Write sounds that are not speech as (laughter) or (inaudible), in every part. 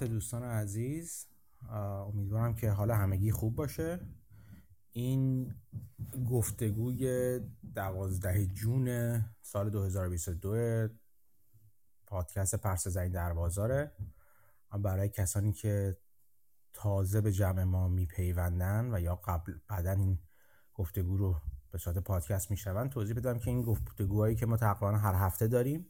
خدمت دوستان عزیز امیدوارم که حال همگی خوب باشه. این گفتگوی دوازده جون سال 2022 پادکست پرس زنی در بازاره. برای کسانی که تازه به جمع ما میپیوندن و یا قبل بعدا این گفتگو رو به صورت پادکست میشنون توضیح بدم که این گفتگوهایی که ما تقریبا هر هفته داریم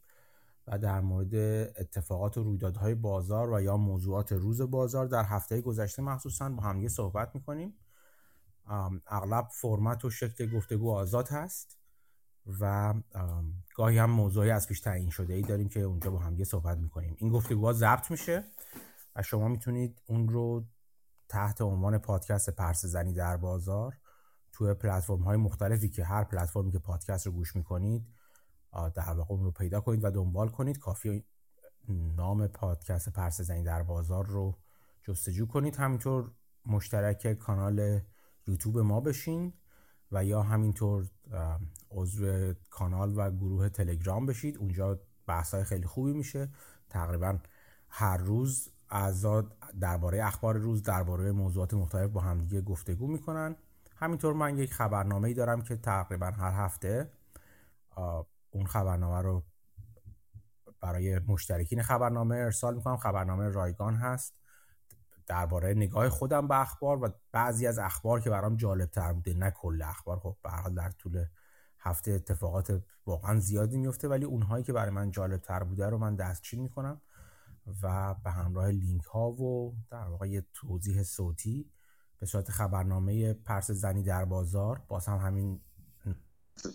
و در مورد اتفاقات و رویدادهای بازار و یا موضوعات روز بازار در هفته گذشته مخصوصا با همدیگه صحبت می‌کنیم. اغلب فرمت و شکل گفتگو آزاد هست و گاهی هم موضوعی از پیش تعیین شده ای داریم که اونجا با همدیگه صحبت می‌کنیم. این گفتگوها ضبط میشه و شما می‌تونید اون رو تحت عنوان پادکست پرس زنی در بازار توی پلتفرم های مختلفی که هر پلتفرمی که پادکست رو گوش می‌کنید در واقع اون رو پیدا کنید و دنبال کنید. کافی نام پادکست پرس زنی در بازار رو جستجو کنید. همینطور مشترک کانال یوتیوب ما بشین و یا همینطور عضو کانال و گروه تلگرام بشید. اونجا بحث های خیلی خوبی میشه. تقریبا هر روز اعضا درباره اخبار روز درباره موضوعات مختلف با همدیگه گفتگو می‌کنن. همینطور من یک خبرنامه ای دارم که تقریبا هر هفته اون خبرنامه رو برای مشترکین خبرنامه ارسال می‌کنم. خبرنامه رایگان هست. درباره نگاه خودم به اخبار و بعضی از اخبار که برام جالب تر بوده. نه کل اخبار. خب به در طول هفته اتفاقات واقعا زیادی میفته ولی اونهایی که برای من جالب تر بوده رو من دستچین می‌کنم و به همراه لینک ها و در واقع یه توضیح صوتی به صورت خبرنامه پرس زنی در بازار. باز هم همین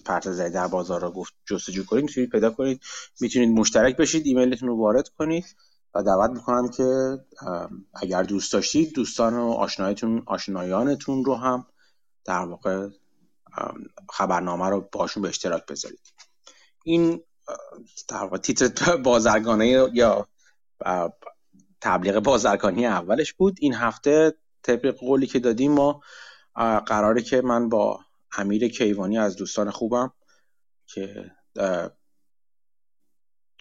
پرت زنی در بازار را گفت جستجو کنید می‌تونید پیدا کنید. می‌تونید مشترک بشید ایمیلتون رو وارد کنید و دعوت می‌کنم که اگر دوست داشتید دوستان و آشنایتون آشنایانتون رو هم در واقع خبرنامه رو باشون به اشتراک بذارید. این در واقع تیتر بازرگانه یا تبلیغ بازرگانی اولش بود. این هفته طبق قولی که دادیم ما قراره که من با امیر کیوانی از دوستان خوبم که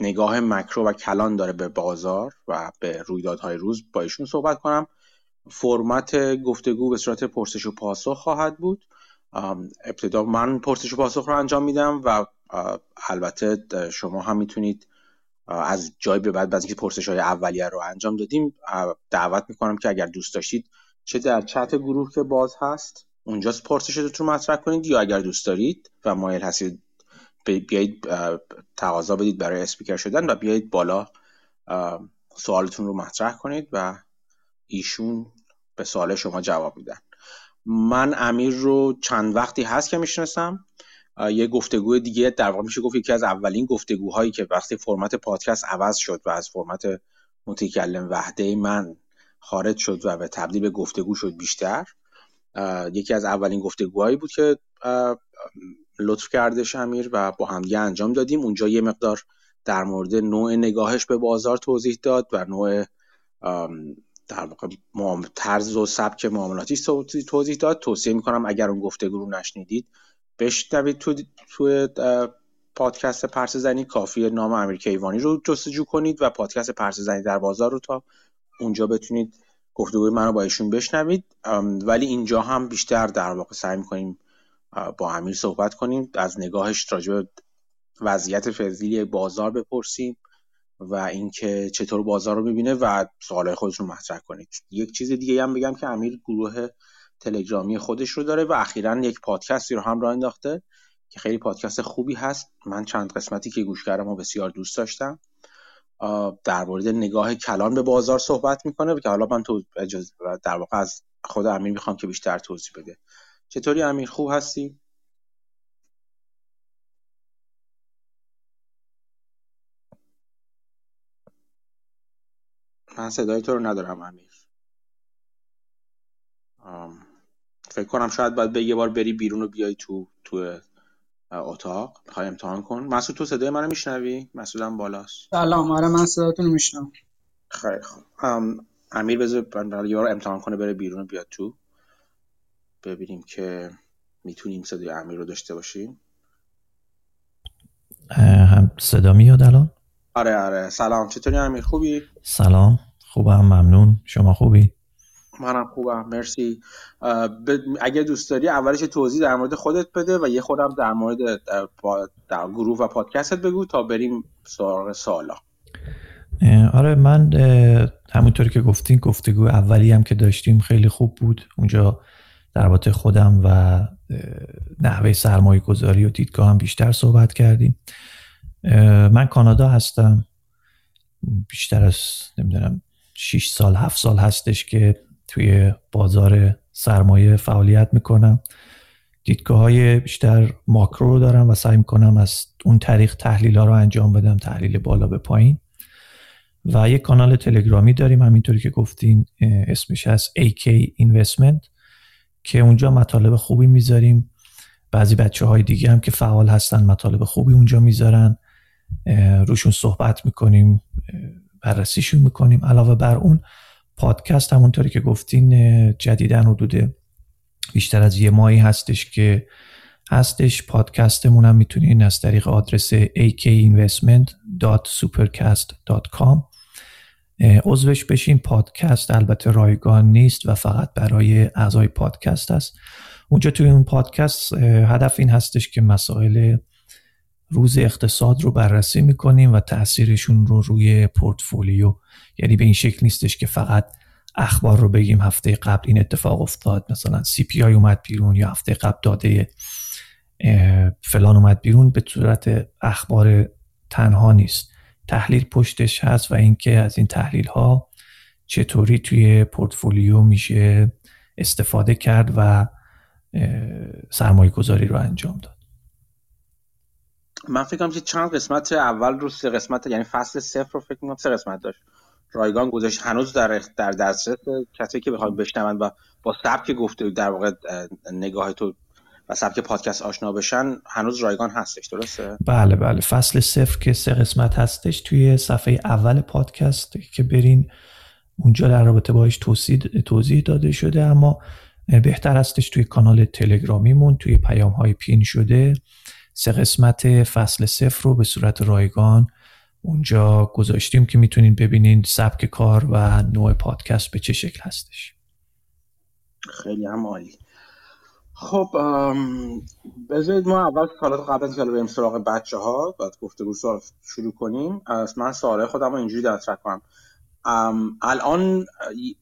نگاه مکرو و کلان داره به بازار و به رویدادهای روز با ایشون صحبت کنم. فرمت گفتگو به صورت پرسش و پاسخ خواهد بود. ابتدا من پرسش و پاسخ رو انجام میدم و البته شما هم می‌تونید از جای به بعد بعد اینکه پرسش های اولیه رو انجام دادیم. دعوت می‌کنم که اگر دوست داشتید چه در چت گروه که باز هست اونجا پرسشتون رو مطرح کنید یا اگر دوست دارید و مایل هستید بیایید تقاضا بدید برای اسپیکر شدن و بیایید بالا سوالتون رو مطرح کنید و ایشون به سوال شما جواب میدن. من امیر رو چند وقتی هست که می‌شناسم. یه گفتگو دیگه در واقع میشه گفت یکی از اولین گفتگوهایی که وقتی فرمت پادکست عوض شد و از فرمت متکلم وحده من خارج شد و به تبدیل به گفتگو شد بیشتر. یکی از اولین گفتگوهایی بود که لطف کرده شمیر و با همدیگه انجام دادیم. اونجا یه مقدار در مورد نوع نگاهش به بازار توضیح داد و نوع در واقع طرز و سبک معاملاتی توضیح داد. توصیه می‌کنم اگر اون گفتگو رو نشنیدید بشنوید تو توی پادکست پرس زنی. کافی نام امیر کیوانی رو جستجو کنید و پادکست پرس زنی در بازار رو تا اونجا بتونید گفتگوی من رو با ایشون بشنوید ولی اینجا هم بیشتر در واقع سعی می‌کنیم با امیر صحبت کنیم از نگاهش راجع به وضعیت فعلی بازار بپرسیم و اینکه چطور بازار رو می‌بینه و سوالای خودش رو مطرح کنید. یک چیز دیگه هم بگم که امیر گروه تلگرامی خودش رو داره و اخیرا یک پادکستی رو هم راه انداخته که خیلی پادکست خوبی هست. من چند قسمتی که گوش کردم و بسیار دوست داشتم. در مورد نگاه کلان به بازار صحبت می‌کنه که حالا من تو در واقع از خود امیر می‌خوام که بیشتر توضیح بده. چطوری امیر؟ خوب هستی؟ من صدای تو رو ندارم امیر. فکر کنم شاید باید به یه بار بری بیرون و بیای تو تو اتاق. می‌خوای امتحان کن. مسعود تو صدای منو میشنوی؟ مسعودم بالاست. سلام. آره من صداتون میشنم خیلی خوب. امیر بذار یه بار امتحان کنه بره بیرون بیاد تو. ببینیم که می‌تونیم صدای امیر رو داشته باشیم. هم صدا میاد الان؟ آره آره. سلام. چطوری امیر؟ خوبی؟ سلام. خوبم. ممنون. شما خوبی؟ منم خوبم مرسی. اگه دوست داری اولش توضیح در مورد خودت بده و یه خودم در مورد در گروه و پادکستت بگو تا بریم سراغ سالا آره من همونطوری که گفتین گفتگو اولی هم که داشتیم خیلی خوب بود. اونجا در خودم و نحوه سرمایه گذاری و دیدگاه هم بیشتر صحبت کردیم. من کانادا هستم. بیشتر از نمی‌دونم 6 سال 7 سال هستش که توی بازار سرمایه فعالیت می‌کنم. دیدگاه های بیشتر ماکرو دارم و سعی می‌کنم از اون طریق تحلیل ها رو انجام بدم تحلیل بالا به پایین. و یک کانال تلگرامی داریم همینطوری که گفتین اسمش هست AK Investment که اونجا مطالب خوبی می‌ذاریم. بعضی بچه های دیگه هم که فعال هستن مطالب خوبی اونجا می‌ذارن. روشون صحبت می‌کنیم بررسیشون می‌کنیم. علاوه بر اون پادکست همونطوری که گفتین جدیدن حدود بیشتر از یه ماهی هستش که هستش. پادکستمون هم می‌تونین از طریق آدرس akinvestment.supercast.com عضوش بشین. پادکست البته رایگان نیست و فقط برای اعضای پادکست است. اونجا توی اون پادکست هدف این هستش که مسائل روز اقتصاد رو بررسی می‌کنیم و تاثیرشون رو روی پورتفولیو. یعنی به این شکل نیستش که فقط اخبار رو بگیم هفته قبل این اتفاق افتاد. مثلا CPI اومد بیرون یا هفته قبل داده فلان اومد بیرون به صورت اخبار تنها نیست. تحلیل پشتش هست و اینکه از این تحلیل ها چطوری توی پورتفولیو میشه استفاده کرد و سرمایه گذاری رو انجام داد. من فکر کنم که چند قسمت اول رو سه قسمت یعنی فصل صفر رو فکر کنم سه قسمت داشت. رایگان گذاشت هنوز در در دسترس کسی که بخواد بشنون و با سبک گفته در واقع نگاه تو و سبک پادکست آشنا بشن هنوز رایگان هستش درسته؟ بله بله. فصل صفر که سه قسمت هستش توی صفحه اول پادکست که برین اونجا در رابطه باش توضیح, داده شده اما بهتر هستش توی کانال تلگرامیمون توی پیام های پین شده. سه قسمت فصل صفر رو به صورت رایگان اونجا گذاشتیم که می‌تونین ببینین سبک کار و نوع پادکست به چه شکل هستش. خیلی هم عالی. خب بذارید ما اول سالات قبل از بریم سراغ بچه ها بعد گفته شروع کنیم. از من سوال خودم رو اینجوری دسترک کنم. الان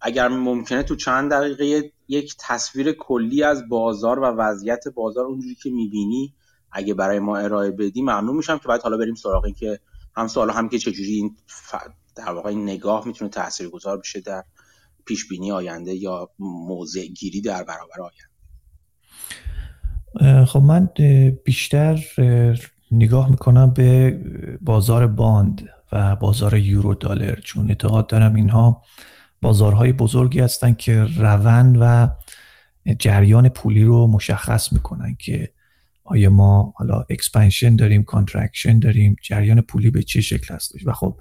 اگر ممکنه تو چند دقیقه یک تصویر کلی از بازار و وضعیت بازار اونجوری که می‌بینی اگه برای ما ارائه بدی ممنون میشم که بعد حالا بریم سراغ این که هم سوال هم که چجوری این در واقع این نگاه می‌تونه تاثیرگذار بشه در پیش بینی آینده یا موضع گیری در برابر آینده. خب من بیشتر نگاه می‌کنم به بازار bond و بازار یورو دلار چون اعتقاد دارم اینها بازارهای بزرگی هستند که روند و جریان پولی رو مشخص می‌کنن که آیا ما حالا expansion داریم contraction داریم؟ جریان پولی به چه شکل هستش و خب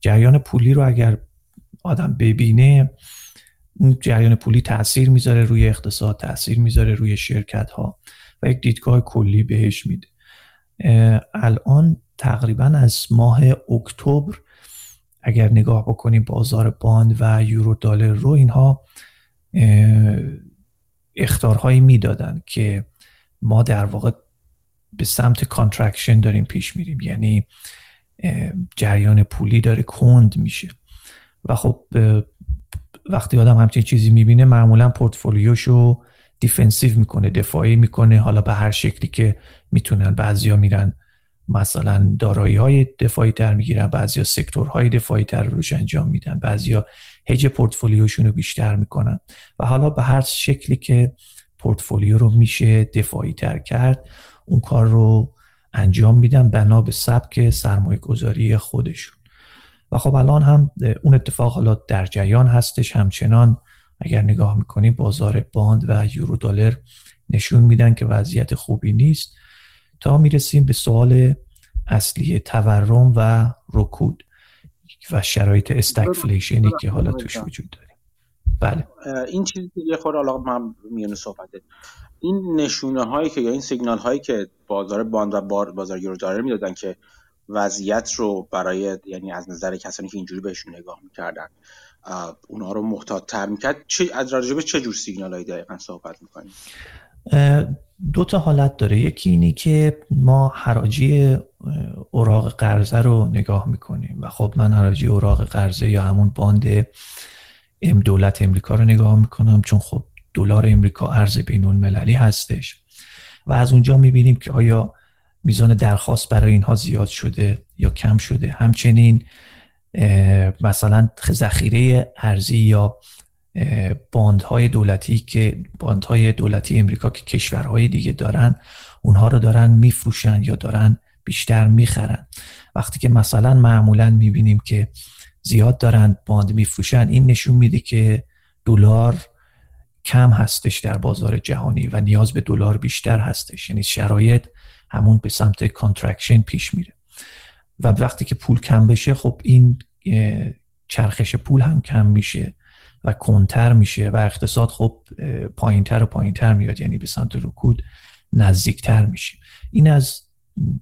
جریان پولی رو اگر آدم ببینه اون جریان پولی تاثیر می‌ذاره روی اقتصاد تاثیر می‌ذاره روی شرکت ها و یک دیدگاه کلی بهش میده. الان تقریبا از ماه اکتبر اگر نگاه بکنیم بازار bond و یورو دلار رو اینها اخطارهایی می‌دادن که ما در واقع به سمت contraction داریم پیش میریم. یعنی جریان پولی داره کند میشه. و خب وقتی آدم همچین چیزی می‌بینه معمولا portfolio شو defensive می‌کنه دفاعی می‌کنه. حالا به هر شکلی که می‌تونن بعضیا میرن مثلا دارایی های دفاعی تر می‌گیرن بعضیا sector های دفاعی تر روش انجام میدن بعضیا hedge portfolio شون بیشتر می‌کنن. و حالا به هر شکلی که پورتفولیو رو میشه دفاعی تر کرد اون کار رو انجام میدن بنا به سبک سرمایه گذاری خودشون. و خب الان هم اون اتفاق حالا در جریان هستش. همچنان اگر نگاه می‌کنیم بازار باند و یورو دلار نشون میدن که وضعیت خوبی نیست. تا می‌رسیم به سوال اصلی تورم و رکود و شرایط استگفلیشنی که حالا توش وجود داریم بله. این چیزی که یه خورده حالا من میونه صحبت. این نشونه هایی که یا این سیگنال هایی که بازار باند و بازار یورو دلار می‌دادن که وضعیت رو برای یعنی از نظر کسانی که اینجوری بهشون نگاه می‌کردن اونها رو محتاط تر می‌کرد. چه از راجبه چه جور سیگنال هایی دقیقا صحبت می‌کنیم دو تا حالت داره. یکی اینی که ما حراجی اوراق قرضه رو نگاه می‌کنیم و خب من حراجی اوراق قرضه یا همون باند ام دولت امریکا رو نگاه می‌کنم چون خب دلار امریکا ارز بین المللی هستش. و از اونجا می‌بینیم که آیا میزان درخواست برای اینها زیاد شده یا کم شده. همچنین مثلا ذخیره ارزی یا باندهای دولتی که باندهای دولتی امریکا که کشورهای دیگه دارن اونها رو دارن میفروشن یا دارن بیشتر می‌خرن. وقتی که مثلا معمولا می‌بینیم که زیاد دارن bond میفروشن این نشون میده که دلار کم هستش در بازار جهانی و نیاز به دلار بیشتر هستش. یعنی شرایط همون به سمت contraction پیش میره. و وقتی که پول کم بشه خب این چرخش پول هم کم میشه و کندتر میشه و اقتصاد خب پایینتر و پایینتر میاد. یعنی به سمت رکود نزدیکتر میشه. این از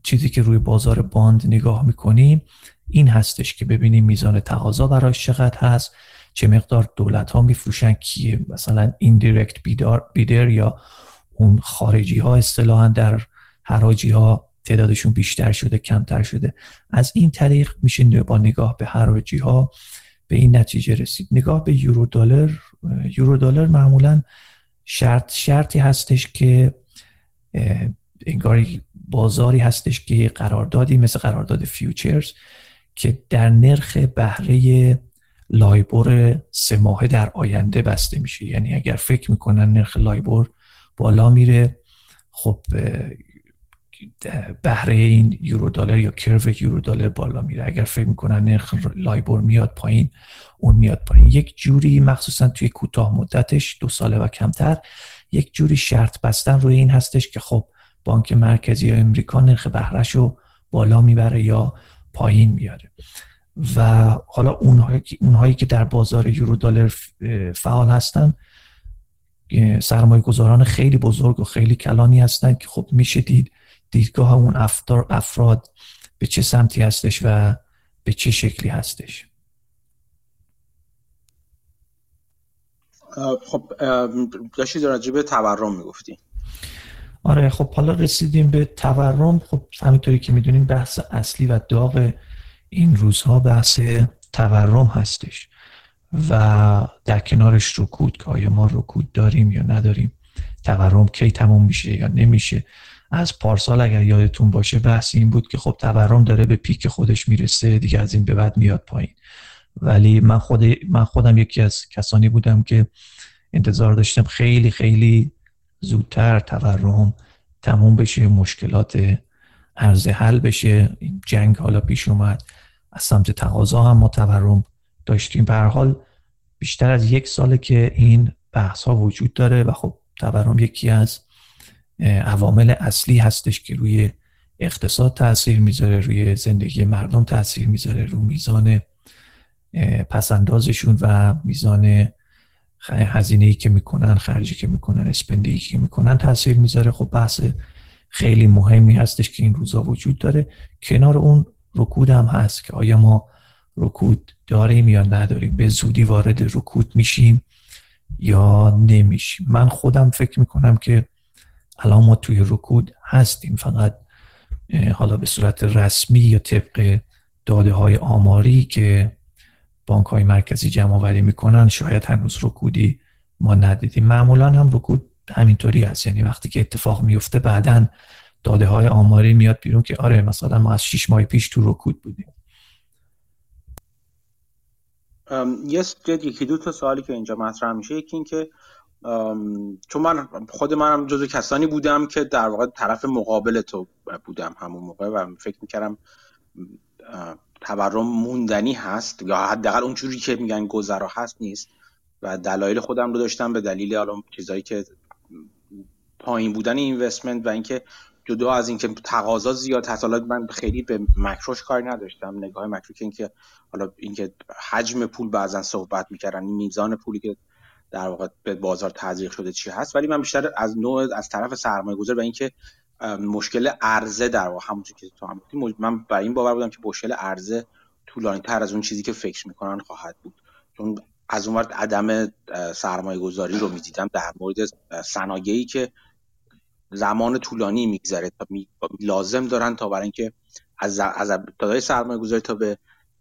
چیزی که روی بازار باند نگاه می‌کنیم این هستش که ببینیم میزان تقاضا براش چقدر هست. چه مقدار دولت ها میفروشن کیه؟ مثلا ایندیرکت بیدر یا اون خارجی ها اصطلاحا در حراجی ها تعدادشون بیشتر شده کمتر شده. از این طریق میشه با نگاه به حراجی ها به این نتیجه رسید. نگاه به یورو دلار یورو دلار معمولا شرط شرطی هستش که انگاری بازاری هستش که قراردادی مثل قرارداد futures که در نرخ بهره LIBOR سه ماهه در آینده بسته میشه. یعنی اگر فکر می‌کنن نرخ LIBOR بالا میره خب بهره این یورو دلار یا curve یورو دلار بالا میره. اگر فکر می‌کنن نرخ LIBOR میاد پایین اون میاد پایین. یک جوری مخصوصا توی کوتاه مدتش دو ساله و کمتر یک جوری شرط بستن روی این هستش که خب بانک مرکزی یا امریکا نرخ بهرهش رو بالا می‌بره یا پایین میاره. و حالا اونهایی, اونهایی که در بازار یورو دلار فعال هستن سرمایه گذاران خیلی بزرگ و خیلی کلانی هستن که خب میشه دید دیدگاه اون افراد به چه سمتی هستش و به چه شکلی هستش. خب داشتی راجع تورم می‌گفتی. آره خب حالا رسیدیم به تورم. خب همینطوری که می‌دونیم بحث اصلی و داغ این روزها بحث تورم هستش و در کنارش رکود که آیا ما رکود داریم یا نداریم تورم کی تموم میشه یا نمیشه. از پارسال اگر یادتون باشه بحث این بود که خب تورم داره به پیک خودش می‌رسه دیگه از این به بعد میاد پایین. ولی من, خود من خودم یکی از کسانی بودم که انتظار داشتم خیلی خیلی زودتر تورم تموم بشه مشکلات عرضه حل بشه. جنگ حالا پیش اومد. از سمت تقاضا هم ما تورم داشتیم. به حال بیشتر از یک ساله که این بحث ها وجود داره و خب تورم یکی از عوامل اصلی هستش که روی اقتصاد تاثیر می‌ذاره روی زندگی مردم تاثیر می‌ذاره روی میزان پسندازشون و میزان هزینه ای که می‌کنن خرجی که می‌کنن اسپندی که می‌کنن تاثیر می‌ذاره. خب بحث خیلی مهمی هستش که این روزا وجود داره. کنار اون رکود هم هست که آیا ما رکود داریم یا نداریم به زودی وارد رکود میشیم یا نمیشیم؟ من خودم فکر می‌کنم که الان ما توی رکود هستیم فقط حالا به صورت رسمی یا طبق داده های آماری که بانک های مرکزی جمع آوری می‌کنن شاید هنوز رکودی ما ندیدیم. معمولا هم رکود همینطوری هست. یعنی وقتی که اتفاق میفته بعدا داده های آماری میاد بیرون که آره مثلا ما از شیش ماه پیش تو رکود بودیم. یه یکی دو تا سوالی که اینجا مطرح میشه یکی این که چون من خود منم جزو کسانی بودم که در واقع طرف مقابل تو بودم همون موقع و فکر می‌کردم تورم موندنی هست یا حداقل اونجوری که میگن گذرا هست نیست و دلایل خودم رو داشتم به دلیل الان چیزایی که پایین بودن اینوستمنت و اینکه جدا از اینکه تقاضا زیاد هست. حالا من خیلی به مکروش کار نداشتم. نگاه مکرو که اینکه حالا اینکه حجم پول بعضا صحبت می‌کردن میزان پولی که در واقع به بازار تزریق شده چی هست. ولی من بیشتر از نوع از طرف سرمایه گذار و اینکه مشکل عرضه در واقع همونطور که تو هم من برای این باور بودم که مشکل عرضه طولانی تر از اون چیزی که فکر می‌کنن خواهد بود. چون از اون عدم سرمایه گذاری رو می‌دیدم در مورد صنایعی که زمان طولانی میگذره تا لازم دارن تا برای اینکه از از ابتدای سرمایه گذاری تا به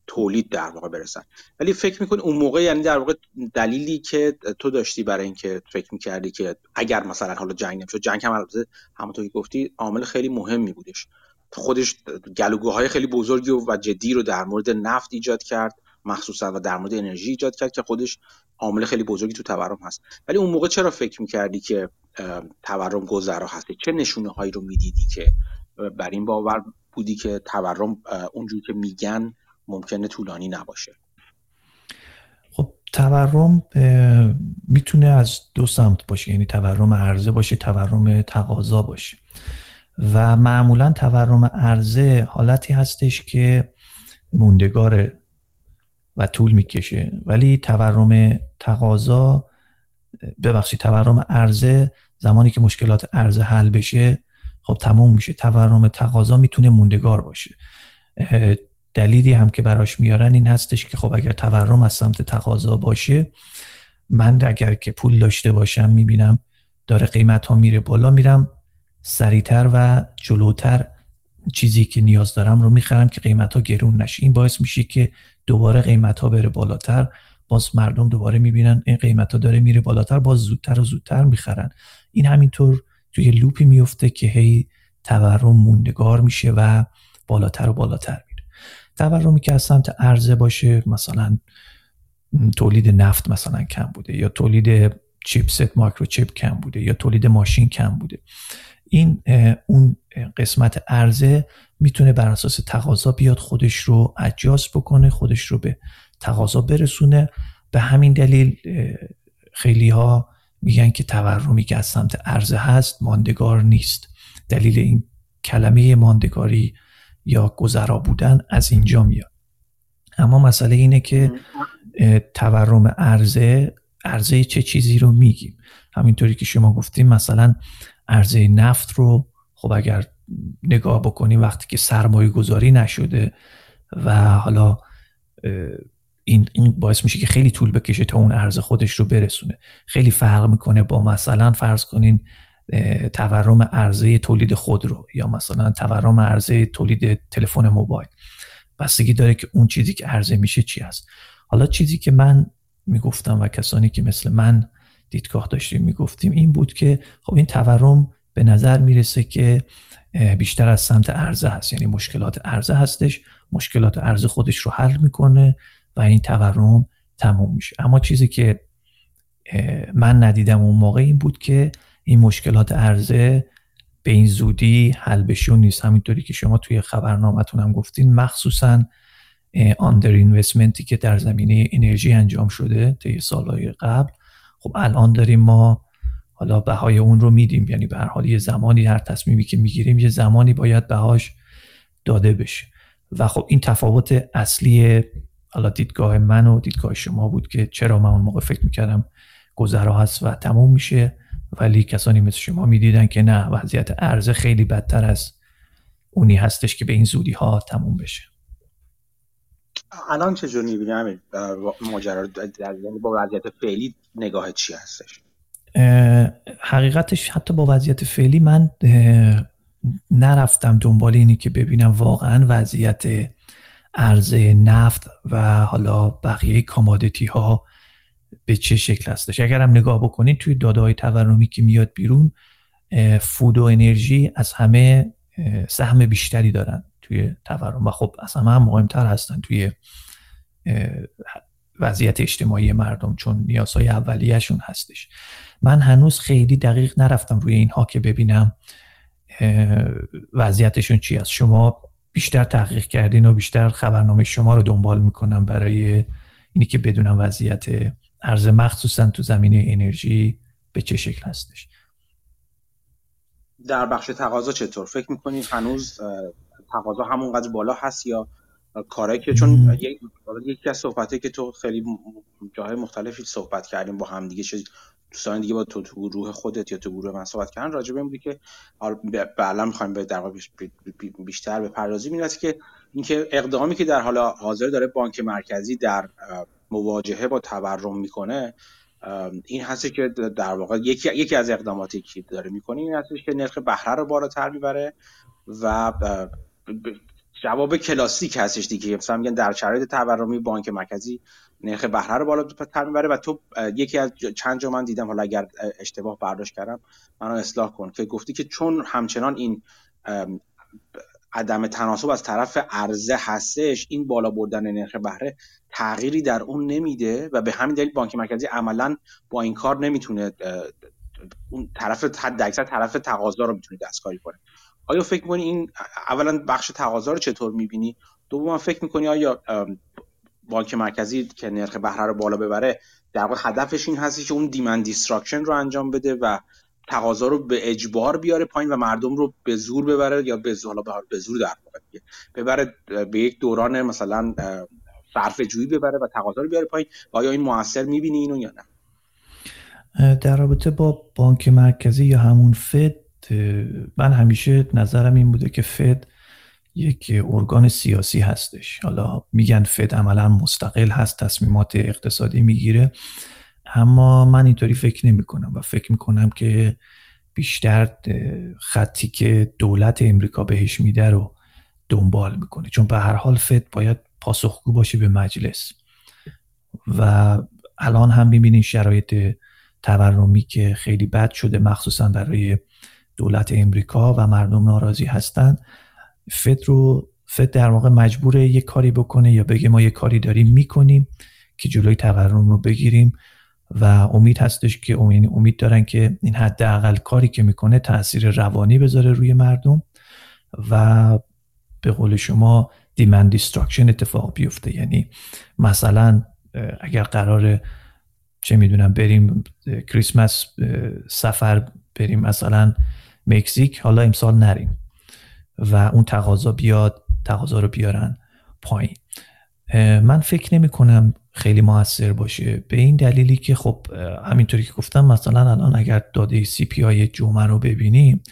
تولید در واقع برسن. ولی فکر می‌کنی اون موقع یعنی در واقع دلیلی که تو داشتی برای اینکه فکر می‌کردی که اگر مثلا حالا جنگ نمی‌شد جنگ هم البته همونطور که گفتی عامل خیلی مهمی بودش. خودش گلوگوهای خیلی بزرگی و جدی رو در مورد نفت ایجاد کرد. مخصوصا و در مورد انرژی ایجاد کرد که خودش عامل خیلی بزرگی تو تورم هست. ولی اون موقع چرا فکر می‌کردی که تورم گذرا هستی؟ چه نشونه هایی رو می‌دیدی که بر این باور بودی که تورم اونجوری که میگن ممکنه طولانی نباشه؟ خب تورم می‌تونه از دو سمت باشه. یعنی تورم عرضه باشه تورم تقاضا باشه. و معمولا تورم عرضه حالتی هستش که موندگار و طول می‌کشه. ولی تورم تقاضا ببخشید تورم عرضه زمانی که مشکلات عرضه حل بشه خب تموم میشه. تورم تقاضا می‌تونه موندگار باشه. دلیلی هم که براش میارن این هستش که خب اگر تورم از سمت تقاضا باشه من اگر که پول داشته باشم می‌بینم داره قیمت ها میره بالا میرم سریعتر و جلوتر چیزی که نیاز دارم رو می‌خرم که قیمت ها گرون نشه. این باعث میشه که دوباره قیمت ها بره بالاتر باز مردم دوباره می‌بینن این قیمت ها داره میره بالاتر باز زودتر و زودتر می‌خرن. این همینطور توی لوپی میفته که هی تورم موندگار میشه و بالاتر و بالاتر میره. تورمی که از سمت عرضه باشه مثلا تولید نفت مثلا کم بوده یا تولید چیپست مایکروچیپ کم بوده یا تولید ماشین کم بوده. این اون قسمت عرضه می‌تونه بر اساس تقاضا بیاد خودش رو اجاز بکنه خودش رو به تقاضا برسونه. به همین دلیل خیلی ها میگن که تورمی که از سمت عرضه هست ماندگار نیست. دلیل این کلمه ماندگاری یا گذرا بودن از اینجا میاد. اما مسئله اینه که تورم عرضه عرضه چه چیزی رو میگیم؟ همینطوری که شما گفتیم مثلا عرضه نفت رو خب اگر نگاه بکنیم وقتی که سرمایه گذاری نشده و حالا این, این باعث میشه که خیلی طول بکشه تا اون عرضه خودش رو برسونه. خیلی فرق می‌کنه با مثلا فرض کنین تورم عرضه تولید خودرو یا مثلا تورم عرضه تولید تلفن موبایل. بستگی داره که اون چیزی که عرضه میشه چی هست. حالا چیزی که من می‌گفتم و کسانی که مثل من دیدگاه داشتیم می‌گفتیم این بود که خب این تورم به نظر می‌رسه که بیشتر از سمت عرضه هست. یعنی مشکلات عرضه هستش. مشکلات عرضه خودش رو حل می‌کنه و این تورم تموم میشه. اما چیزی که من ندیدم اون موقع این بود که این مشکلات عرضه به این زودی حل بشه نیست. همینطوری که شما توی خبرنامتون هم گفتین مخصوصا آندر اینوستمنتی که در زمینه انرژی انجام شده طی سالهای قبل. خب الان داریم ما حالا بهای اون رو میدیم. یعنی به هر حال یه زمانی هر تصمیمی که می‌گیریم یه زمانی باید بهاش داده بشه. و خب این تفاوت اصلی حالا دیدگاه من و دیدگاه شما بود که چرا من اون موقع فکر می‌کردم گذرا هست و تموم میشه ولی کسانی مثل شما می‌دیدن که نه وضعیت عرضه خیلی بدتر از اونی هستش که به این زودی ها تموم بشه. الان چجور می‌بینی؟ ماجرا با وضعیت فعلی نگاه چی هستش؟ حقیقتش حتی با وضعیت فعلی من نرفتم دنبال اینی که ببینم واقعا وضعیت عرضه نفت و حالا بقیه کامادیتی ها به چه شکل هستش اگر هم نگاه بکنید توی داده های تورمی که میاد بیرون فود و انرژی از همه سهم بیشتری دارن توی تورم و خب از همه هم مهمتر هستن توی وضعیت اجتماعی مردم چون نیازهای اولیهشون هستش. من هنوز خیلی دقیق نرفتم روی اینها که ببینم وضعیتشون چی است. شما بیشتر تحقیق کردین و بیشتر خبرنامه شما رو دنبال می‌کنم برای اینی که بدونم وضعیت ارز مخصوصا تو زمینه انرژی به چه شکل هستش. در بخش تقاضا چطور؟ فکر می‌کنید هنوز تقاضا همونقدر بالا هست یا کاری که چون یکی از صحبته که تو خیلی جاهای مختلفی صحبت کردیم با هم دیگه دوستان دیگه با تو تو گروه خودت یا تو گروه من صحبت کردن راجع به بودی که بعلا می‌خوایم به در بیشتر به پردازی می‌رسه که اینکه اقدامی که در حال حاضر داره بانک مرکزی در مواجهه با تورم می‌کنه این هستی که در واقع یکی, یکی از اقداماتی که داره می‌کنه این هستش که نرخ بهره رو بالاتر می‌بره و جواب کلاسیک هستش دیگه. مثلا میگن در شرایط تورمی بانک مرکزی نرخ بهره رو بالاتر می‌بره و تو یکی از چند جا من دیدم حالا اگر اشتباه برداشت کردم منو اصلاح کن که گفتی که چون همچنان این عدم تناسب از طرف عرضه هستش این بالا بردن نرخ بهره تغییری در اون نمیده و به همین دلیل بانک مرکزی عملا با این کار نمی‌تونه اون طرف حد اکثر طرف تقاضا رو می‌تونه دستکاری کنه. آیا فکر می‌کنی این اولا بخش تقاضا رو چطور می‌بینی؟ دوم فکر می‌کنی آیا بانک مرکزی که نرخ بهره رو بالا ببره در واقع هدفش این هستی که اون demand destruction رو انجام بده و تقاضا رو به اجبار بیاره پایین و مردم رو به زور ببره یا به زور به زور در واقع ببره به یک دوران مثلا صرف جویی ببره و تقاضا رو بیاره پایین. آیا این موثر می‌بینی اینو یا نه؟ در رابطه با بانک مرکزی یا همون فد من همیشه نظرم این بوده که فد یک ارگان سیاسی هستش. حالا میگن فد عملا مستقل هست تصمیمات اقتصادی می‌گیره. اما من اینطوری فکر نمی کنم و فکر می کنم که بیشتر خطی که دولت امریکا بهش میده رو دنبال می‌کنه. چون به هر حال فد باید پاسخگو باشه به مجلس. و الان هم می‌بینین شرایط تورمی که خیلی بد شده مخصوصا برای دولت امریکا و مردم ناراضی هستن. فد رو فد در واقع مجبور یه کاری بکنه یا بگه ما یه کاری داریم می‌کنیم که جلوی تورم رو بگیریم و امید هستش که امید, امید دارن که این حداقل کاری که می‌کنه تاثیر روانی بذاره روی مردم و به قول شما demand destruction اتفاق بیفته. یعنی مثلا اگر قرار چه می‌دونم بریم کریسمس سفر بریم مثلا مکزیک حالا امسال نریم. و اون تقاضا بیاد تقاضا رو بیارن پایین. من فکر نمی کنم خیلی موثر باشه. به این دلیلی که خب همینطوری که گفتم مثلا الان اگر داده سی پی آی جمعه رو ببینیم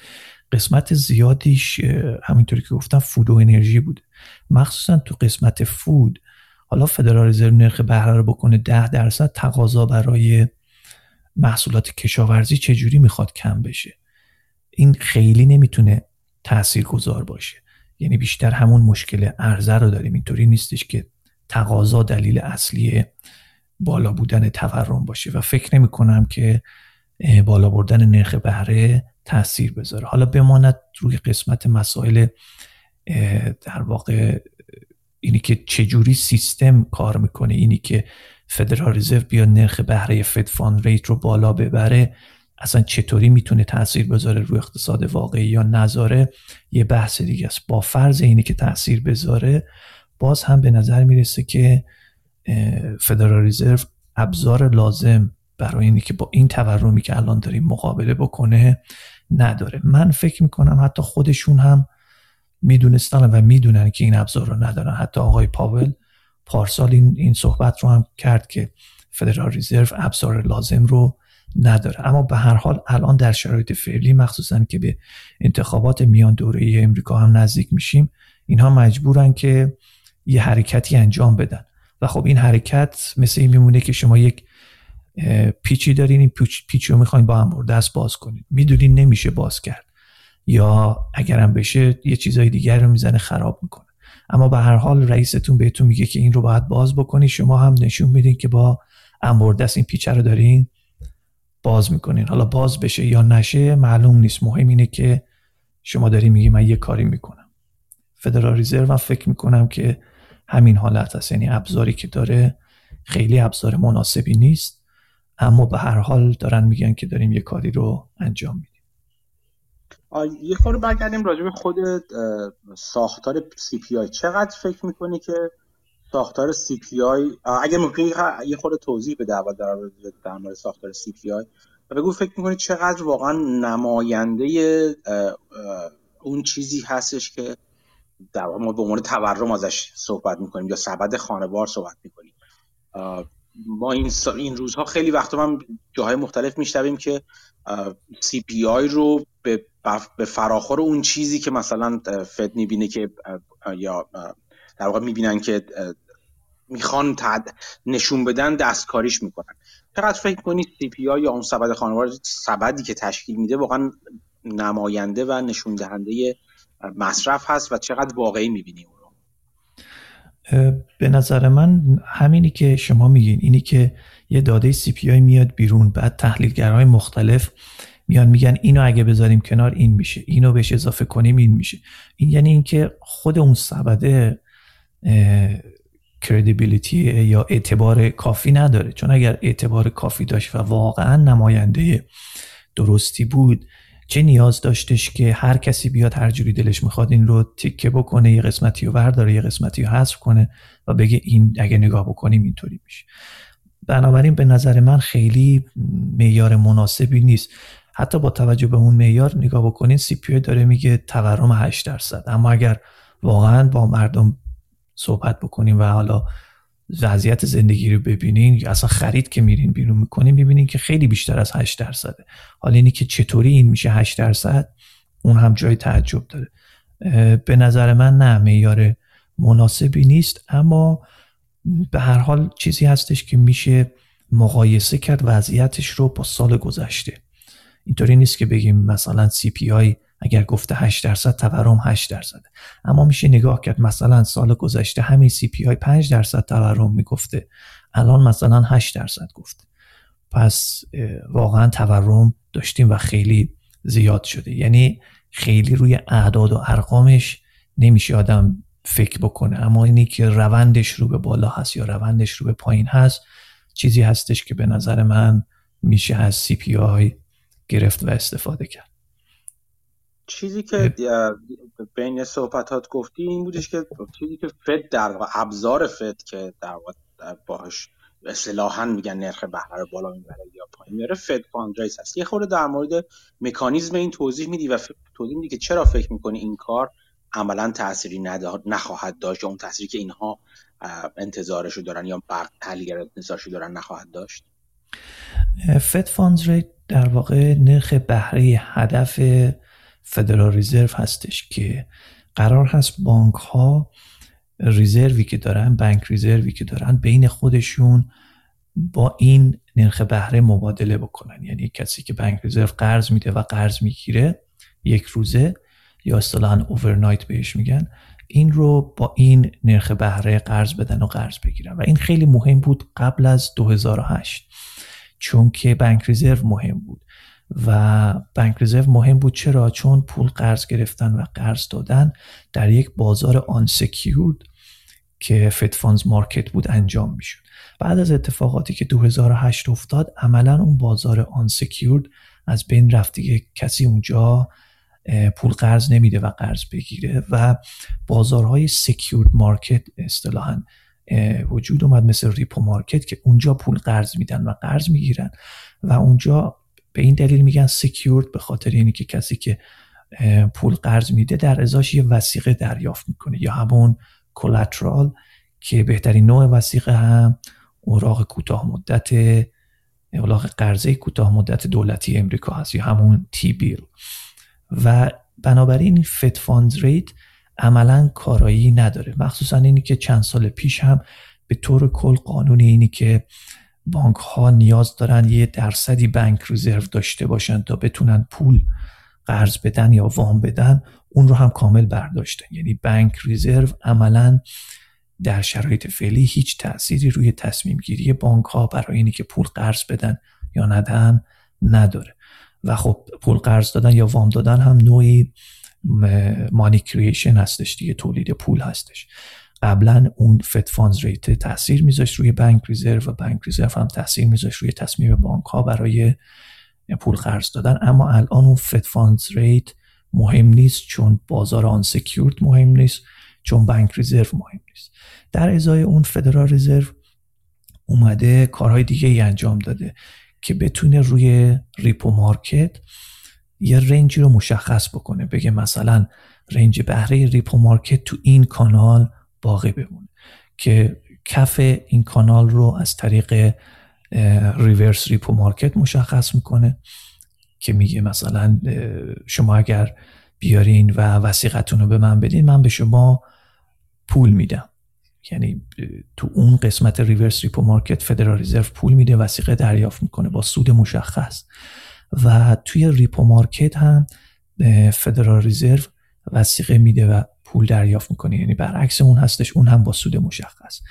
قسمت زیادیش همینطوری که گفتم فود و انرژی بوده. مخصوصا تو قسمت فود حالا فدرال رزرو نرخ بهره رو بکنه ده درصد تقاضا برای محصولات کشاورزی چجوری می‌خواد کم بشه؟ این خیلی نمی‌تونه تأثیر گذار باشه. یعنی بیشتر همون مشکل عرضه رو داریم. اینطوری نیستش که تقاضا دلیل اصلی بالا بودن تورم باشه. و فکر نمی کنم که بالا بردن نرخ بهره تاثیر بذاره. حالا بماند روی قسمت مسائل در واقع اینی که چجوری سیستم کار می‌کنه. اینی که فدرال رزرو بیا نرخ بهره فد فان ریت رو بالا ببره. اصلا چطوری می‌تونه تاثیر بذاره روی اقتصاد واقعی یا نذاره؟ یه بحث دیگه است. با فرض اینی که تاثیر بذاره باز هم به نظر می‌رسه که فدرال رزرو ابزار لازم برای اینی که با این تورمی که الان داریم مقابله بکنه نداره. من فکر می‌کنم حتی خودشون هم می‌دونستن و می‌دونن که این ابزار رو ندارن. حتی آقای پاول پارسال این, این صحبت رو هم کرد که فدرال رزرو ابزار لازم رو نداره. اما به هر حال الان در شرایط فعلی مخصوصا که به انتخابات میان دوره امریکا هم نزدیک میشیم اینها مجبورن که یه حرکتی انجام بدن. و خب این حرکت مثل این میمونه که شما یک پیچی دارین این پیچ رو می‌خواین با هم دست باز کنید می‌دونین نمیشه باز کرد. یا اگرم بشه یه چیزای دیگر رو می‌زنه خراب می‌کنه. اما به هر حال رئیستون بهتون میگه که این رو باید باز بکنی. شما هم نشون میدین که با انبردست این پیچه رو دارین باز می‌کنین. حالا باز بشه یا نشه معلوم نیست. مهم اینه که شما داری میگی من یه کاری می‌کنم. فدرال ریزرو فکر می‌کنم که همین حالت هست. یعنی ابزاری که داره خیلی ابزار مناسبی نیست اما به هر حال دارن میگن که داریم یه کاری رو انجام میدیم. یه خورده برگردیم راجع به خود ساختار CPI چقدر فکر می‌کنی که ساختار C اگه ممکن یه خورده توضیح به در در مورد ساختار CPI و بگو فکر می‌کنی چقدر واقعا نماینده اون چیزی هستش که در ما به عنوان تورم ازش صحبت می‌کنیم یا سبد خانوار صحبت می‌کنیم. ما این, این روزها خیلی وقتا من جاهای مختلف میشنویم که CPI رو به, به فراخور اون چیزی که مثلا Fed می‌بینه که یا در واقع می‌بینن که می‌خوان نشون بدن دستکاریش می‌کنن. چقدر فکر کنید CPI یا اون سبد خانوار سبدی که تشکیل میده واقعا نماینده و نشون دهنده مصرف هست و چقدر واقعی می‌بینیم به نظر من همینی که شما میگین اینی که یه داده سی پی میاد بیرون بعد تحلیلگرهای مختلف میان میگن اینو اگه بذاریم کنار این میشه اینو بهش اضافه کنیم این میشه. این یعنی اینکه خود اون سبده کردیبیلیتی یا اعتبار کافی نداره. چون اگر اعتبار کافی داشت و واقعا نماینده درستی بود چه نیاز داشتش که هر کسی بیاد هر جوری دلش می‌خواد این رو تیکه بکنه یه قسمتی رو برداره یه قسمتی رو حذف کنه و بگه این اگه نگاه بکنیم اینطوری میشه. بنابراین به نظر من خیلی معیار مناسبی نیست. حتی با توجه به اون معیار نگاه بکنین سی پی داره میگه تورم 8 درصد. اما اگر واقعا با مردم صحبت بکنیم و حالا وضعیت زندگی رو ببینین. اصلا خرید که میرین بیرون می‌کنین ببینین که خیلی بیشتر از 8 درصده. حالا اینی که چطوری این میشه 8 درصد اون هم جای تعجب داره. به نظر من نه معیار مناسبی نیست. اما به هر حال چیزی هستش که میشه مقایسه کرد وضعیتش رو با سال گذشته. اینطوری نیست که بگیم مثلا CPI اگر گفته 8 درصد تورم 8 درصد اما میشه نگاه کرد مثلا سال گذشته همین CPI 5 درصد تورم می‌گفته. الان مثلا 8 درصد گفته. پس واقعا تورم داشتیم و خیلی زیاد شده. یعنی خیلی روی اعداد و ارقامش نمیشه آدم فکر بکنه. اما اینی که روندش رو به بالا هست یا روندش رو به پایین هست چیزی هستش که به نظر من میشه از CPI گرفت و استفاده کرد. چیزی که بین صحبتات گفتی این بودش که چیزی که Fed در واقع ابزار Fed که در واقع باهاش اصطلاحا میگن نرخ بهره رو بالا می‌بره یا پایین میاره Fed funds rate هست. یه خورده در مورد مکانیزم این توضیح میدی و توضیح میدی که چرا فکر می‌کنی این کار عملا تأثیری نخواهد داشت یا اون تأثیری که اینها انتظارشو دارن یا بر تحلیلگر انتظارشو دارن نخواهد داشت؟ Fed funds rate در واقع نرخ بهره هدف Federal Reserve هستش که قرار هست بانک ها reserve ی که دارن bank reserve ی که دارن بین خودشون با این نرخ بهره مبادله بکنن. یعنی کسی که بانک ریزرو قرض میده و قرض می‌گیره یک روزه یا اصطلاحا اوورنایت بهش میگن این رو با این نرخ بهره قرض بدن و قرض بگیرن. و این خیلی مهم بود قبل از 2008 چون که بانک ریزرو مهم بود. و بانک رزرو مهم بود. چرا؟ چون پول قرض گرفتن و قرض دادن در یک بازار آن که Fed funds market بود انجام می‌شد. بعد از اتفاقاتی که 2008 افتاد عملا اون بازار آن از بین رفت دیگه. کسی اونجا پول قرض نمیده و قرض بگیره و بازارهای secured market اصطلاحا وجود اومد مثل repo market که اونجا پول قرض میدن و قرض می‌گیرن و اونجا به این دلیل میگن secured به خاطر اینی که کسی که پول قرض میده در ازاش یه وثیقه دریافت می‌کنه یا همون collateral که بهترین نوع وثیقه هم اوراق کوتاه مدت اوراق قرضه کوتاه مدت دولتی امریکا هست یا همون T-bill و بنابراین Fed funds rate عملا کارایی نداره. مخصوصا اینی که چند سال پیش هم به طور کل قانون اینی که بانک ها نیاز دارن یه درصدی bank reserve داشته باشن تا بتونن پول قرض بدن یا وام بدن اون رو هم کامل برداشتن. یعنی bank reserve عملا در شرایط فعلی هیچ تأثیری روی تصمیم گیری بانک ها برای اینی که پول قرض بدن یا ندن نداره. و خب پول قرض دادن یا وام دادن هم نوعی money creation هستش دیگه تولید پول هستش. قبلا اون Fed funds rate تاثیر میذاشت روی bank reserve و bank reserve هم تاثیر میذاشت روی تصمیم بانک ها برای پول قرض دادن. اما الان اون Fed funds rate مهم نیست چون بازار unsecured مهم نیست چون bank reserve مهم نیست. در ازای اون Federal Reserve اومده کارهای دیگه ای انجام داده که بتونه روی repo market یه range ی رو مشخص بکنه. بگه مثلا range بهره repo market تو این کانال باقی بمونه. که کف این کانال رو از طریق reverse repo market مشخص می‌کنه که میگه مثلا شما اگر بیارین و وثیقتون رو به من بدین من به شما پول میدم. یعنی تو اون قسمت reverse repo market Federal Reserve پول میده وثیقه دریافت می‌کنه با سود مشخص. و توی repo market هم Federal Reserve وثیقه میده و پول دریافت می‌کنه یعنی برعکس اون هستش اون هم با سود مشخص.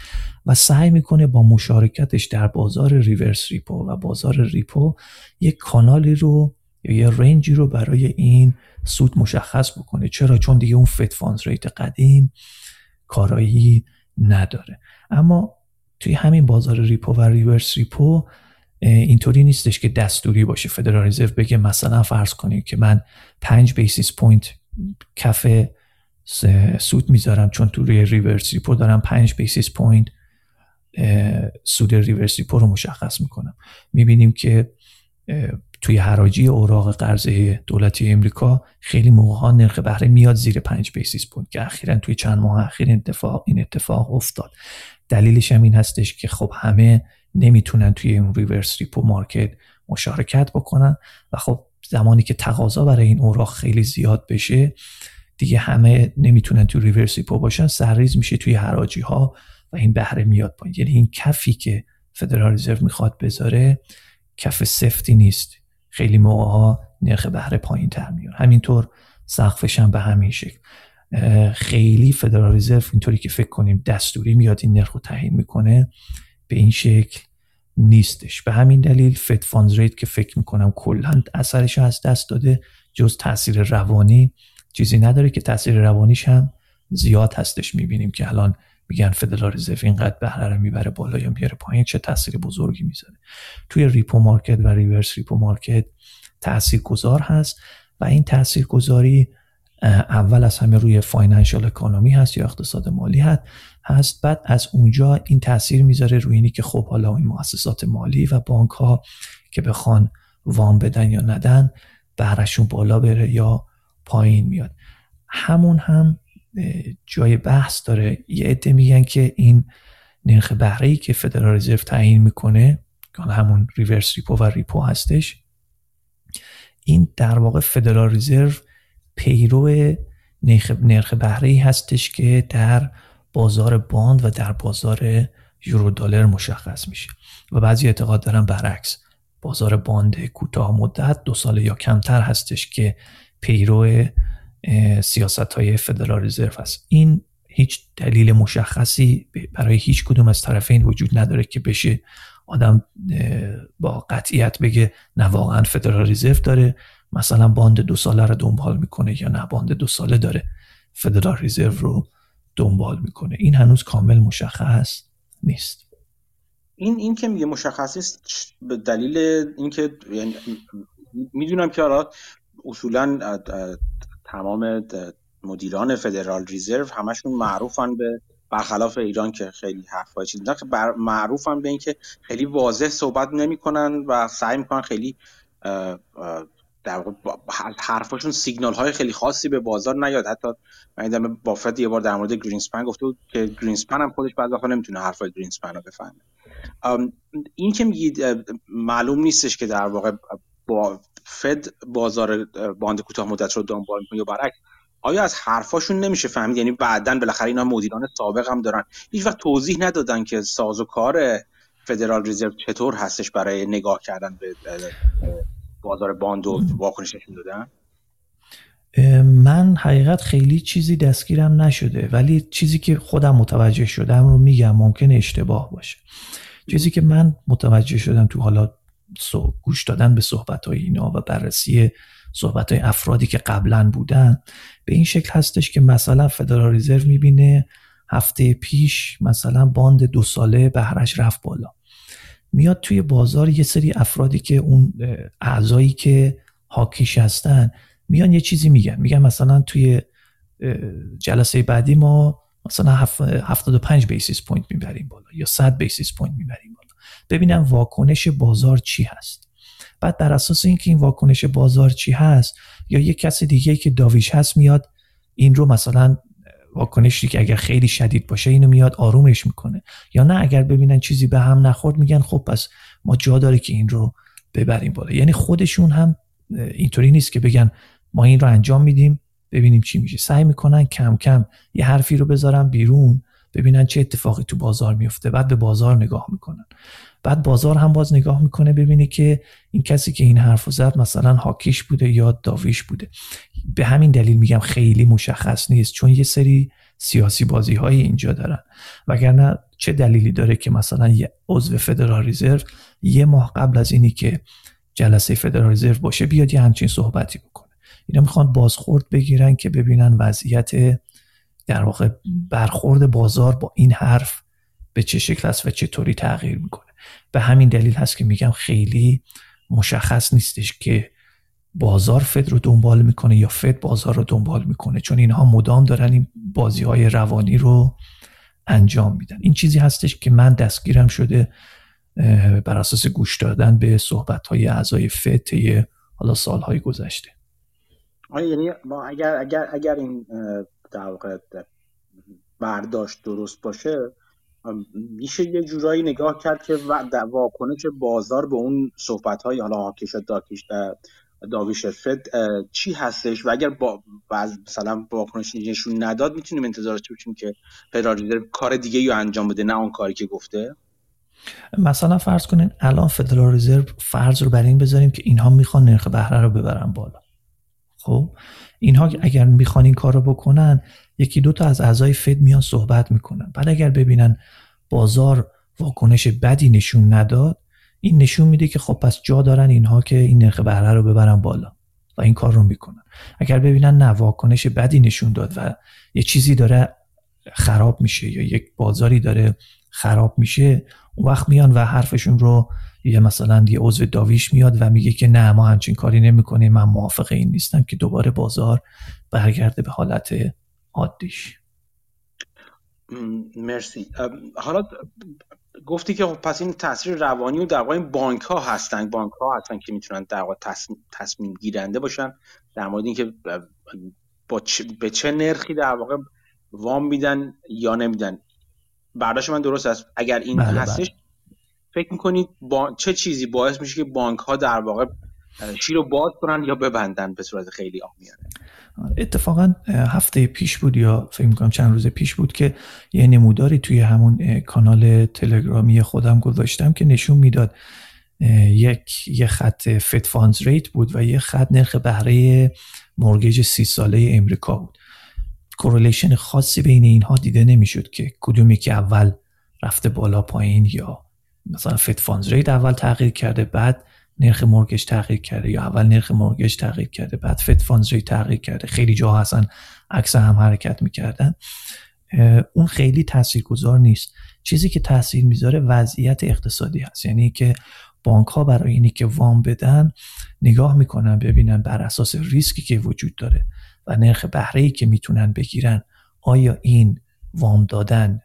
و سعی می‌کنه با مشارکتش در بازار reverse repo و بازار repo یک کانالی رو یا یه range ی رو برای این سود مشخص بکنه. چرا؟ چون دیگه اون fed funds rate قدیم کارایی نداره. اما توی همین بازار repo و reverse repo اینطوری نیستش که دستوری باشه. فدرال رزرو بگه مثلا فرض کنید که من 5 basis point کف سود می‌ذارم چون تو روی reverse repo دارم 5 basis point سود reverse repo رو مشخص می‌کنم. می‌بینیم که توی حراجی اوراق قرضه دولتی امریکا خیلی موقع نرخ بهره میاد زیر 5 basis point که اخیرا توی چند ماه اخیر اتفاق این اتفاق افتاد. دلیلش هم این هستش که خب همه نمی‌تونن توی اون reverse repo market مشارکت بکنن و خب زمانی که تقاضا برای این اوراق خیلی زیاد بشه دیگه همه نمی‌تونن توی reverse repo باشن سرریز میشه توی حراجی ها و این بهره میاد پایین. یعنی این کفی که فدرال رزرو می‌خواد بذاره کف سفتی نیست. خیلی موقع ها نرخ بهره پایین تر میاد. همینطور سقفش هم به همین شکل. خیلی فدرال رزرو اینطوری که فکر کنیم دستوری میاد این نرخ رو تعیین می‌کنه به این شکل نیستش. به همین دلیل fed funds rate که فکر می‌کنم کلا اثرش از دست داده جز تاثیر روانی چیزی نداره که تاثیر روانیش هم زیاد هستش. می‌بینیم که الان میگن فدرال رزرو اینقدر بهره رو می‌بره بالا یا میاره پایین چه تاثیر بزرگی می‌ذاره. توی repo market و reverse repo market تاثیر گذار هست و این تاثیر گذاری اول از همه روی financial economy هست یا اقتصاد مالی هست هست. بعد از اونجا این تاثیر می‌ذاره روی اینی که خب حالا این مؤسسات مالی و بانک ها که بخوان وام بدن یا ندن بهرشون بالا بره یا پایین میاد. همون هم جای بحث داره. یه عده میگن که این نرخ بهره که فدرال رزرو تعیین می‌کنه که همون reverse repo و repo هستش این در واقع فدرال رزرو پیرو نرخ بهره ای هستش که در بازار bond و در بازار eurodollar مشخص میشه. و بعضی اعتقاد دارن برعکس. بازار bond کوتاه مدت دو ساله یا کمتر هستش که پیرو سیاست های فدرال رزرو هست این هیچ دلیل مشخصی برای هیچ کدوم از طرفین وجود نداره که بشه آدم با قطعیت بگه نه واقعا فدرال رزرو داره. مثلا bond دو ساله رو دنبال می‌کنه یا نه bond دو ساله داره فدرال رزرو رو دنبال می‌کنه. این هنوز کامل مشخص نیست. این این که میگه مشخص نیست به دلیل اینکه یعنی می‌دونم که حالا اصولا تمام مدیران فدرال ریزرو همشون معروفن به برخلاف ایران که خیلی حرفای چیز بر معروفن به اینکه خیلی واضح صحبت نمی‌کنن و سعی می‌کنن خیلی در حرفاشون سیگنال های خیلی خاصی به بازار نیاد. حتی من بافت یه بار در مورد گرینسپن گفته بود که گرینسپن هم خودش بعضی وقتا نمی‌تونه حرفای گرینسپن رو بفهمه. این که میگید معلوم نیستش که در واقع با فد بازار bond کوتاه مدت رو دنبال می‌کنه یا برعکس. آیا از حرفاشون نمیشه فهمید؟ یعنی بعدا بالاخره اینا مدیران سابق هم دارن. هیچ وقت توضیح ندادن که ساز و کار فدرال رزرو چطور هستش برای نگاه کردن به بازار باند و واکنش نشون دادن؟ من حقیقت خیلی چیزی دستگیرم نشده ولی چیزی که خودم متوجه شدم رو میگم ممکن اشتباه باشه. چیزی که من متوجه شدم تو حالا گوش دادن به صحبت های اینا و بررسی صحبت های افرادی که قبلا بودن به این شکل هستش که مثلا فدرال رزرو می‌بینه هفته پیش مثلا باند دو ساله بهرش رفت بالا. میاد توی بازار یه سری افرادی که اون اعضایی که hawkish هستن میان یه چیزی میگن. میگن مثلا توی جلسه بعدی ما مثلا 75 basis point می‌بریم بالا یا 100 basis point می‌بریم ببینم واکنش بازار چی هست. بعد بر اساس اینکه این واکنش بازار چی هست یا یه کسی دیگه که dovish هست میاد این رو مثلا واکنشی که اگر خیلی شدید باشه اینو میاد آرومش می‌کنه. یا نه اگر ببینن چیزی به هم نخورد میگن خب پس ما جا داره که این رو ببریم بالا. یعنی خودشون هم اینطوری نیست که بگن ما این رو انجام میدیم ببینیم چی میشه. سعی می‌کنن کم کم یه حرفی رو بذارن بیرون. ببینن چه اتفاقی تو بازار میفته بعد به بازار نگاه می‌کنن. بعد بازار هم باز نگاه می‌کنه ببینه که این کسی که این حرف زد مثلا هاکیش بوده یا داویش بوده. به همین دلیل میگم خیلی مشخص نیست چون یه سری سیاسی بازی های اینجا دارن. وگرنه چه دلیلی داره که مثلا یه عضو فدرال رزرو یه ماه قبل از اینی که جلسه فدرال رزرو باشه بیاد یه همچین صحبتی بکنه. اینا می‌خوان بازخورد بگیرن که ببینن وضعیت در واقع برخورد بازار با این حرف به چه شکل است و چطوری تغییر می‌کنه؟ به همین دلیل هست که میگم خیلی مشخص نیستش که بازار فد رو دنبال می‌کنه یا فد بازار رو دنبال می‌کنه چون اینها مدام دارن این بازی های روانی رو انجام میدن. این چیزی هستش که من دستگیرم شده بر اساس گوش دادن به صحبت های اعضای فد حالا سالهای گذشته. یعنی اگر اگر اگر این در واقع برداشت درست باشه میشه یه جورایی نگاه کرد که واکنش بازار به اون صحبت های حالا هاکیش داکیش داویش فد چی هستش؟ و اگر با مثلا واکنش نشون نداد می‌تونیم انتظار باشیم که فدرال کار دیگه یا انجام بده نه اون کاری که گفته؟ مثلا فرض کنین الان فدرال رزرو فرض رو بر این بذاریم که اینها می‌خوان نرخ بهره رو ببرن بالا. خب؟ اینها اگر می‌خوان این کار رو بکنن یکی دو تا از اعضای فد میان صحبت می‌کنن. بعد اگر ببینن بازار واکنش بدی نشون نداد این نشون میده که خب پس جا دارن اینها که این نرخ بهره رو ببرن بالا و این کار رو می‌کنن. اگر ببینن نه واکنش بدی نشون داد و یه چیزی داره خراب میشه یا یک بازاری داره خراب میشه اون وقت میان و حرفشون رو یه مثلا یه عضو داویش میاد و میگه که نه ما همچین کاری نمی‌کنیم من موافق این نیستم که دوباره بازار برگرده به حالت عادیش. مرسی. حالا گفتی که خب پس این تاثیر روانی و در واقع بانک ها هستن. بانک ها هستن که می‌تونن در واقع تصمیم, گیرنده باشن. در مورد اینکه با به چه نرخی در واقع وام میدن یا نمیدن. برداشت من درست است. اگر این بله, بله. فکر می‌کنید با چه چیزی باعث میشه که بانک ها در واقع شیر رو باز کنن یا ببندن به صورت خیلی آمیانه اتفاقا هفته پیش بود یا فکر می‌کنم چند روز پیش بود که یه نموداری توی همون کانال تلگرامی خودم گذاشتم که نشون می‌داد یک یه خط fed funds rate بود و یه خط نرخ بهره mortgage سی ساله امریکا بود. correlation خاصی بین اینها دیده نمی‌شد که کدومی که اول رفته بالا پایین یا مثلا fed funds rate اول تغییر کرده بعد نرخ mortgage تغییر کرده یا اول نرخ mortgage تغییر کرده بعد fed funds rate تغییر کرده. خیلی جا هستن عکس هم حرکت می‌کردن. اون خیلی تاثیرگذار نیست. چیزی که تاثیر می‌ذاره وضعیت اقتصادی هست. یعنی که بانک ها برای اینی که وام بدن نگاه می‌کنن ببینن بر اساس ریسکی که وجود داره و نرخ بهره ای که می‌تونن بگیرن آیا این وام دادن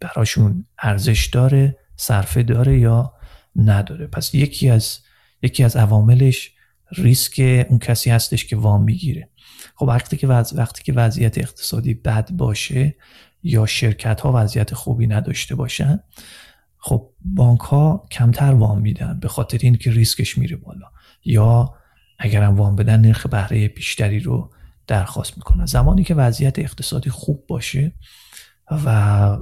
براشون ارزش داره؟ صرفه داره یا نداره. پس یکی از یکی از عواملش ریسک اون کسی هستش که وام می‌گیره. خب وقتی که وقتی که وضعیت اقتصادی بد باشه یا شرکت ها وضعیت خوبی نداشته باشن خب بانک ها کمتر وام میدن به خاطر اینکه ریسکش میره بالا. یا اگرم وام بدن نرخ بهره بیشتری رو درخواست می‌کنن. زمانی که وضعیت اقتصادی خوب باشه و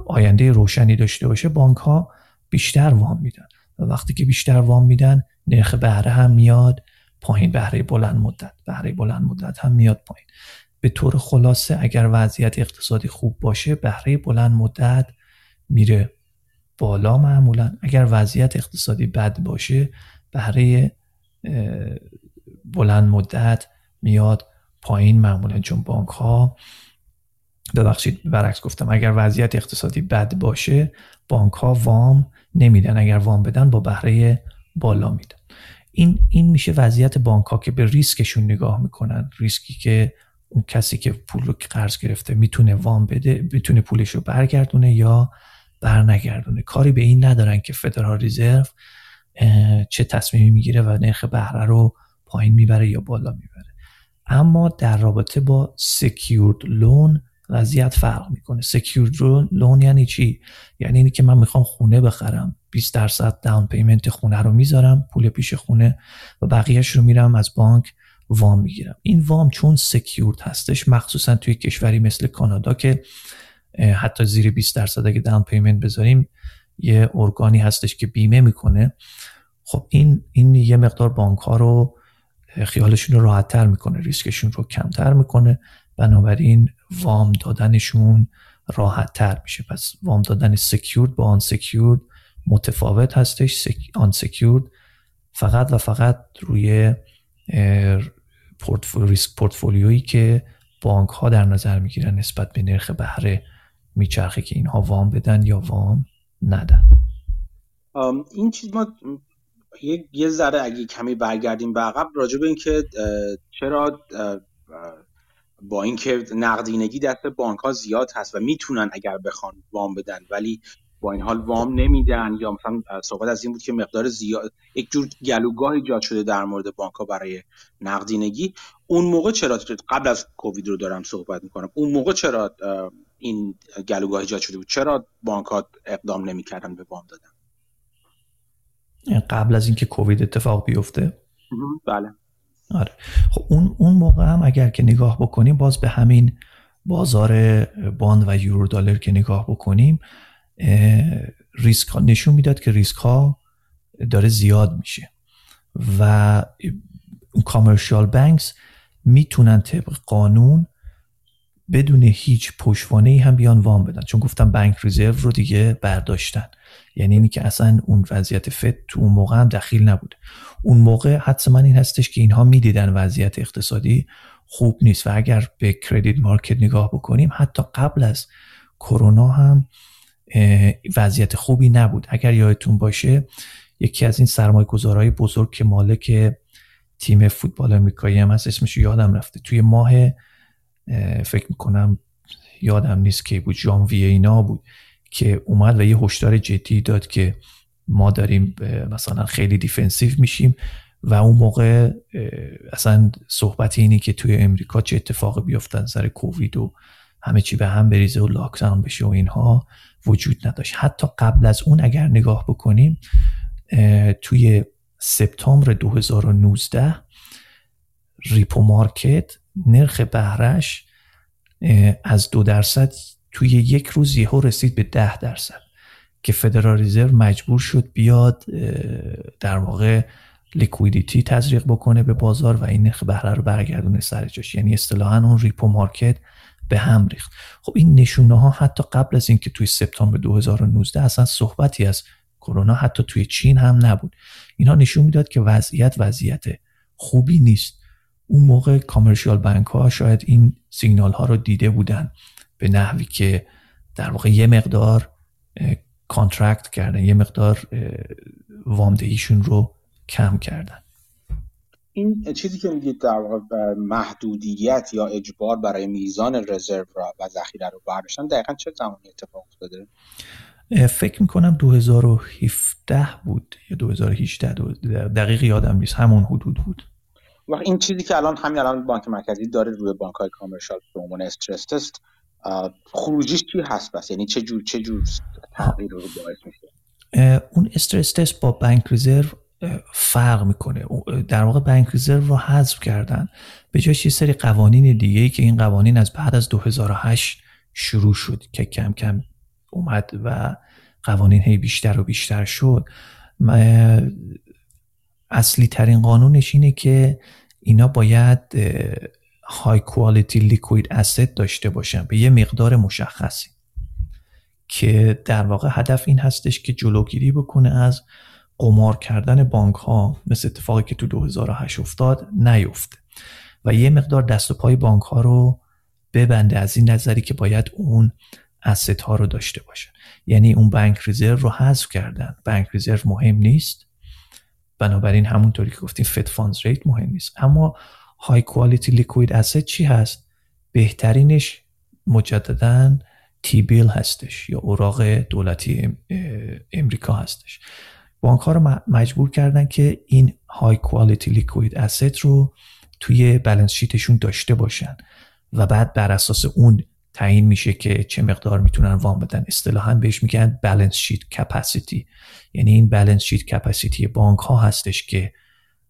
آینده روشنی داشته باشه بانک ها بیشتر وام میدن. و وقتی که بیشتر وام میدن نرخ بهره هم میاد پایین. بهره بلند مدت. بهره بلند مدت هم میاد پایین. به طور خلاصه اگر وضعیت اقتصادی خوب باشه بهره بلند مدت میره بالا معمولا. اگر وضعیت اقتصادی بد باشه بهره بلند مدت میاد پایین معمولا. چون بانک ها ببخشید برعکس گفتم اگر وضعیت اقتصادی بد باشه بانک ها وام نمیدن. اگر وام بدن با بهره بالا میدن. این این میشه وضعیت بانک ها که به ریسکشون نگاه می‌کنن. ریسکی که اون کسی که پول رو قرض گرفته می‌تونه وام بده می‌تونه پولش رو برگردونه یا برنگردونه. کاری به این ندارن که فدرال رزرو چه تصمیمی می‌گیره و نرخ بهره رو پایین می‌بره یا بالا می‌بره. اما در رابطه با secured loan وضعیت فرق می‌کنه. secured loan یعنی چی؟ یعنی اینی که من می‌خوام خونه بخرم. 20 درصد down payment خونه رو می‌ذارم پول پیش خونه و بقیهش رو میرم از بانک وام می‌گیرم. این وام چون secured هستش مخصوصا توی کشوری مثل کانادا که حتی زیر 20 درصد اگه down payment بذاریم یه ارگانی هستش که بیمه می‌کنه. خب این این یه مقدار بانک ها رو خیالشون رو راحت تر می‌کنه ریسکشون رو کمتر می‌کنه. بنابراین وام دادنشون راحت تر میشه. پس وام دادن secured با unsecured متفاوت هستش. unsecured فقط و فقط روی ریسک پورتفولیویی که بانک ها در نظر می‌گیرن نسبت به نرخ بهره میچرخه که اینها وام بدن یا وام ندن. این چیز ما یه ذره اگه کمی برگردیم به عقب راجع به اینکه چرا با اینکه نقدینگی دست بانک ها زیاد هست و می‌تونن اگر بخوان وام بدن ولی با این حال وام نمیدن یا مثلا صحبت از این بود که مقدار زیاد یک جور گلوگاه ایجاد شده در مورد بانک ها برای نقدینگی. اون موقع چرا قبل از کووید رو دارم صحبت می‌کنم اون موقع چرا این گلوگاه ایجاد شده بود؟ چرا بانک ها اقدام نمی‌کردن به وام دادن؟ قبل از اینکه کووید اتفاق بیفته. بله. آره. خب اون اون موقع هم اگر که نگاه بکنیم باز به همین بازار باند و یورو دلار که نگاه بکنیم ریسک ها نشون می‌داد که ریسک ها داره زیاد میشه و کامرشال بانکس می‌تونن طبق قانون بدون هیچ پشوانه ای هم بیان وام بدن. چون گفتم بانک ریزرو رو دیگه برداشتن. یعنی اینی که اصلا اون وضعیت فد تو اون موقع هم دخیل نبود. اون موقع حدس من این هستش که اینها می‌دیدن وضعیت اقتصادی خوب نیست و اگر به کردیت مارکت نگاه بکنیم حتی قبل از کرونا هم وضعیت خوبی نبود. اگر یادتون باشه یکی از این سرمایه گذارهای بزرگ که مالک تیم فوتبال امریکایی هم هست اسمش یادم رفته. توی ماه فکر می‌کنم یادم نیست که بود. ژانویه اینا بود که اومد و یه هشدار جدی داد که ما داریم مثلا خیلی دیفنسیو میشیم و اون موقع اصلا صحبت اینی که توی امریکا چه اتفاقی بیفتن سر کووید و همه چی به هم بریزه و لاکداون بشه و اینها وجود نداشت. حتی قبل از اون اگر نگاه بکنیم توی سپتامبر 2019 repo market نرخ بهرش از دو درصد توی یک روز یهو رسید به ده درصد که فدرال رزرو مجبور شد بیاد در واقع liquidity تزریق بکنه به بازار و این نرخ بهره رو برگردونه سر جاش. یعنی اصطلاحا اون repo market به هم ریخت. خب این نشونه ها حتی قبل از اینکه توی سپتامبر 2019 اصلا صحبتی از کرونا حتی توی چین هم نبود. اینها نشون می‌داد که وضعیت وضعیت خوبی نیست. اون موقع commercial bank ها شاید این سیگنال ها رو دیده بودن به نحوی که در واقع یه مقدار contract کردن یه مقدار وامدهیشون رو کم کردن. این چیزی که میگید در واقع محدودیت یا اجبار برای میزان رزرو و ذخیره رو برداشتن دقیقا چه زمانی اتفاق افتاده؟ فکر می‌کنم 2017 بود یا 2018 دقیق یادم نیست همون حدود بود. و این چیزی که الان همین الان بانک مرکزی داره روی بانک های کامرشال به عنوان استرس تست خروجیش چی هست بس یعنی چه جور چه جور تغییر رو باعث میشه؟ اون استرس تست با بانک رزرو فرق می‌کنه. در واقع بانک رزرو رو حذف کردن. به جاش یه سری قوانین دیگه ای که این قوانین از بعد از 2008 شروع شد که کم کم اومد و قوانین هی بیشتر و بیشتر شد اصلی ترین قانونش اینه که اینا باید های کوالیتی لیکوید اسید داشته باشن به یه مقدار مشخصی که در واقع هدف این هستش که جلوگیری بکنه از قمار کردن بانک ها مثل اتفاقی که تو 2008 افتاد نیفته و یه مقدار دست و پای بانک ها رو ببنده از این نظری که باید اون asset ها رو داشته باشن. یعنی اون bank reserve رو حذف کردن. bank reserve مهم نیست. بنابراین همونطوری که گفتیم Fed funds rate مهم نیست. اما high quality liquid asset چی هست؟ بهترینش مجددا تی بیل هستش یا اوراق دولتی امریکا هستش. بانک ها رو مجبور کردن که این های کوالیتی لیکوید اسید رو توی بالانس شیتشون داشته باشن و بعد بر اساس اون تعیین میشه که چه مقدار می‌تونن وام بدن. اصطلاحا بهش میگن بالانس شیت کپاسیتی یعنی این بالانس شیت کپاسیتی بانک ها هستش که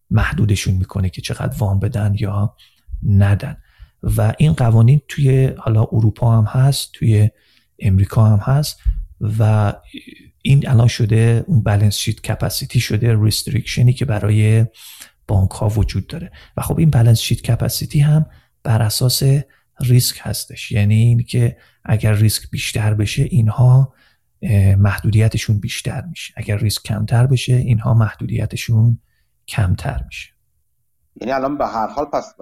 محدودشون می‌کنه که چقدر وام بدن یا ندن. و این قوانین توی حالا اروپا هم هست توی امریکا هم هست و این الان شده اون balance sheet capacity شده restriction ی که برای بانک ها وجود داره. و خب این balance sheet capacity هم بر اساس ریسک هستش. یعنی این که اگر ریسک بیشتر بشه اینها محدودیتشون بیشتر میشه. اگر ریسک کمتر بشه اینها محدودیتشون کمتر میشه. یعنی الان به هر حال پس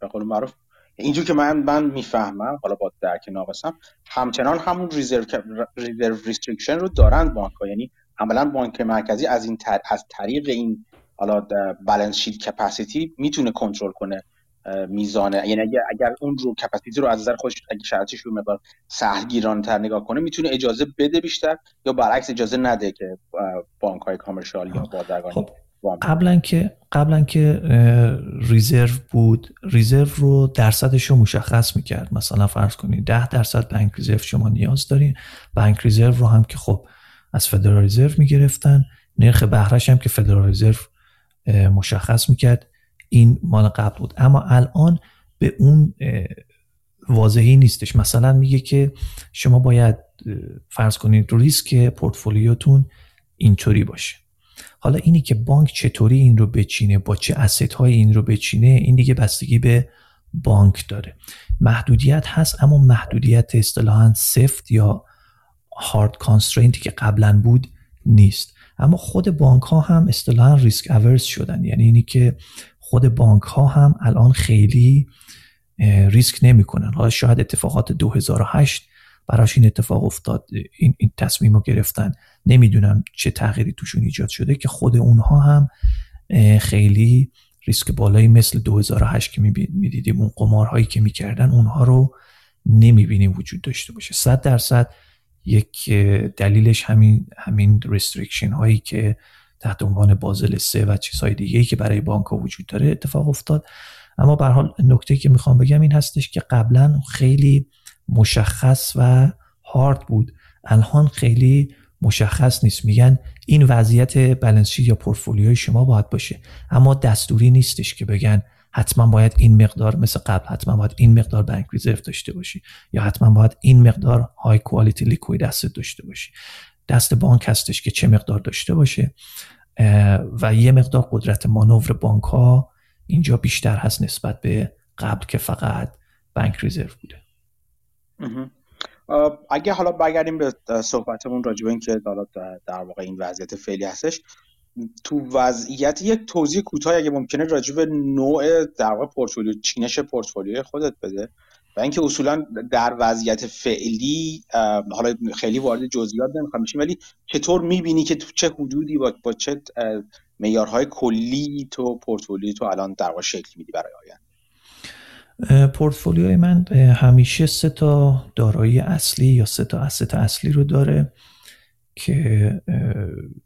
به قول معروف اینجور که من من می‌فهمم حالا با درک ناقصم همچنان همون reserve reserve restriction رو دارن بانک ها یعنی عملا بانک مرکزی از این از طریق این حالا balance sheet capacity می‌تونه کنترل کنه. میزانه. یعنی اگر, اگر اون رو capacity رو از نظر خودش اگه شرطش رو مقدار تر نگاه کنه می‌تونه اجازه بده بیشتر یا برعکس اجازه نده که بانک های کامرشال یا بازرگانی خب. قبلا که قبلا که ریزرو بود ریزرو رو درصدش رو مشخص می‌کرد. مثلا فرض کنید 10 درصد بانک ریزرو شما نیاز دارین. بانک ریزرو رو هم که خب از فدرال ریزرو می‌گرفتن. نرخ بهرش هم که فدرال ریزرو مشخص می‌کرد. این مال قبل بود. اما الان به اون واضحی نیستش. مثلا میگه که شما باید فرض کنید ریسک پورتفولیوتون اینطوری باشه. حالا اینی که بانک چطوری این رو بچینه با چه asset های این رو بچینه این دیگه بستگی به بانک داره. محدودیت هست اما محدودیت اصطلاحا سفت یا hard constraint ی که قبلا بود نیست. اما خود بانک ها هم اصطلاحا risk averse شدن. یعنی اینی که خود بانک ها هم الان خیلی ریسک نمی‌کنن. حالا شاید اتفاقات 2008 براش این اتفاق افتاد این, این تصمیم رو گرفتن. نمی‌دونم چه تغییری توشون ایجاد شده که خود اونها هم خیلی ریسک بالایی مثل 2008 که می‌دیدیم اون قمارهایی که می‌کردن اونها رو نمی‌بینیم وجود داشته باشه. صد درصد یک دلیلش همین همین restriction هایی که تحت عنوان بازل سه و چیزهای دیگه که برای بانک ها وجود داره اتفاق افتاد. اما به حال نکته که می‌خوام بگم این هستش که قبلا خیلی مشخص و هارد بود. الان خیلی مشخص نیست. میگن این وضعیت بلنس یا پورتفولیوی شما باید باشه. اما دستوری نیستش که بگن حتما باید این مقدار مثل قبل حتما باید این مقدار بانک ریزرو داشته باشی یا حتما باید این مقدار های کوالیتی لیکوید اسید داشته باشی. دست بانک هستش که چه مقدار داشته باشه و یه مقدار قدرت مانور بانک ها اینجا بیشتر هست نسبت به قبل که فقط بانک ریزرو بوده. اگه حالا برگردیم به صحبتمون راجع به اینکه در واقع این وضعیت فعلی هستش تو وضعیت یک توضیح کوتاه اگه ممکنه راجع به نوع در واقع پورتفولیو چینش پورتفولیوی خودت بده. و اینکه اصولا در وضعیت فعلی حالا خیلی وارد جزئیات نمی‌خوام بشیم ولی چطور می‌بینی که تو چه حدودی با, با چه معیارهای کلی تو پورتفولیو تو الان در واقع شکل میدی برای آینده؟ پورتفولیوی من همیشه سه تا دارایی اصلی یا سه تا اسست اصلی رو داره که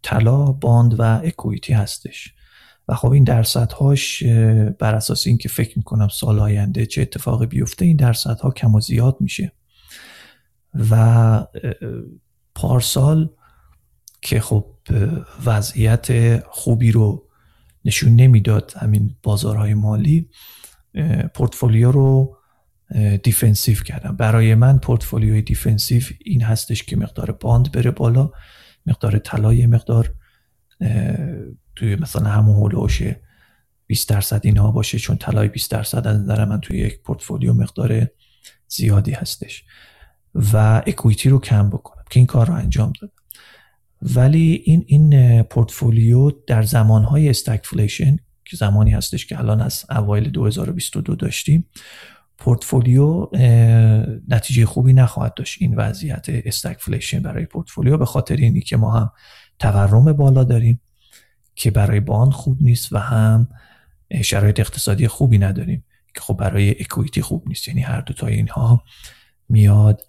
طلا باند و اکویتی هستش. و خب این درصدهاش بر اساس اینکه فکر می‌کنم سال آینده چه اتفاقی بیفته این درصدها کم و زیاد میشه. و پارسال که خب وضعیت خوبی رو نشون نمی‌داد همین بازارهای مالی پورتفولیو رو defensive کردم برای من portfolio ی defensive این هستش که مقدار bond بره بالا مقدار طلای مقدار توی مثلا همون حول و حوش 20 درصد اینها باشه چون طلای 20 درصد از نظر من توی یک پورتفولیو مقدار زیادی هستش. و equity رو کم بکنم که این کار رو انجام دادم. ولی این این پورتفولیو در زمانهای stagflation که زمانی هستش که الان از اوایل 2022 داشتیم پورتفولیو نتیجه خوبی نخواهد داشت. این وضعیت stagflation برای پورتفولیو به خاطر اینی که ما هم تورم بالا داریم. که برای باند خوب نیست و هم شرایط اقتصادی خوبی نداریم که خب برای اکویتی خوب نیست. یعنی هر دو تا اینها میاد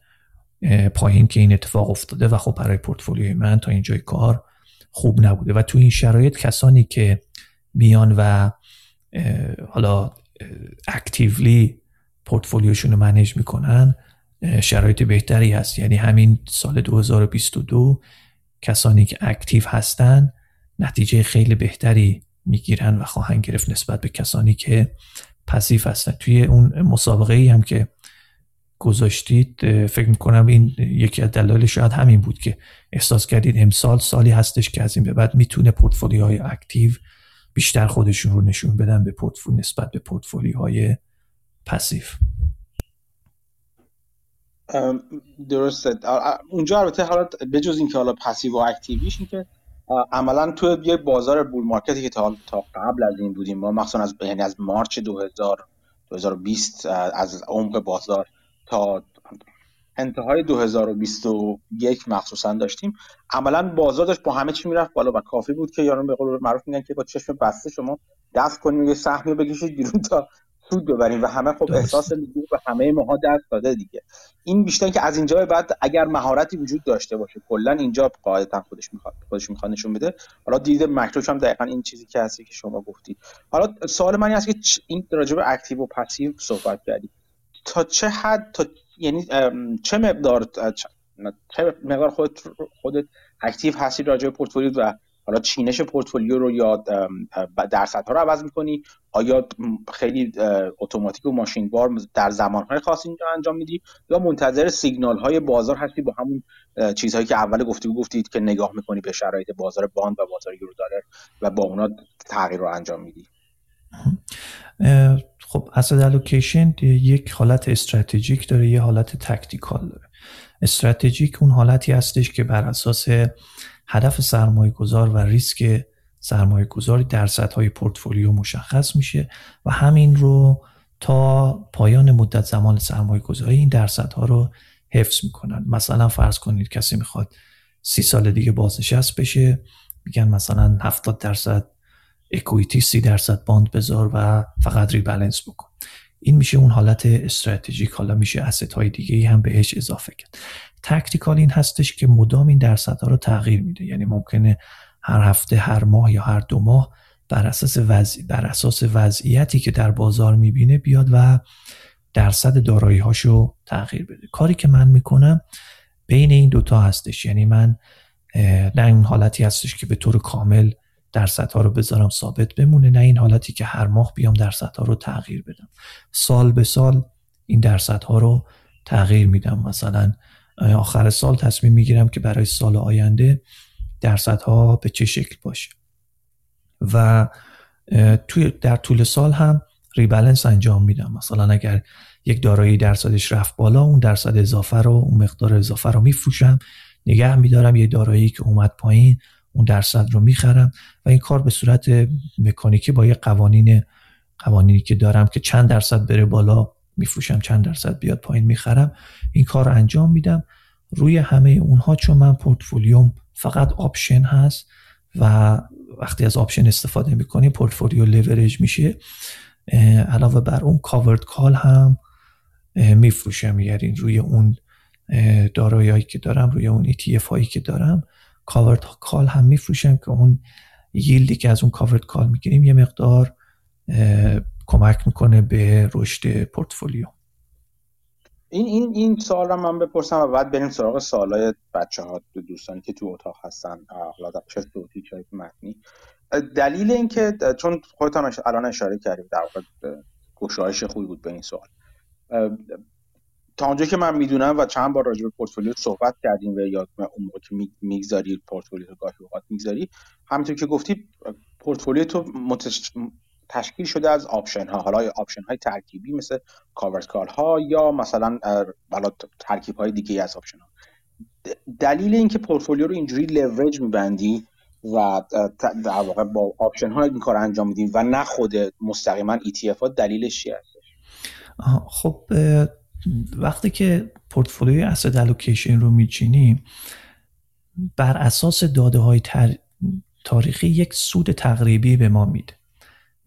پایین که این اتفاق افتاده و خب برای پورتفولیوی من تا اینجای کار خوب نبوده. و تو این شرایط کسانی که میان و حالا اکتیولی پورتفولیوشون رو منیج می‌کنن شرایط بهتری هست. یعنی همین سال 2022 کسانی که active هستن نتیجه خیلی بهتری می‌گیرن و خواهند گرفت نسبت به کسانی که passive هستن. توی اون مسابقه ای هم که گذاشتید فکر می‌کنم این یکی از دلایل شاید همین بود که احساس کردید امسال سالی هستش که از این به بعد می‌تونه portfolio های active بیشتر خودشون رو نشون بدن به پورتفولیو نسبت به پورتفولیوهای passive. درسته. اونجا البته حالا بجز اینکه حالا passive و active یش که عملا تو یه بازار bull market ی که تا, قبل از این بودیم ما مخصوصا از یعنی از مارچ 2000 2020 از عمق بازار تا انتهای 2021 مخصوصا داشتیم. عملا بازار داشت با همه چی می‌رفت بالا و کافی بود که یارو به قول معروف میگن که با چشم بسته شما دست کنیم یه سهمی رو بکشید بیرون تا سود ببریم و همه خب احساس میگیم و همه ماها دست داده دیگه. این بیشتر که از اینجا بعد اگر مهارتی وجود داشته باشه کلا اینجا قاعدتا خودش می‌خواد خودش می‌خواد نشون بده. حالا دید مکروش هم دقیقا این چیزی که هستی که شما گفتی. حالا سوال من است که این راجع به اکتیو و پسیو صحبت کردی. تا چه حد تا یعنی چه مقدار چه مقدار خودت خودت active هستی راجع به پورتفولیو و حالا چینش پورتفولیو رو یا درصدها رو عوض می‌کنی. آیا خیلی اتوماتیک و ماشین وار در زمانهای خاصی انجام میدی؟ یا منتظر سیگنال های بازار هستی با همون چیزهایی که اول گفتی گفتید که نگاه می‌کنی به شرایط بازار bond و بازار یورو دلار و با اونا تغییر رو انجام میدی؟ خب asset allocation یک حالت استراتژیک داره یه حالت tactical داره. استراتژیک اون حالتی هستش که بر اساس هدف سرمایه گذار و ریسک سرمایه گذاری درصدهای پورتفولیو مشخص میشه و همین رو تا پایان مدت زمان سرمایه گذاری این درصدها رو حفظ می‌کنن. مثلا فرض کنید کسی می‌خواد سی سال دیگه بازنشست بشه میگن مثلا 70 درصد equity سی درصد bond بذار و فقط rebalance بکن. این میشه اون حالت استراتژیک حالا میشه اسست های دیگه هم بهش اضافه کرد. تکتیکال این هستش که مدام این درصدها رو تغییر میده. یعنی ممکنه هر هفته هر ماه یا هر دو ماه بر اساس وضع بر اساس وضعیتی که در بازار می‌بینه بیاد و درصد دارایی هاشو تغییر بده. کاری که من می‌کنم بین این دوتا هستش. یعنی من نه این حالتی هستش که به طور کامل درصدها رو بذارم ثابت بمونه نه این حالتی که هر ماه بیام درصدها رو تغییر بدم. سال به سال این درصدها رو تغییر میدم. مثلا آخر سال تصمیم می‌گیرم که برای سال آینده درصدها به چه شکل باشه. و توی در طول سال هم ریبلنس انجام میدم. مثلا اگر یک دارایی درصدش رفت بالا اون درصد اضافه رو اون مقدار اضافه رو میفروشم. نگه میدارم یه دارایی که اومد پایین اون درصد رو می‌خرم. و این کار به صورت مکانیکی با یه قوانین قوانینی که دارم که چند درصد بره بالا میفروشم چند درصد بیاد پایین می‌خرم. این کار رو انجام میدم. روی همه اونها چون من پورتفولیوم فقط option هست و وقتی از option استفاده می‌کنیم پورتفولیو لیورج میشه. علاوه بر اون covered call هم میفروشم. یعنی روی اون دارایی که دارم روی اون ETF هایی که دارم کاورد کال هم میفروشم که اون ییلدی که از اون کاورد کال می‌گیریم یه مقدار کمک می‌کنه به رشد پورتفولیو. این این این سوال رو من بپرسم و بعد بریم سراغ سوالای بچه ها دوستانی که تو اتاق هستن حالا چه صوتی چه متنی. دلیل اینکه چون خودتان الان اشاره کردیم در واقع گشایش خوبی بود به این سوال. تا اونجا که من می‌دونم و چند بار راجع به پورتفولیو صحبت کردیم و یا اون موقع که می‌گذاری پورتفولیو گاهی اوقات می‌گذاری همینطور که گفتی پورتفولیو تو تشکیل شده از option ها حالا option های ترکیبی مثل covered call ها یا مثلا حالا ترکیب های دیگه از option ها دلیل اینکه پورتفولیو رو اینجوری لورج میبندی و در واقع با option ها این کار انجام میدیم و نه خود مستقیما ETF ها دلیلش چی هستش خب وقتی که پورتفولیوی اسید الوکیشن رو میچینیم بر اساس داده های تاریخی یک سود تقریبی به ما میده.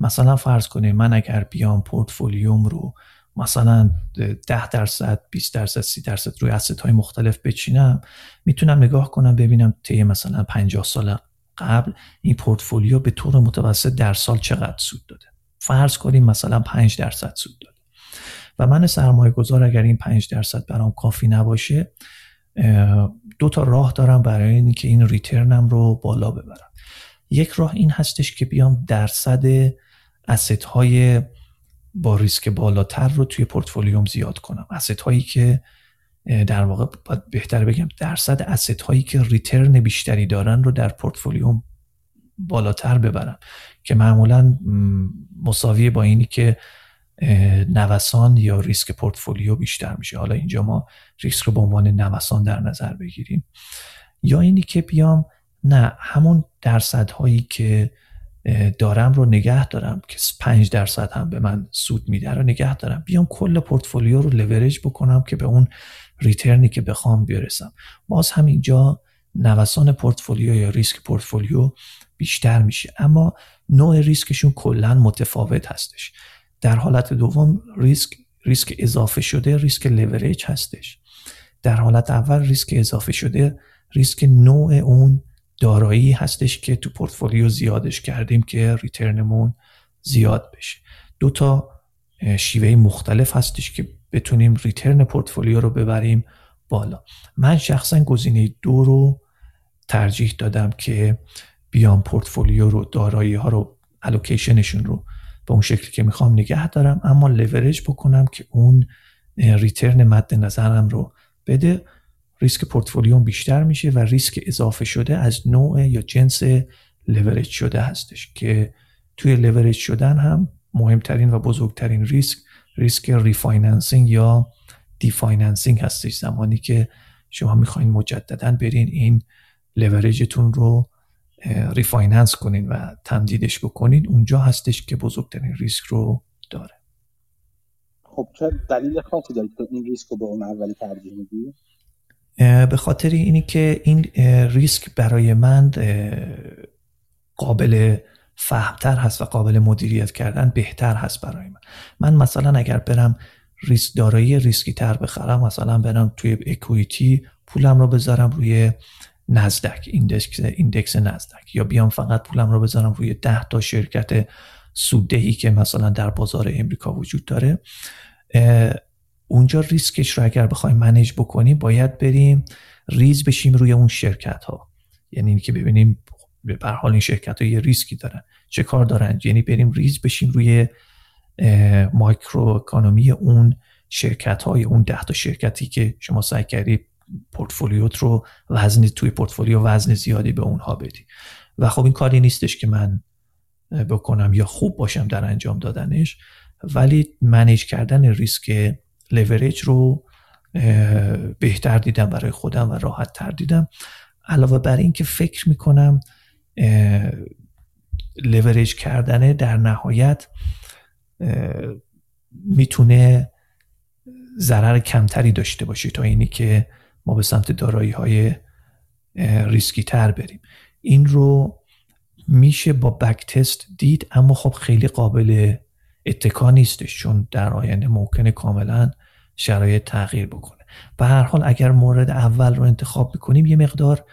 مثلا فرض کنید من اگر بیام پورتفولیوم رو مثلا 10 درصد 20 درصد 30 درصد روی اسید های مختلف بچینم می‌تونم نگاه کنم ببینم طی مثلا 50 سال قبل این پورتفولیو به طور متوسط در سال چقدر سود داده. فرض کنیم مثلا 5 درصد سود داده. و من سرمایه گذار اگر این 5 درصد برام کافی نباشه دو تا راه دارم برای اینکه این return م رو بالا ببرم. یک راه این هستش که بیام درصد asset های با ریسک بالاتر رو توی پورتفولیوم زیاد کنم. asset هایی که در واقع باید بهتر بگم درصد asset هایی که return بیشتری دارن رو در پورتفولیوم بالاتر ببرم که معمولا مساوی با اینی که نوسان یا ریسک پورتفولیو بیشتر میشه. حالا اینجا ما ریسک رو به عنوان نوسان در نظر بگیریم. یا اینی که بیام نه همون درصد هایی که دارم رو نگه دارم که 5 درصد هم به من سود میده رو نگه دارم. بیام کل پورتفولیو رو لورج بکنم که به اون return ی که بخوام برسم. باز هم اینجا نوسان پورتفولیو یا ریسک پورتفولیو بیشتر میشه. اما نوع ریسکشون کلا متفاوت هستش. در حالت دوم ریسک ریسک اضافه شده ریسک لورج هستش. در حالت اول ریسک اضافه شده ریسک نوع اون دارایی هستش که تو پورتفولیو زیادش کردیم که return مون زیاد بشه. دو تا شیوه مختلف هستش که بتونیم return پورتفولیو رو ببریم بالا. من شخصا گزینه دو رو ترجیح دادم که بیام پورتفولیو رو دارایی ها رو allocation شون رو به اون شکلی که می‌خوام نگه دارم اما لورج بکنم که اون return مد نظرم رو بده. ریسک پورتفولیوم بیشتر میشه و ریسک اضافه شده از نوع یا جنس لورج شده هستش که توی لورج شدن هم مهمترین و بزرگترین ریسک ریسک refinancing یا refinancing هستش. زمانی که شما می‌خواین مجددا برین این لورجتون رو refinance کنین و تمدیدش بکنین اونجا هستش که بزرگترین ریسک رو داره. خب چه دلیل خاصی دارید که این ریسک رو به اون اولی ترجیح می‌دید به خاطر اینی که این ریسک برای من قابل فهمتر هست و قابل مدیریت کردن بهتر هست برای من. من مثلا اگر برم ریسک دارایی ریسکی تر بخرم مثلا برم توی equity پولم رو بذارم روی Nasdaq index index Nasdaq یا بیام فقط پولم رو بذارم روی ده تا شرکت سوددهی که مثلا در بازار امریکا وجود داره اونجا ریسکش رو اگر بخوایم manage بکنیم باید بریم ریز بشیم روی اون شرکت ها یعنی اینکه ببینیم به حال این شرکت ها یه ریسکی دارن. چه کار دارن؟ یعنی بریم ریز بشیم روی micro economy اون شرکت های اون ده تا شرکتی که شما سعی کردی پورتفولیوت رو وزن توی پورتفولیو وزن زیادی به اونها بدی. و خب این کاری نیستش که من بکنم یا خوب باشم در انجام دادنش ولی manage کردن ریسک لیوریج رو بهتر دیدم برای خودم و راحت تر دیدم. علاوه بر این که فکر می‌کنم لیوریج کردن در نهایت می‌تونه ضرر کمتری داشته باشه تا اینی که ما به سمت دارایی های ریسکی تر بریم. این رو میشه با back test دید اما خب خیلی قابل اتکا نیستش چون در آینده ممکنه کاملا شرایط تغییر بکنه. و هر حال اگر مورد اول رو انتخاب می‌کنیم یه مقدار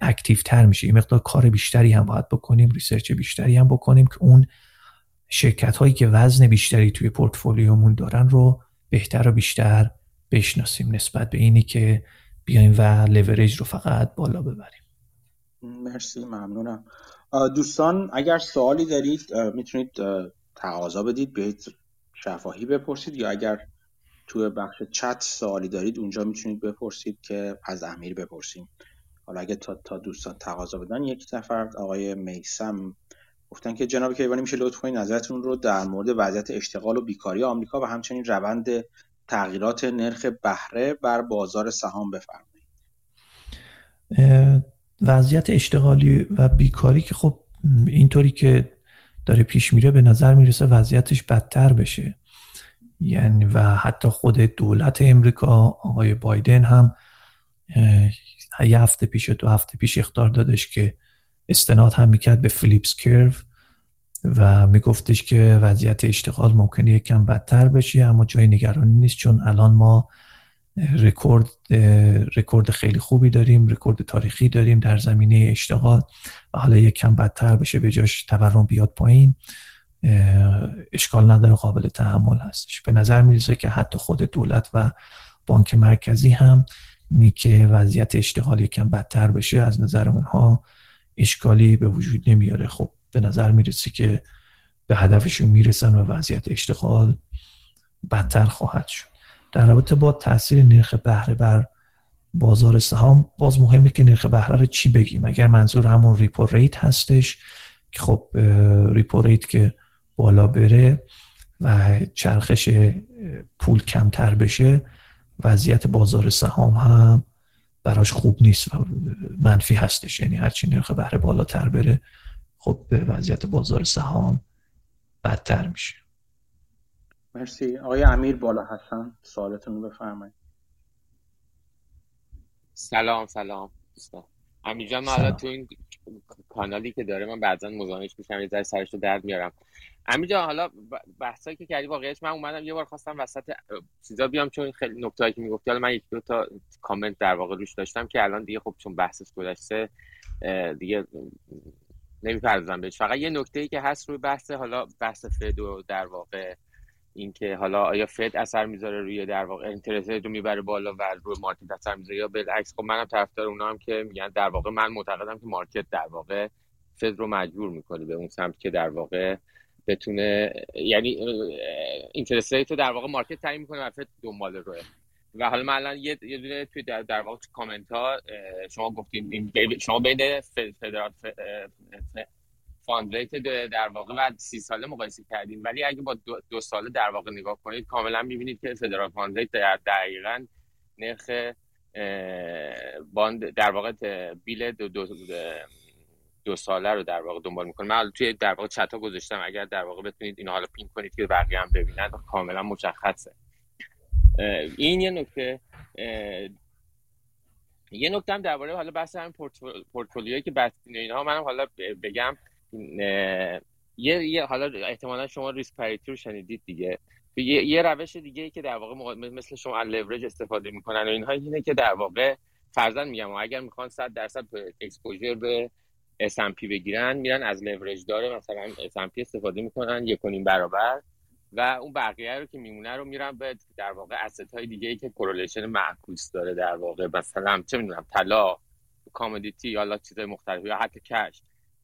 active تر میشه. یه مقدار کار بیشتری هم باید بکنیم research بیشتری هم بکنیم که اون شرکت هایی که وزن بیشتری توی پورتفولیومون دارن رو بهتر و بیشتر بشناسیم. نسبت به اینی که بیایم و لورج رو فقط بالا ببریم. مرسی ممنونم. دوستان اگر سوالی دارید می‌تونید تقاضا بدید بیایید شفاهی بپرسید یا اگر توی بخش چت سوالی دارید اونجا می‌تونید بپرسید که از امیر بپرسیم. حالا اگه تا, تا دوستان تقاضا بدن یک نفر آقای میسم گفتن که جناب کیوانی میشه لطف کنید نظرتون رو در مورد وضعیت اشتغال و بیکاری آمریکا و همچنین روند تغییرات نرخ بهره بر بازار سهام بفرمایید. وضعیت اشتغالی و بیکاری که خب اینطوری که داره پیش میره به نظر می‌رسه وضعیتش بدتر بشه. یعنی و حتی خود دولت امریکا آقای بایدن هم یه هفته پیش دو هفته پیش اختار دادش که استناد هم می‌کرد به فلیپس کرو و میگفتش که وضعیت اشتغال ممکنه یکم بدتر بشه اما جای نگرانی نیست چون الان ما رکورد رکورد خیلی خوبی داریم رکورد تاریخی داریم در زمینه اشتغال و حالا یکم بدتر بشه به جاش تورم بیاد پایین اشکال نداره قابل تحمل هستش. به نظر می‌رسه که حتی خود دولت و بانک مرکزی هم می که وضعیت اشتغال یکم بدتر بشه از نظر اونها اشکالی به وجود نمیاره. خب به نظر می‌رسه که به هدفشون می‌رسن و وضعیت اشتغال بدتر خواهد شد. در رابطه با تاثیر نرخ بهره بر بازار سهام باز مهمه که نرخ بهره رو چی بگیم؟ اگر منظور همون repo rate هستش که خب repo rate که بالا بره و چرخش پول کمتر بشه وضعیت بازار سهام هم براش خوب نیست و منفی هستش. یعنی هرچی نرخ بهره بالاتر بره خب وضعیت بازار سهام بدتر میشه. مرسی. آقای امیر بالا هستن. سوالتون رو بفرمایید. سلام سلام. دوستان. امیر جان حالا تو این کانالی که داره من بعضا مزاحمش میشم یه ذره سرش رو درد میارم. امیر جان حالا بحثایی که کردی واقعیت من اومدم یه بار خواستم وسط چیزا بیام چون خیلی نکتهایی که می‌گفتی حالا من یک دو تا کامنت در واقع روش داشتم که الان دیگه خب چون بحث گذشته دیگه نمی‌پردازم بهش. فقط یه نکته ای که هست روی بحث حالا بحث Fed و در واقع اینکه حالا آیا Fed اثر می‌ذاره روی در واقع interest رو می‌بره بالا و روی market اثر می‌ذاره یا بالعکس؟ خب منم طرفدار اونا هم که میگن در واقع من معتقدم که market در واقع Fed رو مجبور می‌کنه به اون سمت که در واقع بتونه یعنی interest رو در واقع market تعیین می‌کنه و Fed دنبال روه. و حالا من الان یه یه دونه توی در, در واقع کامنت ها شما گفتین شما بین federal fund rate در واقع با سی ساله مقایسه کردیم. ولی اگه با دو, دو ساله در واقع نگاه کنید کاملا می‌بینید که federal fund rate در دقیقا نرخ bond در واقع bill دو, دو, دو ساله رو در واقع دنبال می‌کنه. من توی در واقع چتا گذاشتم. اگر در واقع بتونید این حالا pin کنید که بقیه هم ببینن کاملا مشخصه. این یه نکته. یه نکته هم درباره حالا بحث هم پورتفولیویی که بستین اینها منم حالا بگم. یه, یه حالا احتمالا شما risk parity شنیدید دیگه. یه, یه روش دیگه ای که در واقع مثل شما از لورج استفاده می‌کنن و اینها اینه که در واقع فرضاً میگم و اگر می‌خوان 100 درصد exposure به S&P بگیرن میرن از لورج داره مثلا S&P استفاده می‌کنن یک برابر و اون بقیه رو که میمونه رو میرن به در واقع asset های دیگه ای که correlation معکوس داره در واقع. مثلا چه می‌دونم طلا commodity یا چیزای مختلفی یا حتی cash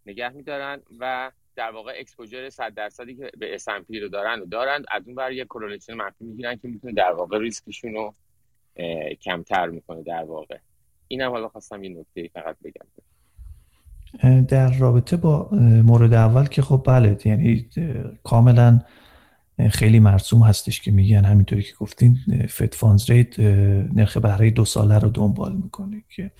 نگه میدارن و در واقع exposure 100 درصدی که به S&P رو دارن و دارن از اون بر یه correlation منفی می‌گیرن که می‌تونه در واقع ریسکشون رو کمتر می‌کنه در واقع. اینم حالا خواستم این نکته فقط بگم. در رابطه با مورد اول که خب بله یعنی کاملا خیلی مرسوم هستش که میگن همینطوری که گفتین فد فانز ریت نرخ بهره دو ساله رو دنبال می‌کنه که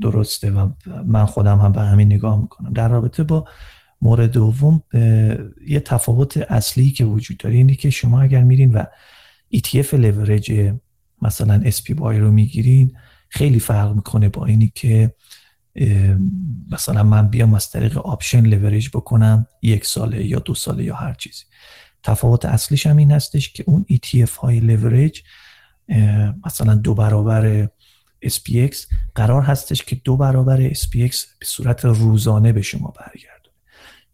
درسته و من خودم هم به همین نگاه می‌کنم. در رابطه با مورد دوم یه تفاوت اصلی که وجود داره اینه که شما اگر میرین و ETF لورج مثلا SP بای رو می‌گیرین خیلی فرق می‌کنه با اینی که مثلا من بیام از طریق option leverage بکنم یک ساله یا دو ساله یا هر چیزی. تفاوت اصلیش هم این هستش که اون ETF های لورج مثلا دو برابر SPX قرار هستش که دو برابر SPX به صورت روزانه به شما برگردونه.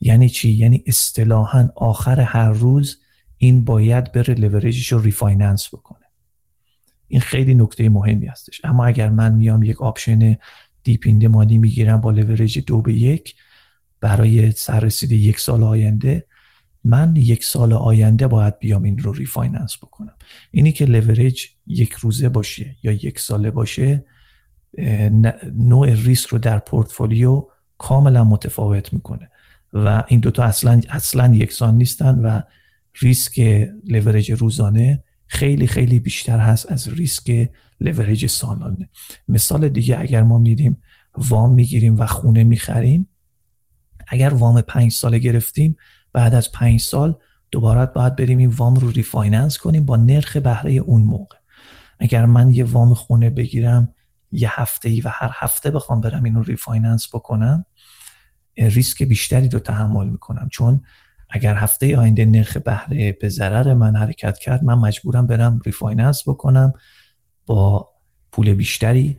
یعنی چی؟ یعنی اصطلاحا آخر هر روز این باید بره لورجش رو refinance بکنه. این خیلی نکته مهمی هستش. اما اگر من میام یک option deep money می‌گیرم با لورج دو به یک برای سررسید یک سال آینده من یک سال آینده باید بیام این رو refinance بکنم. اینی که لورج یک روزه باشه یا یک ساله باشه نوع ریسک رو در پورتفولیو کاملا متفاوت می‌کنه و این دوتا اصلا اصلا یکسان نیستن و ریسک لورج روزانه خیلی خیلی بیشتر هست از ریسک لورج سالانه. مثال دیگه اگر ما میریم وام می‌گیریم و خونه می‌خریم اگر وام پنج ساله گرفتیم بعد از پنج سال دوباره باید بریم این وام رو refinance کنیم با نرخ بهره اون موقع. اگر من یه وام خونه بگیرم یه هفته ای و هر هفته بخوام برم اینو refinance بکنم ریسک بیشتری رو تحمل می‌کنم. چون اگر هفته آینده نرخ بهره به ضرر من حرکت کرد من مجبورم برم refinance بکنم با پول بیشتری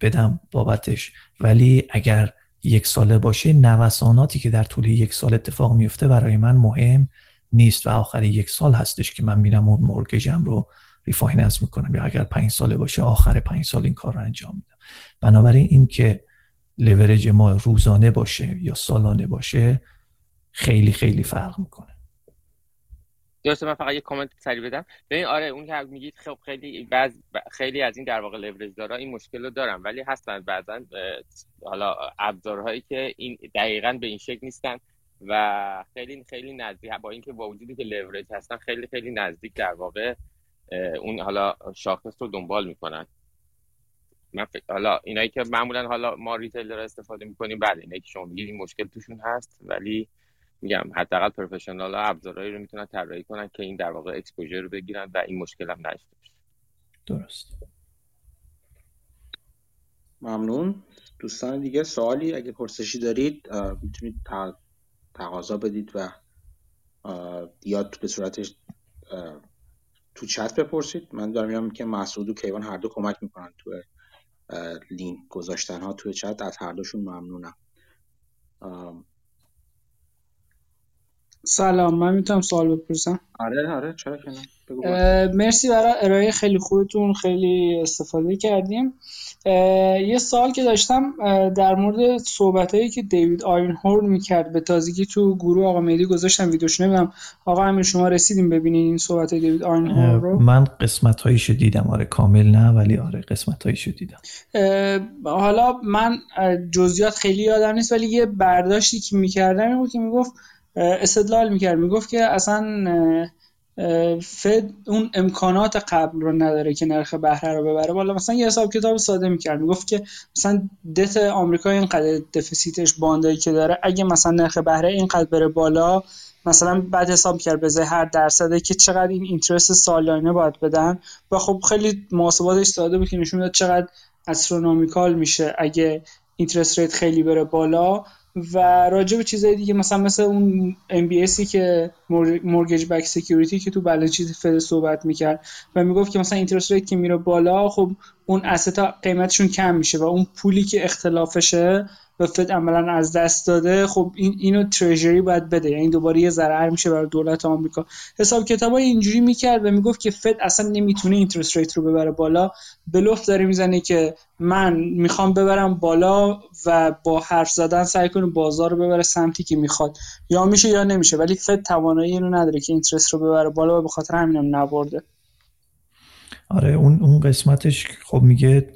بدم بابتش. ولی اگر یک ساله باشه نوساناتی که در طول یک سال اتفاق میفته برای من مهم نیست و آخر یک سال هستش که من میرم اون مورگجم رو refinance می‌کنم. یا اگر پنج ساله باشه آخر پنج سال این کار رو انجام میدم. بنابراین این که لورج ما روزانه باشه یا سالانه باشه خیلی خیلی فرق می‌کنه. درسته من فقط یه کامنت سری بدم. ببین آره اون که میگید خب خیلی بعض خیلی از این در واقع لورج دارا این مشکل رو دارن ولی هستن بعضا حالا ابزارهایی که این دقیقا به این شکل نیستن و خیلی خیلی نزدیک با اینکه با وجودی که لورج هستن خیلی خیلی نزدیک در واقع اون حالا شاخص رو دنبال می‌کنن. من حالا اینایی که معمولا حالا ما retailer استفاده می‌کنیم بله اینایی که شما میگید این مشکل توشون هست ولی میگم حداقل professional ها ابزارهایی رو می‌تونن طراحی کنن که این در واقع exposure رو بگیرن و این مشکل هم نداشته درست. ممنون. دوستان دیگه سوالی اگه پرسشی دارید می‌تونید تقاضا بدید و یا به صورت تو چت بپرسید. من دارم میگم که مسعود و کیوان هر دو کمک می‌کنن تو لینک گذاشتن ها توی چت. از هر دوشون ممنونم. سلام من می‌تونم سوال بپرسم؟ آره آره چرا که مرسی برای ارائه خیلی خوبتون خیلی استفاده کردیم. یه سال که داشتم در مورد صحبت هایی که دیوید آین هورن می‌کرد به تازگی تو گروه آقا مهدی گذاشتم ویدیوش نمیدم آقا همین شما رسیدیم ببینین این صحبت دیوید آین هورن رو؟ من قسمت هایشو دیدم آره کامل نه ولی آره قسمت هایشو دیدم حالا من جزئیات خیلی یادم نیست ولی یه برداشتی که می‌کردم این بود که می‌گفت استدلال می‌کرد می‌گفت که اصلا فد اون امکانات قبل رو نداره که نرخ بهره رو ببره. بالا مثلا یه حساب کتاب ساده می‌کرد. می‌گفت که مثلا دت آمریکا اینقدر دفیسیتش باندایی که داره اگه مثلا نرخ بهره اینقدر بره بالا مثلا بعد حساب کرد به هر درصده که چقدر این interest سالانه باید بدن. و خب خیلی محاسباتش ساده بود که نشون داد چقدر astronomical میشه اگه interest rate خیلی بره بالا. و راجع به چیزای دیگه مثلا مثل اون MBS ی که mortgage-backed security که تو balance sheet Fed صحبت می‌کرد و می‌گفت که مثلا interest rate که میره بالا خب اون asset ا قیمتشون کم میشه و اون پولی که اختلافشه و فد عملا از دست داده. خب این اینو تریجری باید بده. یعنی دوباره یه ضرر میشه برای دولت آمریکا. حساب کتابای اینجوری می‌کرد و می‌گفت که فد اصلا نمی‌تونه اینترست ریت رو ببره بالا. بلوف داره می‌زنه که من می‌خوام ببرم بالا و با حرف زدن سعی کنه بازار رو ببره سمتی که می‌خواد. یا میشه یا نمیشه. ولی فد توانایی اینو نداره که اینترست رو ببره بالا و به خاطر همینم نبرده. آره اون اون قسمتش خب میگه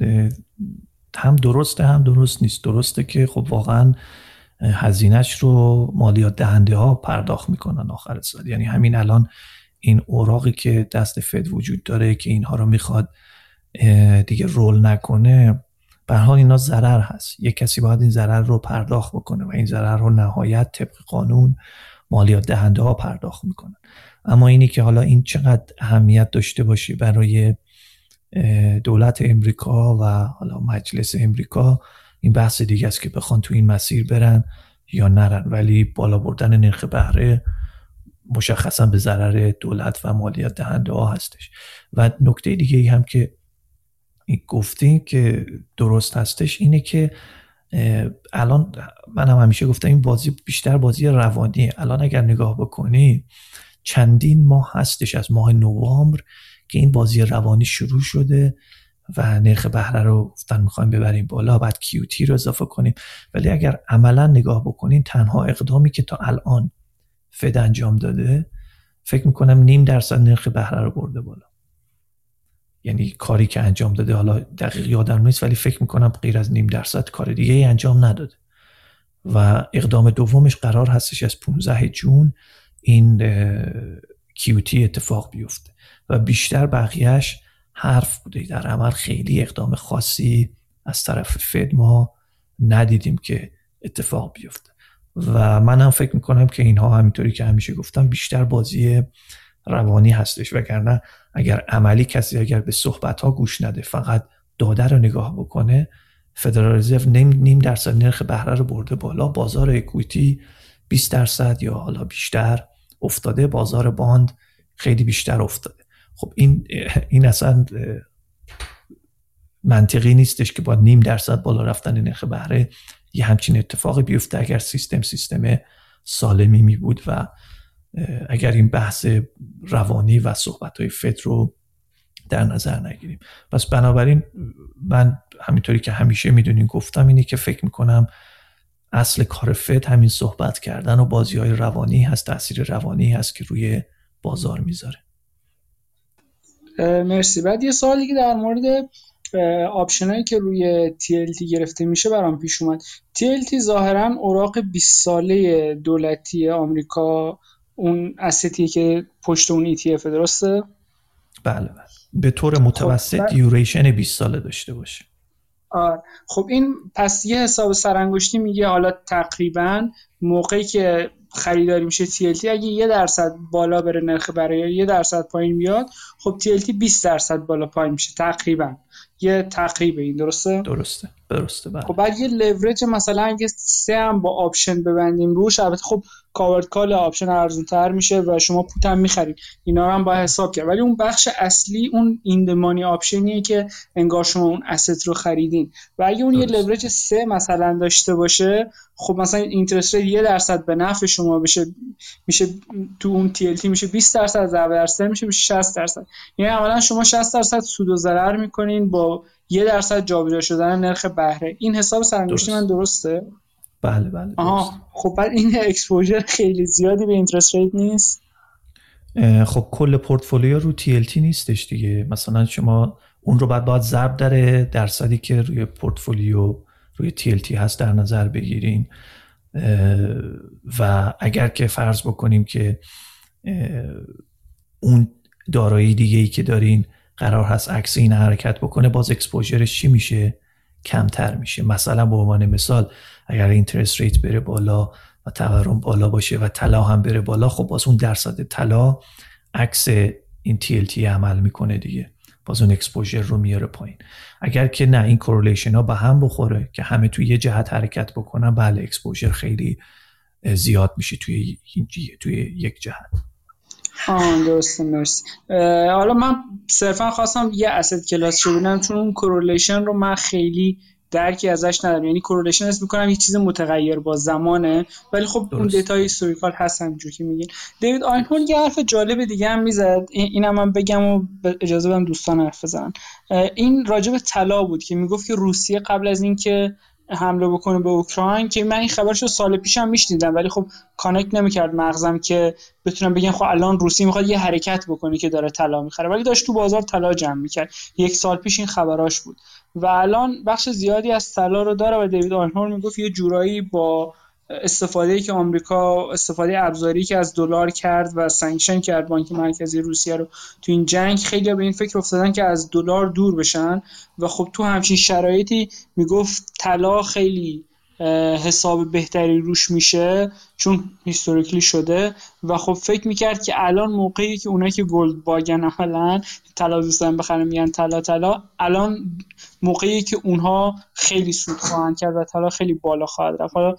هم درسته هم درست نیست. درسته که خب واقعا هزینهش رو مالیات دهنده ها پرداخت می‌کنن آخر سال. یعنی همین الان این اوراقی که دست فد وجود داره که اینها رو می‌خواد دیگه رول نکنه به حال اینا ضرر هست. یک کسی باید این ضرر رو پرداخت بکنه و این ضرر رو نهایت طبق قانون مالیات دهنده ها پرداخت می‌کنن. اما اینی که حالا این چقدر اهمیت داشته باشه برای دولت امریکا و حالا مجلس امریکا این بحث دیگه است که بخوان تو این مسیر برن یا نرن. ولی بالا بردن نرخ بهره مشخصا به ضرر دولت و مالیات دهنده ها هستش. و نکته دیگه ای هم که گفتیم که درست هستش اینه که الان من هم همیشه گفتم این بازی بیشتر بازی روانیه الان اگر نگاه بکنی چندین ماه هستش از ماه نوامبر که این بازی روانی شروع شده و نرخ بهره رو گفتن می‌خوایم ببریم بالا بعد کیوتی رو اضافه کنیم. ولی اگر عملا نگاه بکنین تنها اقدامی که تا الان فد انجام داده فکر می‌کنم نیم درصد نرخ بهره رو برده بالا. یعنی کاری که انجام داده حالا دقیق یادم نیست ولی فکر می‌کنم غیر از نیم درصد کار دیگه ای انجام نداده. و اقدام دومش قرار هستش از 15 جون این کیوتی اتفاق بیفته. و بیشتر بقیهش حرف بوده در عمل خیلی اقدام خاصی از طرف فد ما ندیدیم که اتفاق بیفته. و من هم فکر می‌کنم که اینها همینطوری که همیشه گفتم بیشتر بازی روانی هستش. وگرنه اگر عملی کسی اگر به صحبت ها گوش نده فقط داده رو نگاه بکنه فدرال رزرو نیم, نیم درصد نرخ بهره رو برده بالا. بازار اکویتی 20 درصد یا حالا بیشتر افتاده. بازار باند خیلی بیشتر افتاده. خب این این اصلا منطقی نیستش که با نیم درصد بالا رفتن نرخ بهره یه همچین اتفاقی بیفته اگر سیستم سیستم سالمی می بود و اگر این بحث روانی و صحبت های فد رو در نظر نگیریم. پس بنابراین من همینطوری که همیشه می‌دونین گفتم اینه که فکر می‌کنم اصل کار فد همین صحبت کردن و بازی های روانی هست تاثیر روانی هست که روی بازار می‌ذاره. مرسی بعد یه سوالی که در مورد option هایی که روی TLT گرفته میشه برام پیش اومد TLT ظاهرا اوراق 20 ساله دولتی آمریکا اون asset ی که پشت اون ETF درسته؟ بله بله به طور متوسط خب duration 20 ساله داشته باشه آه. خب این پس یه حساب سرانگشتی میگه حالا تقریبا موقعی که خریداری میشه TLT اگه یه درصد بالا بره نرخ برای یه درصد پایین بیاد خب TLT 20 درصد بالا پایین میشه تقریبا. یه تقریب این درسته؟ درسته. درسته بله. خب بعد یه لورج مثلا اگه سه هم با option ببندیم روش البته خب covered call option ارزون تر میشه و شما put هم می‌خرید. اینا رو هم با حساب کرد. ولی اون بخش اصلی اون in the money option یه که انگار شما اون asset رو خریدین. و اگه اون یه لورج سه مثلا داشته باشه خب مثلا interest rate یه درصد به نفع شما بشه میشه تو اون TLT میشه 20 درصد ضرب در میشه میشه 60 درصد. یعنی عملا شما 60 درصد سود و ضرر می‌کنین با یه درصد جابجا شدن نرخ بهره. این حساب سرانگشتی من درسته؟ بله بله آها خب بعد این exposure خیلی زیادی به interest rate نیست؟ خب کل پورتفولیو رو TLT نیستش دیگه. مثلا شما اون رو بعد باید ضرب در درصدی که روی پورتفولیو روی TLT هست در نظر بگیرین. و اگر که فرض بکنیم که اون دارایی دیگه ای که دارین قرار هست عکس این حرکت بکنه باز exposure ش چی میشه؟ کمتر میشه. مثلا به عنوان مثال اگر interest rate بره بالا و تورم بالا باشه و طلا هم بره بالا خب باز اون درصد طلا عکس این TLT عمل می‌کنه دیگه. باز اون exposure رو میاره پایین. اگر که نه این correlation ها به هم بخوره که همه توی یه جهت حرکت بکنن بله exposure خیلی زیاد میشه توی توی یک جهت. آه درسته مرسی. حالا من صرفا خواستم یه asset class ببینم چون اون correlation رو من خیلی درکی ازش ندارم. یعنی correlation assume می‌کنم یه چیز متغیر با زمانه ولی خب درست. اون data ی historical هست همینجور که میگین دیوید آینهورن یه حرف جالب دیگه هم می‌زد. اینم من بگم و اجازه بدم دوستان حرف بزنن. این راجب طلا بود که می‌گفت که روسیه قبل از اینکه حمله بکنه به اوکراین که من این خبرشو سال پیشم میشنیدم ولی خب connect نمی‌کرد مغزم که بتونم بگم خب الان روسی می‌خواد یه حرکت بکنه که داره طلا می‌خره. ولی داشت تو بازار طلا جمع می‌کرد. یک سال پیش این خبراش بود. و الان بخش زیادی از طلا رو داره و دیوید آینهورن می‌گفت یه جورایی با استفاده که آمریکا استفاده ابزاری که از دلار کرد و sanction کرد بانک مرکزی روسیه رو تو این جنگ خیلی به این فکر افتادن که از دلار دور بشن. و خب تو همچین شرایطی می‌گفت طلا خیلی حساب بهتری روش میشه چون historically شده و خب فکر می‌کرد که الان موقعی که اونایی که gold bug ن عملا طلا دوستان بخرن میگن طلا طلا الان موقعی که اونها خیلی سود خواهند کرد و طلا خیلی بالا خواهد رفت. حالا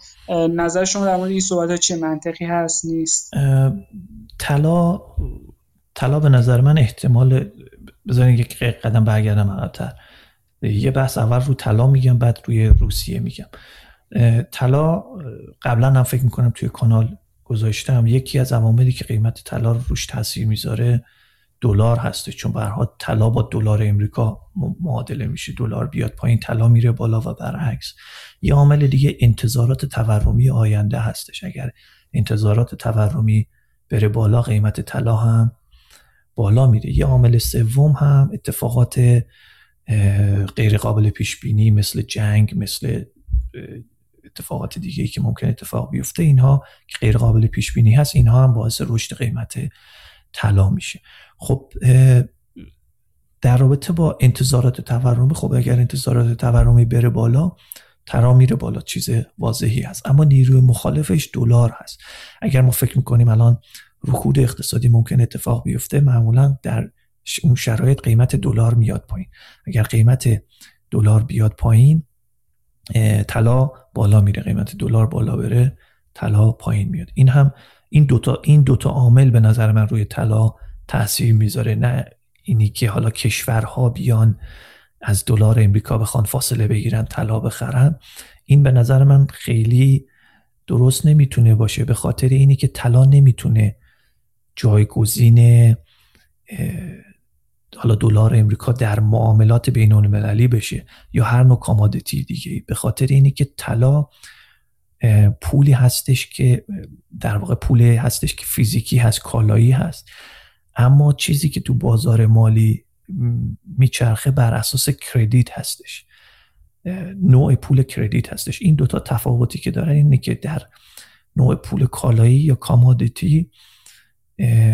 نظر شما در مورد این صحبت ها چه منطقی هست نیست؟ طلا طلا به نظر من احتمال بذارین یک قدم برگردم عقب‌تر. یه بحث اول رو طلا میگم بعد روی روسیه میگم. طلا قبلا هم فکر می‌کنم توی کانال گذاشتم. یکی از عواملی که قیمت طلا رو روش تاثیر می‌ذاره دلار هسته چون برها طلا با دلار امریکا معادله میشه. دلار بیاد پایین طلا میره بالا و برعکس. یه عامل دیگه انتظارات تورمی آینده هستش. اگر انتظارات تورمی بره بالا قیمت طلا هم بالا میره. یه عامل سوم هم اتفاقات غیر قابل پیش بینی مثل جنگ مثل اتفاقات دیگه ای که ممکن اتفاق بیفته اینها که غیر قابل پیش بینی هست. اینها هم باعث رشد قیمت طلا میشه. خب در رابطه با انتظارات تورمی خب اگر انتظارات تورمی بره بالا ترا میره بالا چیز واضحی هست. اما نیروی مخالفش دلار هست. اگر ما فکر می‌کنیم الان رکود اقتصادی ممکن اتفاق بیفته معمولا در اون شرایط قیمت دلار میاد پایین. اگر قیمت دلار بیاد پایین طلا بالا میره قیمت دلار بالا بره طلا پایین میاد. این هم این دوتا این دوتا عامل به نظر من روی طلا تاثیر می‌ذاره. نه اینی که حالا کشورها بیان از دلار امریکا بخوان فاصله بگیرن طلا بخرن. این به نظر من خیلی درست نمی‌تونه باشه به خاطر اینی که طلا نمی‌تونه جایگزین حالا دلار امریکا در معاملات بین المللی بشه یا هر نوع کامادیتی دیگه به خاطر اینی که طلا پولی هستش که در واقع پولی هستش که فیزیکی هست کالایی هست. اما چیزی که تو بازار مالی میچرخه بر اساس credit هستش. نوع پول credit هستش. این دوتا تفاوتی که دارن اینه که در نوع پول کالایی یا commodity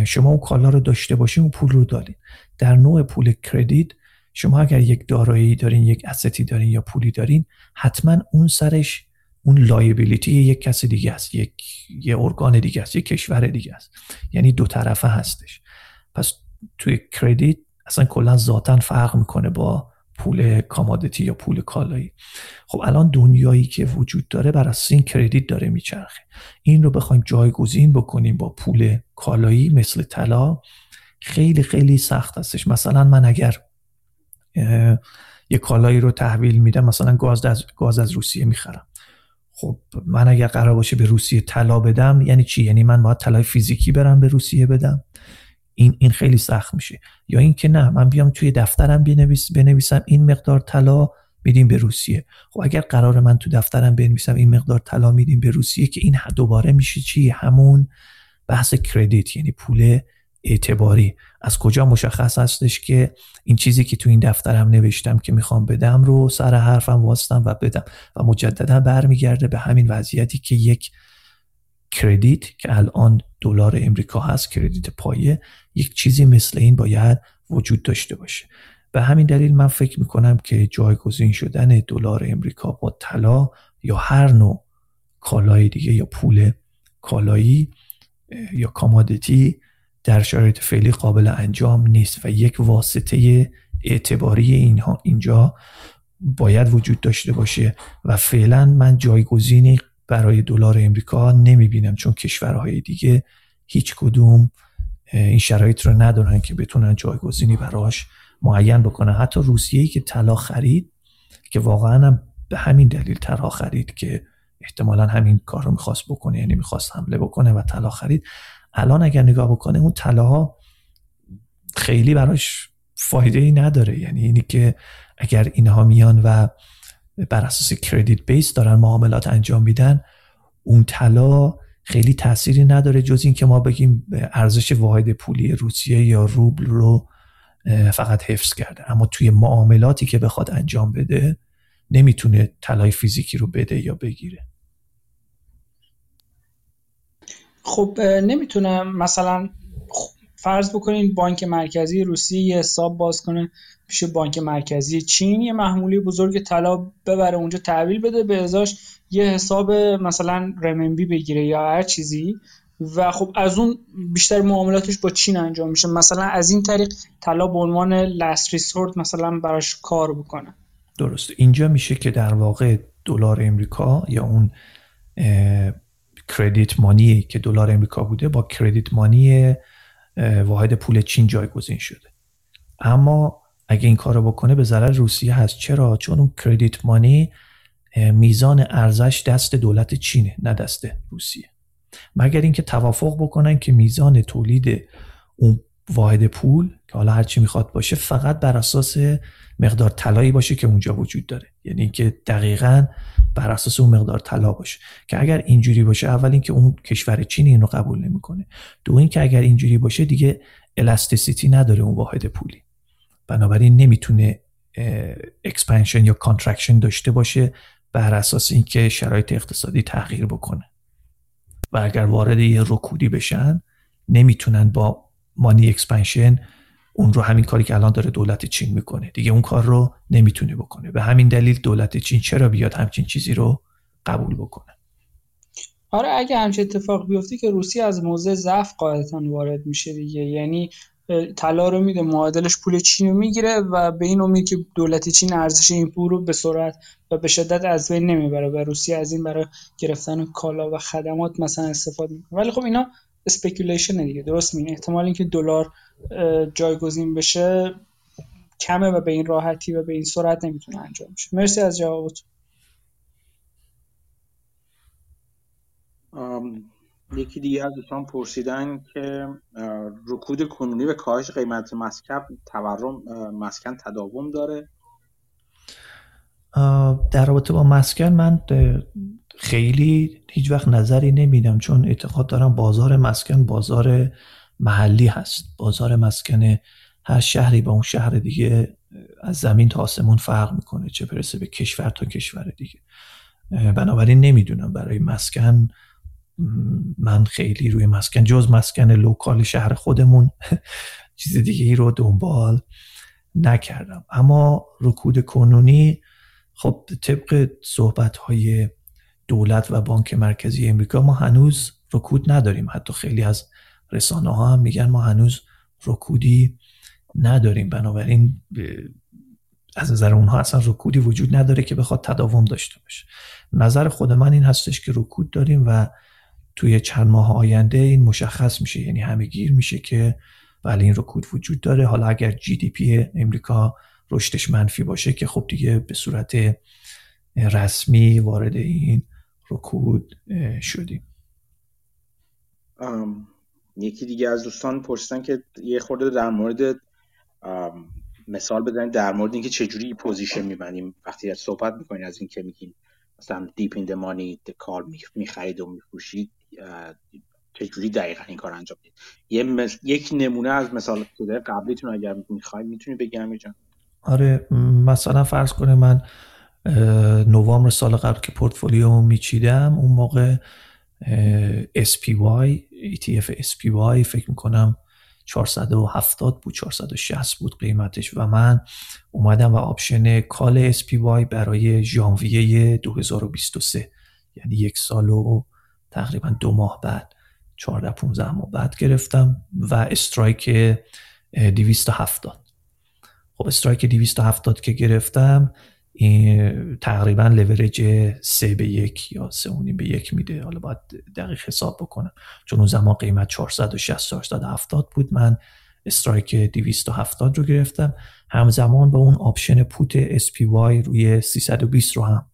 شما اون کالا رو داشته باشین اون پول رو دارین. در نوع پول credit شما اگر یک دارایی دارین یک asset ی دارین یا پولی دارین حتما اون سرش اون liability یک کسی دیگه است یک یه ارگان دیگه است یک کشور دیگه است. یعنی دو طرفه هستش. پس توی credit اصلا کلا ذاتا فرق می‌کنه با پول commodity یا پول کالایی. خب الان دنیایی که وجود داره بر اساس این credit داره میچرخه. این رو بخوایم جایگزین بکنیم با پول کالایی مثل طلا. خیلی خیلی سخت هستش. مثلا من اگر یه کالایی رو تحویل میدم مثلا گاز از گاز از روسیه می‌خرم. خب من اگر قرار باشه به روسیه طلا بدم یعنی چی؟ یعنی من باید طلای فیزیکی برم به روسیه بدم؟ این این خیلی سخت میشه. یا اینکه نه من بیام توی دفترم بنویس بنویسم این مقدار طلا میدیم به روسیه. خب اگر قرار من تو دفترم بنویسم این مقدار طلا میدیم به روسیه که این دوباره میشه چی؟ همون بحث کردیت یعنی پول اعتباری. از کجا مشخص هستش که این چیزی که تو این دفترم نوشتم که می‌خوام بدم رو سر حرفم واستم و بدم و مجددا برمیگرده به همین وضعیتی که یک کردیت که الان دلار امریکا هست کردیت پایه یک چیزی مثل این باید وجود داشته باشه. به همین دلیل من فکر می‌کنم که جایگزین شدن دلار امریکا با طلا یا هر نوع کالای دیگه یا پول کالایی یا کامادیتی در شرایط فعلی قابل انجام نیست و یک واسطه اعتباری اینها اینجا باید وجود داشته باشه و فعلا من جایگزینی برای دلار امریکا نمی‌بینم چون کشورهای دیگه هیچ کدوم این شرایط رو ندارن که بتونن جایگزینی براش معین بکنن. حتی روسیه که طلا خرید که واقعا هم به همین دلیل طلا خرید که احتمالا همین کار رو می‌خواست بکنه یعنی می‌خواست حمله بکنه و طلا خرید. الان اگر نگاه بکنه اون طلاها خیلی براش فایده ای نداره. یعنی اینی که اگر اینها میان و بر اساس کردیت بیس دارن معاملات انجام میدن اون طلا خیلی تأثیری نداره جز اینکه ما بگیم ارزش واحد پولی روسیه یا روبل رو فقط حفظ کرده. اما توی معاملاتی که بخواد انجام بده نمی‌تونه طلای فیزیکی رو بده یا بگیره. خب نمی‌تونم مثلا فرض بکنین بانک مرکزی روسیه یه حساب باز کنه پیش بانک مرکزی چین یه محمولی بزرگ طلا ببره اونجا تحویل بده به ازاش یه حساب مثلا رمنبی بگیره یا هر چیزی و خب از اون بیشتر معاملاتش با چین انجام میشه. مثلا از این طریق طلا به عنوان لاست ریسورت مثلا براش کار بکنه. درست. اینجا میشه که در واقع دلار امریکا یا اون کردیت مانی که دلار امریکا بوده با کردیت مانی واحد پول چین جایگزین شده. اما اگه این کارو بکنه به ضرر روسیه هست. چرا؟ چون اون کردیت مانی میزان ارزش دست دولت چینه نه دست روسیه. مگر اینکه توافق بکنن که میزان تولید اون واحد پول که حالا هرچی می‌خواد باشه فقط بر اساس مقدار طلایی باشه که اونجا وجود داره. یعنی اینکه دقیقا بر اساس اون مقدار طلا باشه. که اگر اینجوری باشه اول اینکه اون کشور چین این رو قبول نمی‌کنه. دو اینکه اگر اینجوری باشه دیگه الاستیسیتی نداره اون واحد پولی. بنابراین نمی‌تونه expansion یا contraction داشته باشه بر اساس اینکه شرایط اقتصادی تغییر بکنه. و اگر وارد یه رکودی بشن نمی‌تونن با money expansion اون رو همین کاری که الان داره دولت چین می‌کنه. دیگه اون کار رو نمی‌تونه بکنه. به همین دلیل دولت چین چرا بیاد همچین چیزی رو قبول بکنه؟ آره اگه همچین اتفاق بیفته که روسیه از موضع ضعف قاعدتا وارد میشه دیگه. یعنی طلا رو میده معادلش پول چین رو می‌گیره و به این امید که دولت چین ارزش این پول رو به سرعت و به شدت از بین نمی‌بره و روسیه از این برای گرفتن کالا و خدمات مثلا استفاده می‌کنه. ولی خب اینا speculation دیگه درست میگه احتمال اینکه دلار جایگزین بشه کمه و به این راحتی و به این سرعت نمی‌تونه انجام بشه. مرسی از جوابتون. یکی دیگه از دوستان پرسیدن که رکود کنونی و کاهش قیمت مسکن تورم مسکن تداوم داره. در رابطه با مسکن من خیلی هیچ وقت نظری نمیدم چون اعتقاد دارم بازار مسکن بازار محلی هست. بازار مسکن هر شهری با اون شهر دیگه از زمین تا آسمون فرق می‌کنه چه برسه به کشور تا کشور دیگه. بنابراین نمی‌دونم برای مسکن من خیلی روی مسکن جز مسکن لوکال شهر خودمون (laughs) چیز دیگه ای رو دنبال نکردم. اما رکود کنونی خب طبق صحبت های دولت و بانک مرکزی امریکا ما هنوز رکود نداریم. حتی خیلی از رسانه ها هم میگن ما هنوز رکودی نداریم. بنابراین از نظر اونها اصلا رکودی وجود نداره که بخواد تداوم داشته باشه. نظر خود من این هستش که رکود داریم و توی چند ماه آینده این مشخص میشه. یعنی همه گیر میشه که بله این رکود وجود داره. حالا اگر جی دی پی امریکا رشدش منفی باشه که خب دیگه به صورت رسمی وارد این رکود شدیم. یکی دیگه از دوستان پرسیدن که یه خورده در مورد مثال بزنید در مورد اینکه چجوری position میبندیم. وقتی صحبت می‌کنید از اینکه میگین مثلا deep in the money call می‌خرید و میفروشید چجوری دقیقا این کار انجام دید یه یک نمونه از مثال شده قبلیتون اگر می‌خواید می‌تونی بگم جان. آره مثلا فرض کنه من نوامبر سال قبل که پورتفولیو میچیدم اون موقع SPY ETF SPY فکر می‌کنم 470 بود 460 بود قیمتش. و من اومدم و option call SPY برای ژانویه 2023 یعنی یک سال و تقریبا دو ماه بعد 14 15 ماه بعد گرفتم و strike 270 خب strike 270 که گرفتم این تقریبا leverage سه به یک یا سه و نیم به یک میده. حالا باید دقیق حساب بکنم. چون اون زمان قیمت 460 470 بود. من strike 270 رو گرفتم. همزمان با اون option put SPY روی 320 رو هم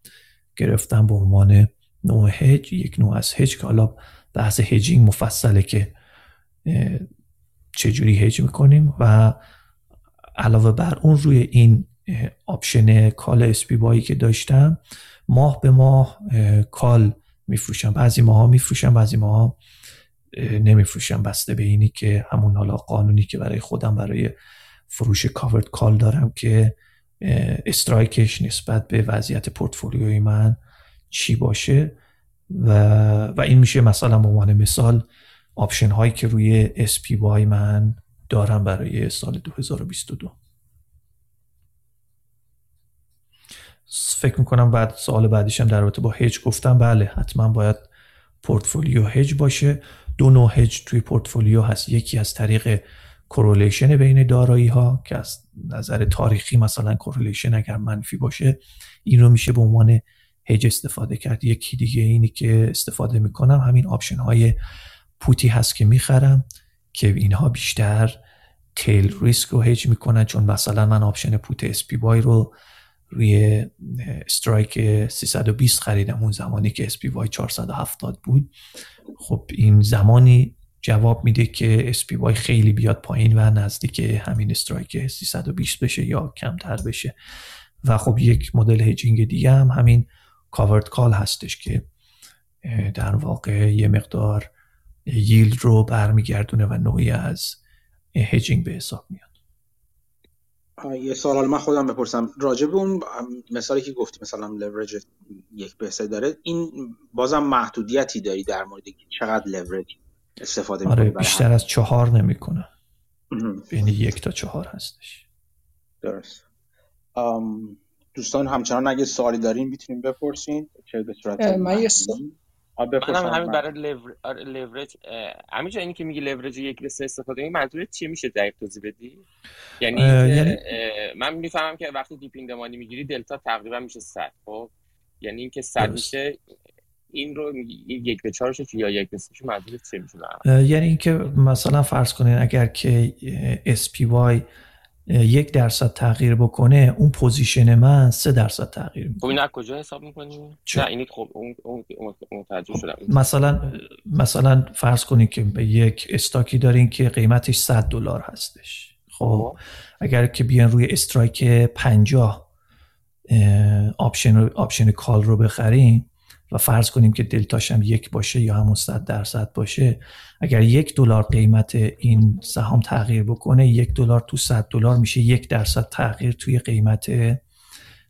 گرفتم به عنوان نوع هج یک نوع از هج که حالا بحث hedging مفصله که چجوری هج می‌کنیم و علاوه بر اون روی این option call SPY ای که داشتم ماه به ماه call میفروشم. بعضی ماها میفروشم بعضی ماها نمیفروشم. بسته به اینی که همون حالا قانونی که برای خودم برای فروش covered call دارم که strike ش نسبت به وضعیت پورتفولیوی من چی باشه و, و این میشه مثلا به عنوان مثال option هایی که روی SPY من دارم برای سال 2022 فکر می‌کنم بعد سال بعدیشم در رابطه با هج گفتم. بله حتما باید portfolio hedge باشه. دو نوع hedge توی پورتفولیو هست. یکی از طریق correlation بین دارایی ها که از نظر تاریخی مثلا correlation اگر منفی باشه این رو میشه به عنوان هج استفاده کرد. یکی دیگه اینی که استفاده می‌کنم همین option های put ی هست که می‌خرم که اینها بیشتر tail risk رو hedge می‌کنن. چون مثلا من option put SPY رو روی strike 320 خریدم اون زمانی که SPY 470 بود. خب این زمانی جواب میده که SPY خیلی بیاد پایین و نزدیک همین strike 320 بشه یا کمتر بشه. و خب یک مدل hedging دیگه هم همین covered call هستش که در واقع یه مقدار yield رو برمیگردونه و نوعی از hedging به حساب میاد. یه سوال من خودم بپرسم. راجع به اون مثالی که گفتی مثلا لورج یک به سه داره این بازم محدودیتی داری در مورد چقدر لورج استفاده آره بیشتر از چهار نمی‌کنه. بین یک تا چهار هستش. درست. دوستان همچنان اگه سوالی دارین می‌تونیم بپرسین چه به صورت من یه منم همین برای لورج همینجا اینی که میگی لورج یک به سه استفاده این منظورت چی میشه دقیق توضیح بدی؟ یعنی, یعنی من می‌فهمم که وقتی deep in the money می‌گیری دلتا تقریبا میشه 100 خب؟ یعنی اینکه 100 میشه این رو یک به چهارش یا یک به سهش منظورت چی میشه؟ یعنی اینکه مثلا فرض کنین اگر که SPY یک درصد تغییر بکنه اون position من سه درصد تغییر می‌کنه خب این کجا حساب می‌کنی؟ نه این خب اون متوجه شدم مثلا مثلا فرض کنید که به یک stock ی دارین که قیمتش 100 دلار هستش خب, خب. اگر که بیان روی strike 50 option option call رو بخرین و فرض کنیم که دلتاش هم یک باشه یا همون صد درصد باشه اگر یک دلار قیمت این سهام تغییر بکنه یک دلار تو صد دلار میشه یک درصد تغییر توی قیمت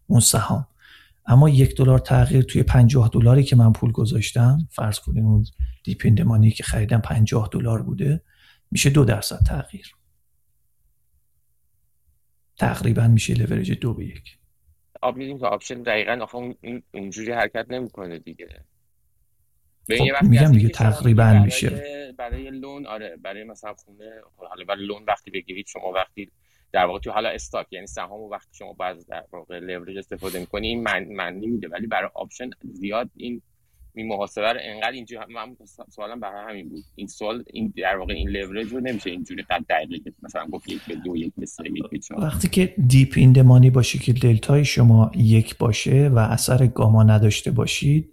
اون سهام. اما یک دلار تغییر توی پنجاه دلاری که من پول گذاشتم فرض کنیم اون deep in the money که خریدم پنجاه دلار بوده میشه دو درصد تغییر. تقریبا میشه لورج دو به یک. آب میدیم که option دقیقا آخه اونجوری حرکت نمی‌کنه دیگه. خب میگم دیگه تقریبا میشه. برای loan آره برای مثلا خونه حالا برای loan وقتی بگیرید شما وقتی در واقع تو حالا stock یعنی سهام و وقتی شما بعض در واقع لورج استفاده می‌کنی این من معنی میده. ولی برای option زیاد این این محاسبه رو انقدر اینجوری من سوالم برای همین بود. این سوال این در واقع این لورج رو نمیشه اینجوری قد دقیقه مثلا گفت یک به دو یک به سه یک به چهار. وقتی که deep in the money باشه که دلتای شما یک باشه و اثر گاما نداشته باشید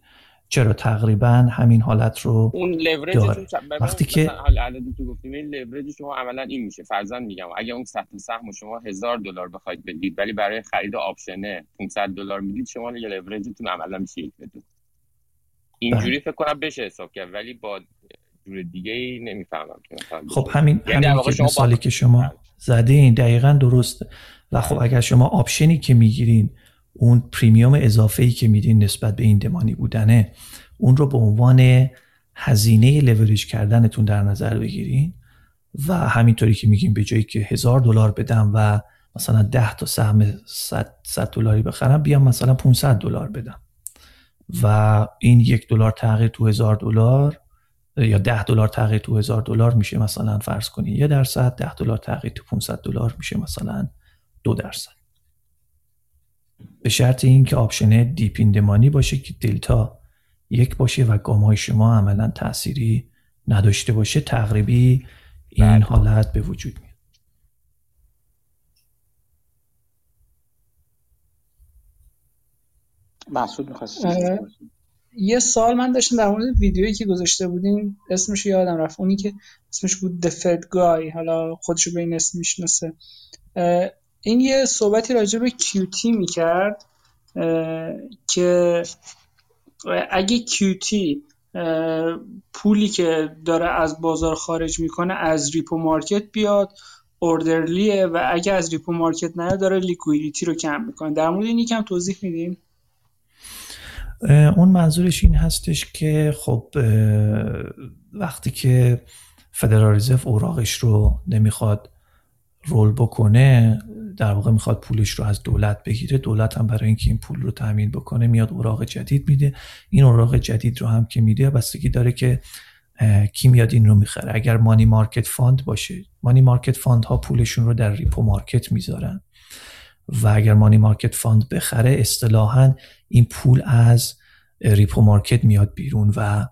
چرا تقریبا همین حالت رو اون لورج وقتی که عددی تو گفتیم این لورج شما عملا این میشه. فرضاً میگم اگه اون سطح سهم شما هزار دلار بخواید بدید ولی برای خرید option ه 500 دلار می‌دید شما یه leverage تون عملا میشه یک به دو اینجوری. فکر کنم بشه حساب کرد ولی با جور دیگه ای نمی‌فهمم خب همین یعنی همین که مثالی که شما. زدین دقیقا درسته و خب. اگر شما option ی که می‌گیرین اون premium اضافه ای که میدین نسبت به in the money بودنه اون رو به عنوان هزینه لورج کردنتون در نظر بگیرین و همینطوری که میگیم به جایی که هزار دلار بدم و مثلا ده تا سهم 100 دلاری بخرم بیام مثلا 500 دلار بدم و این یک دلار تغییر تو هزار دلار یا ده دلار تغییر تو هزار دلار میشه مثلا فرض کنید یه درصد ده دلار تغییر تو 500 دلار میشه مثلا دو درصد به شرط اینکه آپشن دیپیندمانی باشه که دلتا یک باشه و گام شما عملا تأثیری نداشته باشه تقریبی این بله. حالت به وجود میاد محسود یه سوال من داشتم در مورد ویدیویی که گذاشته بودین اسمش یادم رفت. اونی که اسمش بود The Fed Guy حالا خودشو به این اسم می‌شناسه. این یه صحبتی راجع به QT می‌کرد که اگه QT پولی که داره از بازار خارج می‌کنه از repo market بیاد orderly ه و اگه از repo market نیاد داره liquidity رو کم می‌کنه. در مورد این یکم توضیح میدین؟ اون منظورش این هستش که خب وقتی که فدرال رزرو اوراقش رو نمی‌خواد roll بکنه در واقع می‌خواد پولش رو از دولت بگیره دولت هم برای اینکه این پول رو تامین بکنه میاد اوراق جدید میده. این اوراق جدید رو هم که میده بستگی داره که کی میاد این رو می‌خره. اگر money market fund باشه money market fund ها پولشون رو در repo market می‌ذارن. و اگر money market fund بخره اصطلاحا این پول از repo market میاد بیرون و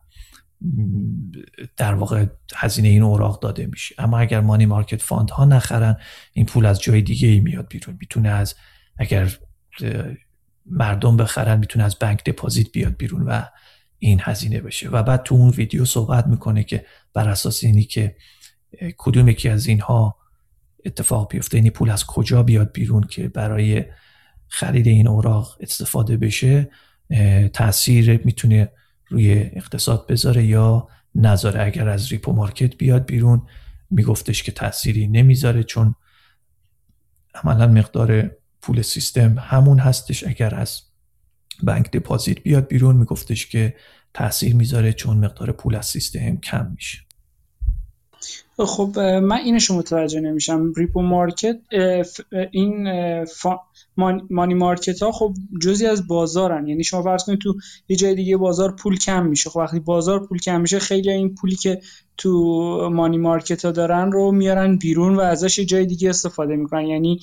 در واقع هزینه این اوراق داده میشه. اما اگر money market fund ها نخرن این پول از جای دیگه ای میاد بیرون. می‌تونه از اگر مردم بخرن می‌تونه از bank deposit بیاد بیرون و این هزینه بشه. و بعد تو اون ویدیو صحبت می‌کنه که بر اساس اینی که کدوم یکی از اینها اتفاق بیفته این پول از کجا بیاد بیرون که برای خرید این اوراق استفاده بشه تاثیر می‌تونه روی اقتصاد بذاره یا نذاره. اگر از ریپو مارکت بیاد بیرون میگفتش که تأثیری نمی‌ذاره چون عملا مقدار پول سیستم همون هستش. اگر از بانک دپازیت بیاد بیرون میگفتش که تاثیر می‌ذاره چون مقدار پول از سیستم کم میشه. خب من اینش متوجه نمیشم. repo market این money market ها خب جزی از بازارن. یعنی شما فرض کنید تو یه جای دیگه بازار پول کم میشه. خب وقتی بازار پول کم میشه خیلی این پولی که تو money market ها دارن رو میارن بیرون و ازش یه جای دیگه استفاده می‌کنن. یعنی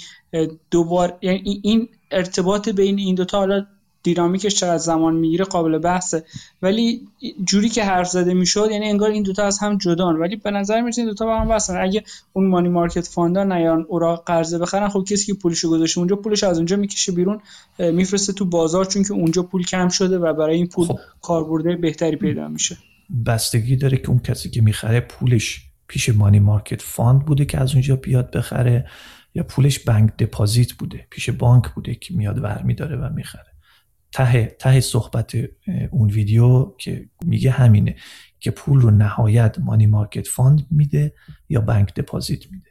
دوبار یعنی این ارتباط بین این دوتا حالا dynamic ش چقدر زمان می‌گیره قابل بحثه. ولی جوری که حرف زده می‌شد یعنی انگار این دوتا از هم جدان. ولی به نظر میاد این دوتا با هم وصلن اگه اون money market fund ا نیان اوراق قرضه بخرن خب کسی که پولشو گذاشته اونجا پولش از اونجا می‌کشه بیرون میفرسته تو بازار چون که اونجا پول کم شده و برای این پول خب. کاربرد بهتری پیدا میشه. بستگی داره که اون کسی که می‌خره پولش پیش money market fund بوده که از اونجا بیاد بخره یا پولش bank deposit بوده پیش بانک بوده که میاد ور میداره و می‌خره. ته ته صحبت اون ویدیو که میگه همینه که پول رو نهایت money market fund میده یا bank deposit میده.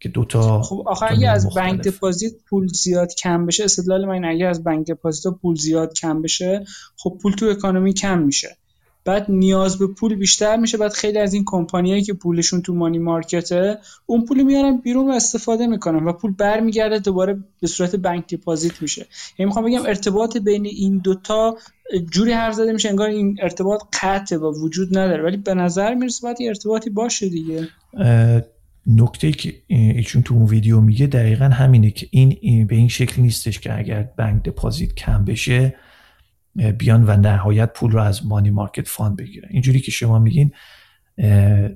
که دو تا خب آخه اگه از bank deposit پول زیاد کم بشه استدلال من اگه از bank deposit پول زیاد کم بشه خب پول تو economy کم میشه. بعد نیاز به پول بیشتر میشه بعد خیلی از این کمپانیایی که پولشون تو money market ه اون پول میارن بیرون و استفاده می‌کنن و پول برمیگرده دوباره به صورت bank deposit میشه. یعنی می‌خوام بگم ارتباط بین این دوتا جوری حرف زده میشه انگار این ارتباط قطع و وجود نداره. ولی به نظر می‌رسه باید ارتباطی باشه دیگه. نکته که ایشون تو اون ویدیو میگه دقیقا همینه که این به این شکل نیستش که اگر bank deposit کم بشه بیان و نهایت پول رو از money market fund بگیرن. اینجوری که شما میگین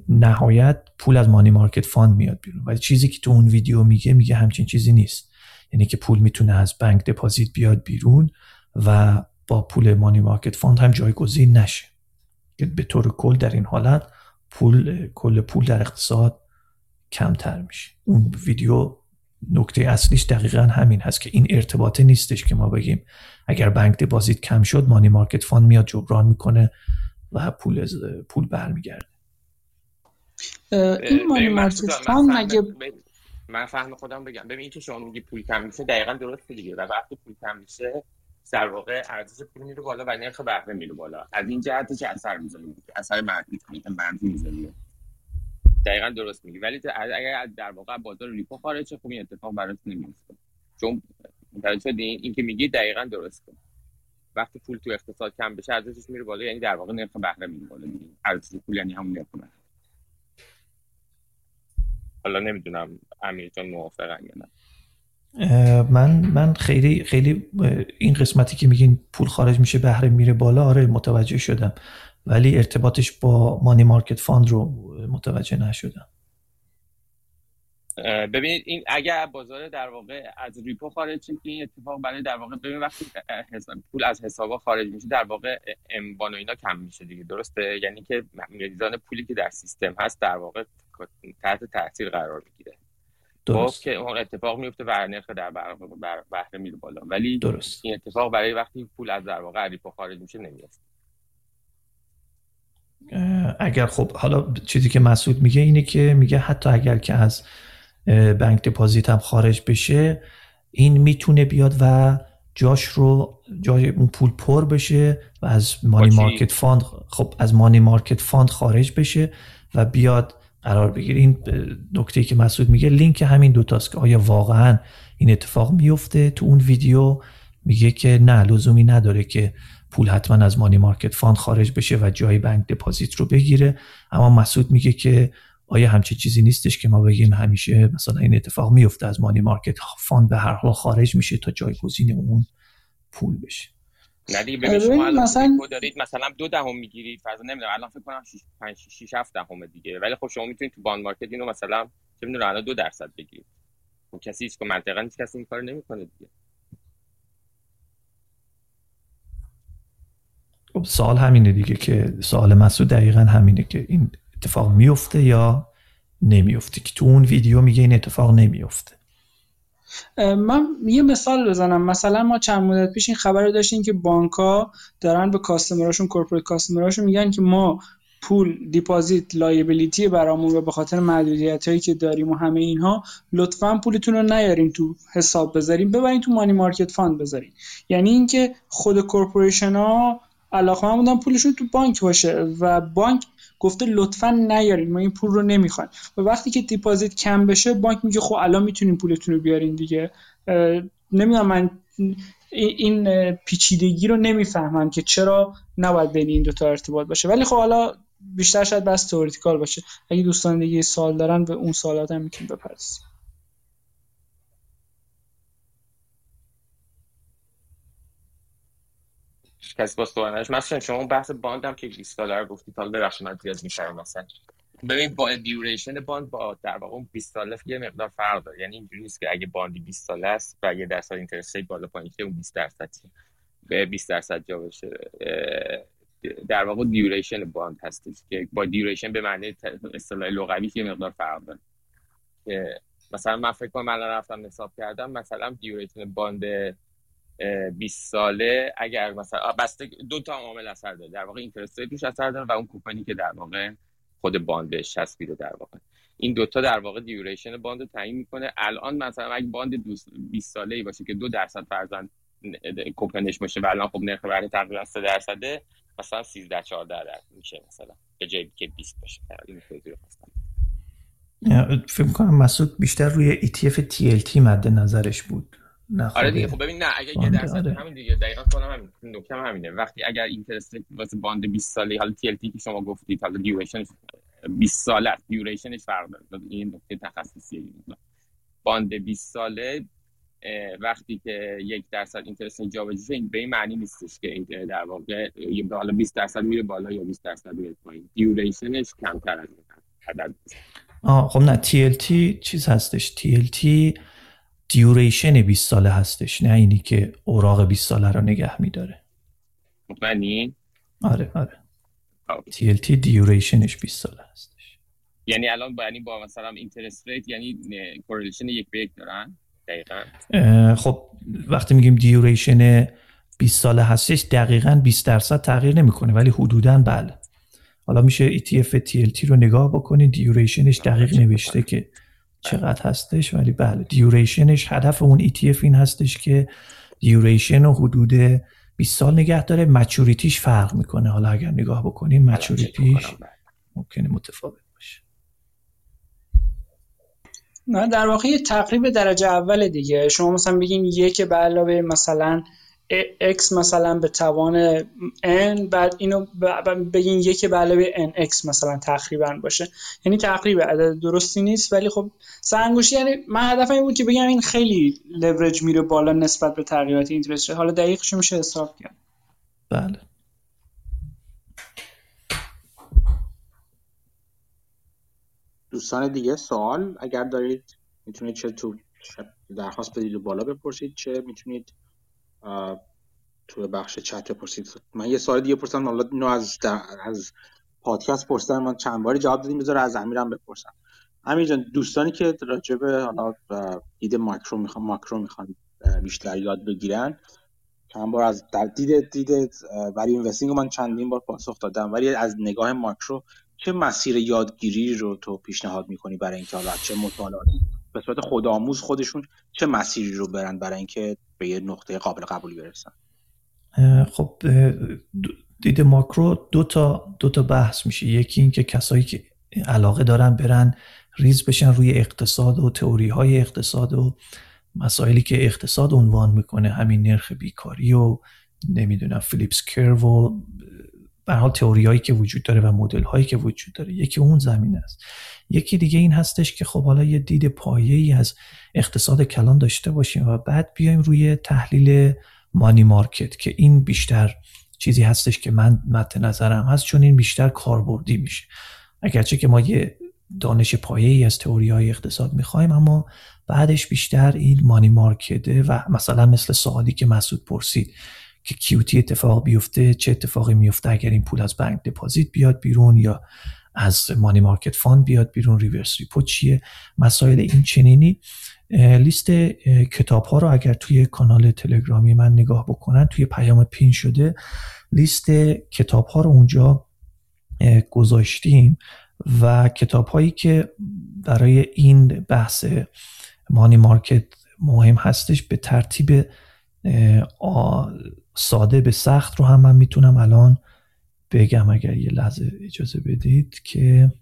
نهایت پول از money market fund میاد بیرون. ولی چیزی که تو اون ویدیو میگه میگه همچین چیزی نیست. یعنی که پول می‌تونه از bank deposit بیاد بیرون و با پول money market fund هم جایگزین نشه. که به طور کل در این حالت پول کل پول در اقتصاد کمتر میشه. اون ویدیو نکته اصلیش دقیقا همین هست که این ارتباطه نیستش که ما بگیم اگر bank deposit کم شد money market fund میاد جبران می‌کنه و پول پول برمیگرده. این money market fund مگه من فهم خودم بگم. ببین که شما میگی پول کم میشه دقیقا درسته دیگه. و وقتی پول کم میشه در واقع ارزش پول میره بالا و نرخ بهره میره بالا. از این جهت چه اثر می‌ذاره. اثر منفی منفی می‌ذاره. دقیقا درست میگی. ولی اگر در واقع بازار repo خارج خب این اتفاق برات نمیفته چون متوجه این, این که میگی دقیقا درسته وقتی پول تو اقتصاد کم بشه ارزشش میره بالا یعنی در واقع نرخ بهره میره بالا. ارزش پول یعنی همون نرخ بهره. حالا نمی‌دونم امیر جان موافقن یا نه. من من خیلی خیلی این قسمتی که میگین پول خارج میشه بهره میره بالا آره متوجه شدم. ولی ارتباطش با money market fund رو متوجه نشدم. ببینید این اگر بازار در واقع از repo خارج شه که این اتفاق برای در واقع ببین وقتی پول از حسابا خارج میشه در واقع امبان و اینا کم میشه دیگه درسته؟ یعنی که میزان پولی که در سیستم هست در واقع تحت تاثیر قرار می‌گیره. خب درست. که اون اتفاق میفته و نرخ در بهره میره بالا. ولی درست. این اتفاق برای وقتی پول از در واقع ریپو خارج میشه نمیفته اگر خب حالا چیزی که مسعود میگه اینه که میگه حتی اگر که از بانک دپازیت هم خارج بشه این می‌تونه بیاد و جاش رو جای اون پول پر بشه و از money market fund خب از money market fund خارج بشه و بیاد قرار بگیره. این نکته که مسعود میگه لینک همین دوتاست که آیا واقعا این اتفاق میفته؟ تو اون ویدیو میگه که نه لزومی نداره که پول حتما از money market fund خارج بشه و جای bank deposit رو بگیره. اما مسعود میگه که آیا همچه چیزی نیستش که ما بگیم همیشه مثلا این اتفاق میفته از money market fund به هر حال خارج میشه تا جایگزین اون پول بشه. نه دیگه ببین شما الان مثلا دارید مثلا دو دهم می‌گیرید فرض نمی‌دونم الان فکر کنم 6 5 6 7 دهم دیگه. ولی خب شما می‌تونید تو باند مارکت اینو مثلا چه می‌دونم الان 2 درصد بگیرید. خب کسی هیچ که منطقا هیچ کسی این کارو نمی‌کنه دیگه. خب سوال همینه دیگه که سوال مسعود دقیقا همینه که این اتفاق میفته یا نمیفته که تو اون ویدیو میگه این اتفاق نمیفته. من یه مثال بزنم. مثلا ما چند مدت پیش این خبر رو داشتیم که بانک ها دارن به customer اشون corporate customer اشون میگن که ما پول deposit liability برامون و به خاطر محدودیت هایی که داریم و همه اینها لطفا پولتون رو نیارین تو حساب بذارین. ببرین تو money market fund بذارین. یعنی اینکه خود corporation ها علاقه بودن پولشون تو بانک باشه و بانک گفته لطفا نیارین ما این پول رو نمی‌خوایم. و وقتی که دیپازیت کم بشه بانک میگه خب الان می‌تونین پولتون رو بیارین دیگه. نمی‌دونم من این پیچیدگی رو نمی‌فهمم که چرا نباید بین این دوتا ارتباط باشه. ولی خب حالا بیشتر شاید بس تئوریکال باشه. اگه دوستان دیگه سوال دارن به اون سوالات هم می‌تونیم بپرسیم کسی با سوالش مثلا شما بحث باند هم که 20 دلار گفتید حالا ببخشید من زیاد میشم مثلا ببین با duration bond با در واقع اون 20 ساله یه مقدار فرق داره. یعنی اینجوری نیست که اگه bond ی 20 ساله است و یه درصد interest بالا پایین که اون 20 درصد به 20 درصد جا بشه در واقع duration bond هستش که با duration به معنی اصطلاح لغوی یه مقدار فرق داره. مثلا من فکر کنم من رفتم حساب کردم مثلا duration bond 20 ساله اگر مثلا بسته دو تا عامل اثر داره. در واقع interest روش اثر داره و اون coupon ی که در واقع خود bond بهش چسبیده در واقع. این دوتا در واقع duration bond رو تعیین می‌کنه. الان مثلا اگه bond 20 ساله ای باشه که دو درصد فرضا coupon ش باشه و الان خب نرخ بهره تقریبا 3 درصده مثلا 13 14 درصد میشه مثلا. به جایی که 20 باشه. این فکر کنم مسعود بیشتر روی ETF TLT مد نظرش بود. نه آره دیگه خب ببین نه اگه یه درصد آره. همین دیگه دقیقاً کنم همین نکته همینه. وقتی اگر interest واسه bond 20 ساله حالا TLT که شما گفتید حالا duration 20 ساله است دیوریشنش فرق داره. این نکته تخصصیه. باند 20 ساله وقتی که یک درصد اینترست جابجا این به این معنی نیستش که این در واقع حالا 20 درصد میره بالا یا 20 درصد میره پایین. دیوریشنش کمتر از عدد آه خب نه TLT چیز هستش. TLT دیوریشن 20 ساله هستش نه اینی که اوراق 20 ساله رو نگه میداره. مطمئنی؟ آره آره. TLT duration ش 20 ساله هستش. یعنی الان با یعنی با مثلا interest rate یعنی correlation یک به یک دارن؟ دقیقا. خب وقتی میگیم duration 20 ساله هستش دقیقا 20 درصد تغییر نمی‌کنه ولی حدودا بله. حالا میشه ETF TLT رو نگاه بکنید duration ش دقیق نوشته که چقدر هستش؟ ولی بله duration ش هدف اون ETF این هستش که دیوریشن و حدود 20 سال نگه داره. مچوریتیش فرق می‌کنه. حالا اگر نگاه بکنیم مچوریتیش ممکنه متفاوت باشه. نه در واقع یه تقریب درجه اول دیگه. شما مثلا بگین یک به علاوه مثلا x مثلا به توان n بعد اینو بگین یک به علاوه nx مثلا تقریبا باشه. یعنی تقریبا عدد درستی نیست ولی خب سرانگوشی یعنی من هدفم این بود که بگم این خیلی لورج میره بالا نسبت به تغییرات اینترست حالا دقیقش میشه حساب کرد. بله. دوستان دیگه سوال اگر دارید می‌تونید چه تو درخواست بدید و بالا بپرسید چه می‌تونید توی بخش چت بپرسید من یه سوال دیگه پرسیدم حالا اینو از از پادکست پرسیدم من چند باری جواب دادیم بذار از امیرم بپرسم. امیر جان دوستانی که راجع حالا دید ماکرو می‌خوان ماکرو می‌خوان بیشتر یاد بگیرن چند بار از در دید دید ولی اینوستینگ من چندین بار پاسخ دادم ولی از نگاه ماکرو چه مسیر یادگیری رو تو پیشنهاد می‌کنی برای اینکه حالا چه مطالعاتی؟ به صورت خودآموز خودشون چه مسیری رو برن برای اینکه به یه نقطه قابل قبولی برسن. خب دید ماکرو دو تا دو تا بحث میشه. یکی این که کسایی که علاقه دارن برن ریز بشن روی اقتصاد و تئوری های اقتصاد و مسائلی که اقتصاد عنوان می‌کنه همین نرخ بیکاری و نمی‌دونم فیلیپس کرو و به حال تئوری هایی که وجود داره و مدل هایی که وجود داره. یکی اون زمین است. یکی دیگه این هستش که خب حالا یه دید پایه ای از اقتصاد کلان داشته باشیم و بعد بیایم روی تحلیل money market که این بیشتر چیزی هستش که من مد نظرم هست چون این بیشتر کاربردی میشه. اگرچه که ما یه دانش پایه ای از تئوری های اقتصاد می‌خوایم اما بعدش بیشتر این money market ه و مثلا مثل سوالی که مسعود پرسید که QT اتفاق بیفته چه اتفاقی میفته اگر این پول از بانک deposit بیاد بیرون یا از money market fund بیاد بیرون. reverse repo چیه؟ مسائل این چنینی. لیست کتاب ها رو اگر توی کانال تلگرامی من نگاه بکنن توی پیام پین شده لیست کتاب ها رو اونجا گذاشتیم و کتاب هایی که برای این بحث مانی مارکت مهم هستش به ترتیب ساده به سخت رو هم من می‌تونم الان بگم اگر یه لحظه اجازه بدید که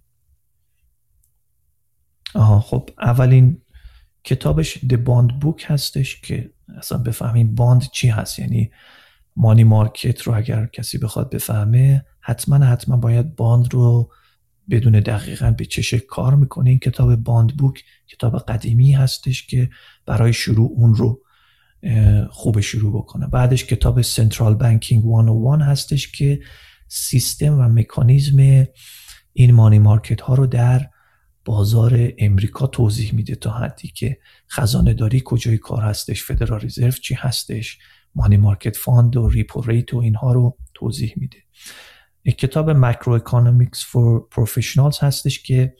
آها خب اولین کتابش The Bond Book هستش که اصلا بفهمیم bond چی هست. یعنی money market رو اگر کسی بخواد بفهمه حتما حتما باید bond رو بدونه دقیقا به چه شکل کار می‌کنه. این کتاب Bond Book کتاب قدیمی هستش که برای شروع اون رو خوب شروع بکنه. بعدش کتاب Central Banking 101 هستش که سیستم و مکانیزم این money market ها رو در بازار امریکا توضیح میده تا حدی که خزانه داری کجای کار هستش Federal Reserve چی هستش money market fund و repo rate و اینها رو توضیح میده. کتاب Macroeconomics for Professionals هستش که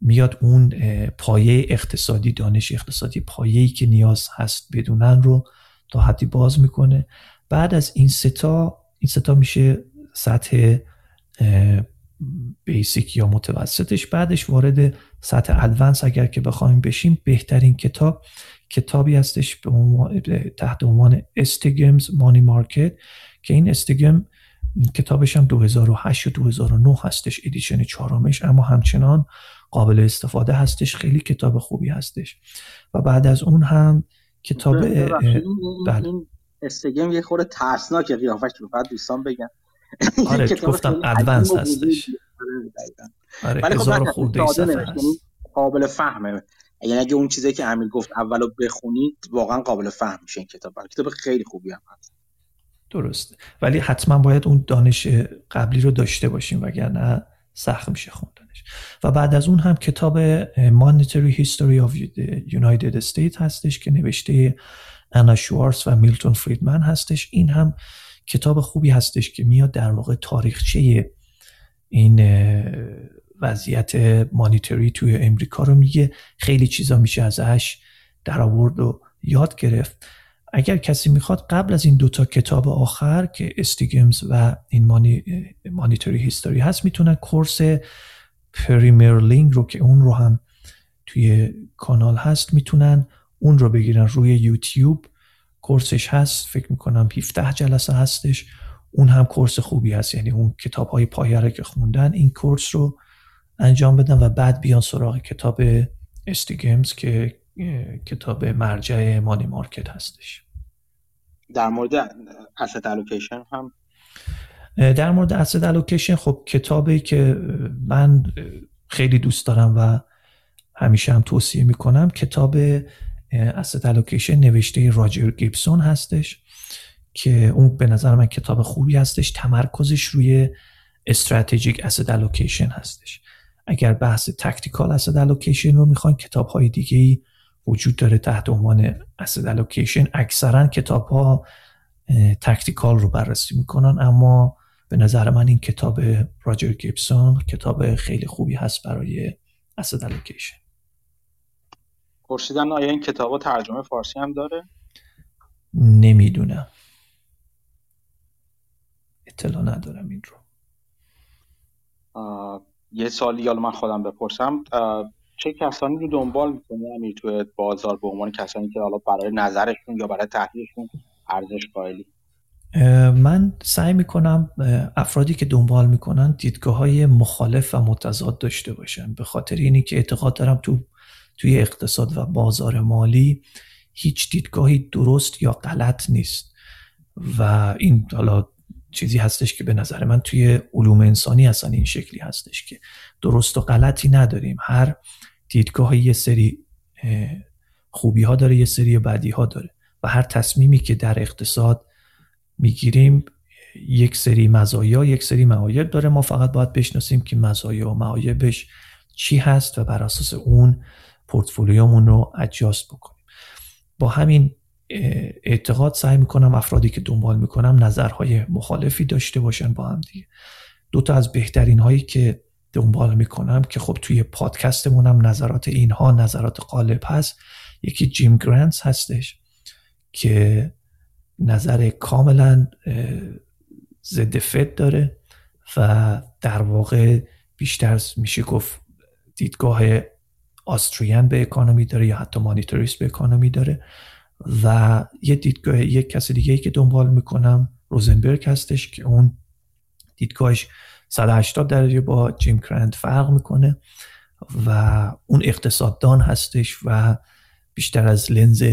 میاد اون پایه اقتصادی دانش اقتصادی پایه‌ای که نیاز هست بدونن رو تا حدی باز می‌کنه. بعد از این سه تا این سه تا میشه سطح بیسیک یا متوسطش. بعدش وارد سطح ادوانس اگر که بخوایم بشیم بهترین کتاب کتابی هستش به تحت عنوان استگمز مانی مارکت که این استگم کتابش هم 2008 و 2009 هستش ادیشن چهارمش. اما همچنان قابل استفاده هستش. خیلی کتاب خوبی هستش. و بعد از اون هم کتاب بله. استگم یه خورده ترسناکه. قیافش رو بعد دوستان بگن. آره گفتم ادوانس هستش. آره ولی خب یعنی قابل فهمه. یعنی اگه اون چیزی که امیر گفت اولو بخونید واقعا قابل فهم میشه این کتاب. کتاب خیلی خوبی هم هست. درست. ولی حتما باید اون دانش قبلی رو داشته باشیم وگرنه سخت میشه خوندنش و بعد از اون هم کتاب Monetary History of the United States هستش که نوشته انا شوارس و میلتون فریدمن هستش. این هم کتاب خوبی هستش که میاد در واقع تاریخچه این وضعیت مانیتری توی امریکا رو میگه. خیلی چیزا میشه ازش در آورد و یاد گرفت. اگر کسی می‌خواد قبل از این دوتا کتاب آخر که استیگمز و این مانی، مانیتری هیستوری هست می‌تونن کورس پریمیر رو که اون رو هم توی کانال هست می‌تونن اون رو بگیرن روی یوتیوب. course ش هست فکر می‌کنم 17 جلسه هستش. اون هم course خوبی هست یعنی اون کتاب های پایه که خوندن این course رو انجام بدن و بعد بیان سراغ کتاب Stigum's که کتاب مرجع money market هستش. در مورد asset allocation هم؟ در مورد asset allocation خب کتابی که من خیلی دوست دارم و همیشه هم توصیه می‌کنم کتاب asset allocation نوشته راجر گیبسون هستش که اون به نظر من کتاب خوبی هستش تمرکزش روی strategic asset allocation هستش. اگر بحث tactical asset allocation رو می‌خواین کتاب های دیگه ای وجود داره تحت عنوان asset allocation. اکثرا کتاب ها tactical رو بررسی می‌کنن اما به نظر من این کتاب راجر گیبسون کتاب خیلی خوبی هست برای asset allocation. پرسیدم آیا این کتاب ترجمه فارسی هم داره؟ نمی‌دونم. اطلاع ندارم این رو. یه سالی حالا من خودم بپرسم. چه کسانی رو دنبال می‌کنه امیر توی بازار به عنوان کسانی که حالا برای نظرشون یا برای تحلیلشون ارزش قائلی؟ من سعی می‌کنم افرادی که دنبال می‌کنن دیدگاه های مخالف و متضاد داشته باشن. به خاطر اینی که اعتقاد دارم تو توی اقتصاد و بازار مالی هیچ دیدگاهی درست یا غلط نیست. و این حالا چیزی هستش که به نظر من توی علوم انسانی اصلا این شکلی هستش که درست و غلطی نداریم. هر دیدگاه یه سری خوبی ها داره یه سری بدی ها داره. و هر تصمیمی که در اقتصاد می‌گیریم یک سری مزایا یک سری معایب داره. ما فقط باید بشناسیم که مزایا و معایبش چی هست و بر اساس اون پورتفولیومون رو اجاست بکنیم. با همین اعتقاد سعی می‌کنم افرادی که دنبال می‌کنم نظرهای مخالفی داشته باشن با هم دیگه. دو تا از بهترین هایی که دنبال می‌کنم که خب توی پادکستمونم نظرات اینها نظرات غالب هست یکی جیم گرانس هستش که نظر کاملا ضد فد داره و در واقع بیشتر میشه گفت دیدگاه آستریان به اکانومی داره یا حتی مانیتوریست به اکانومی داره و یه دیدگاه یک کسی دیگه ای که دنبال می‌کنم روزنبرگ هستش که اون دیدگاهش 180 درجه با جیم کرند فرق می‌کنه و اون اقتصاددان هستش و بیشتر از لنز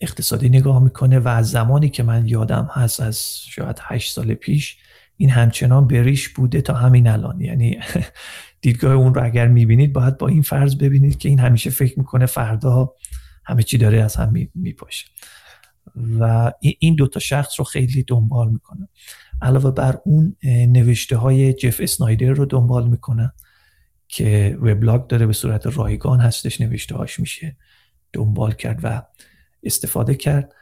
اقتصادی نگاه می‌کنه و از زمانی که من یادم هست از شاید 8 سال پیش این همچنان بریش بوده تا همین الان. یعنی دیدگاه اون رو اگر می‌بینید باید با این فرض ببینید که این همیشه فکر می‌کنه فردا همه چی داره از هم میپاشه. و این دوتا شخص رو خیلی دنبال می‌کنم علاوه بر اون نوشته های جف اسنایدر رو دنبال می‌کنم که وبلاگ داره به صورت رایگان هستش نوشته هاش میشه دنبال کرد و استفاده کرد.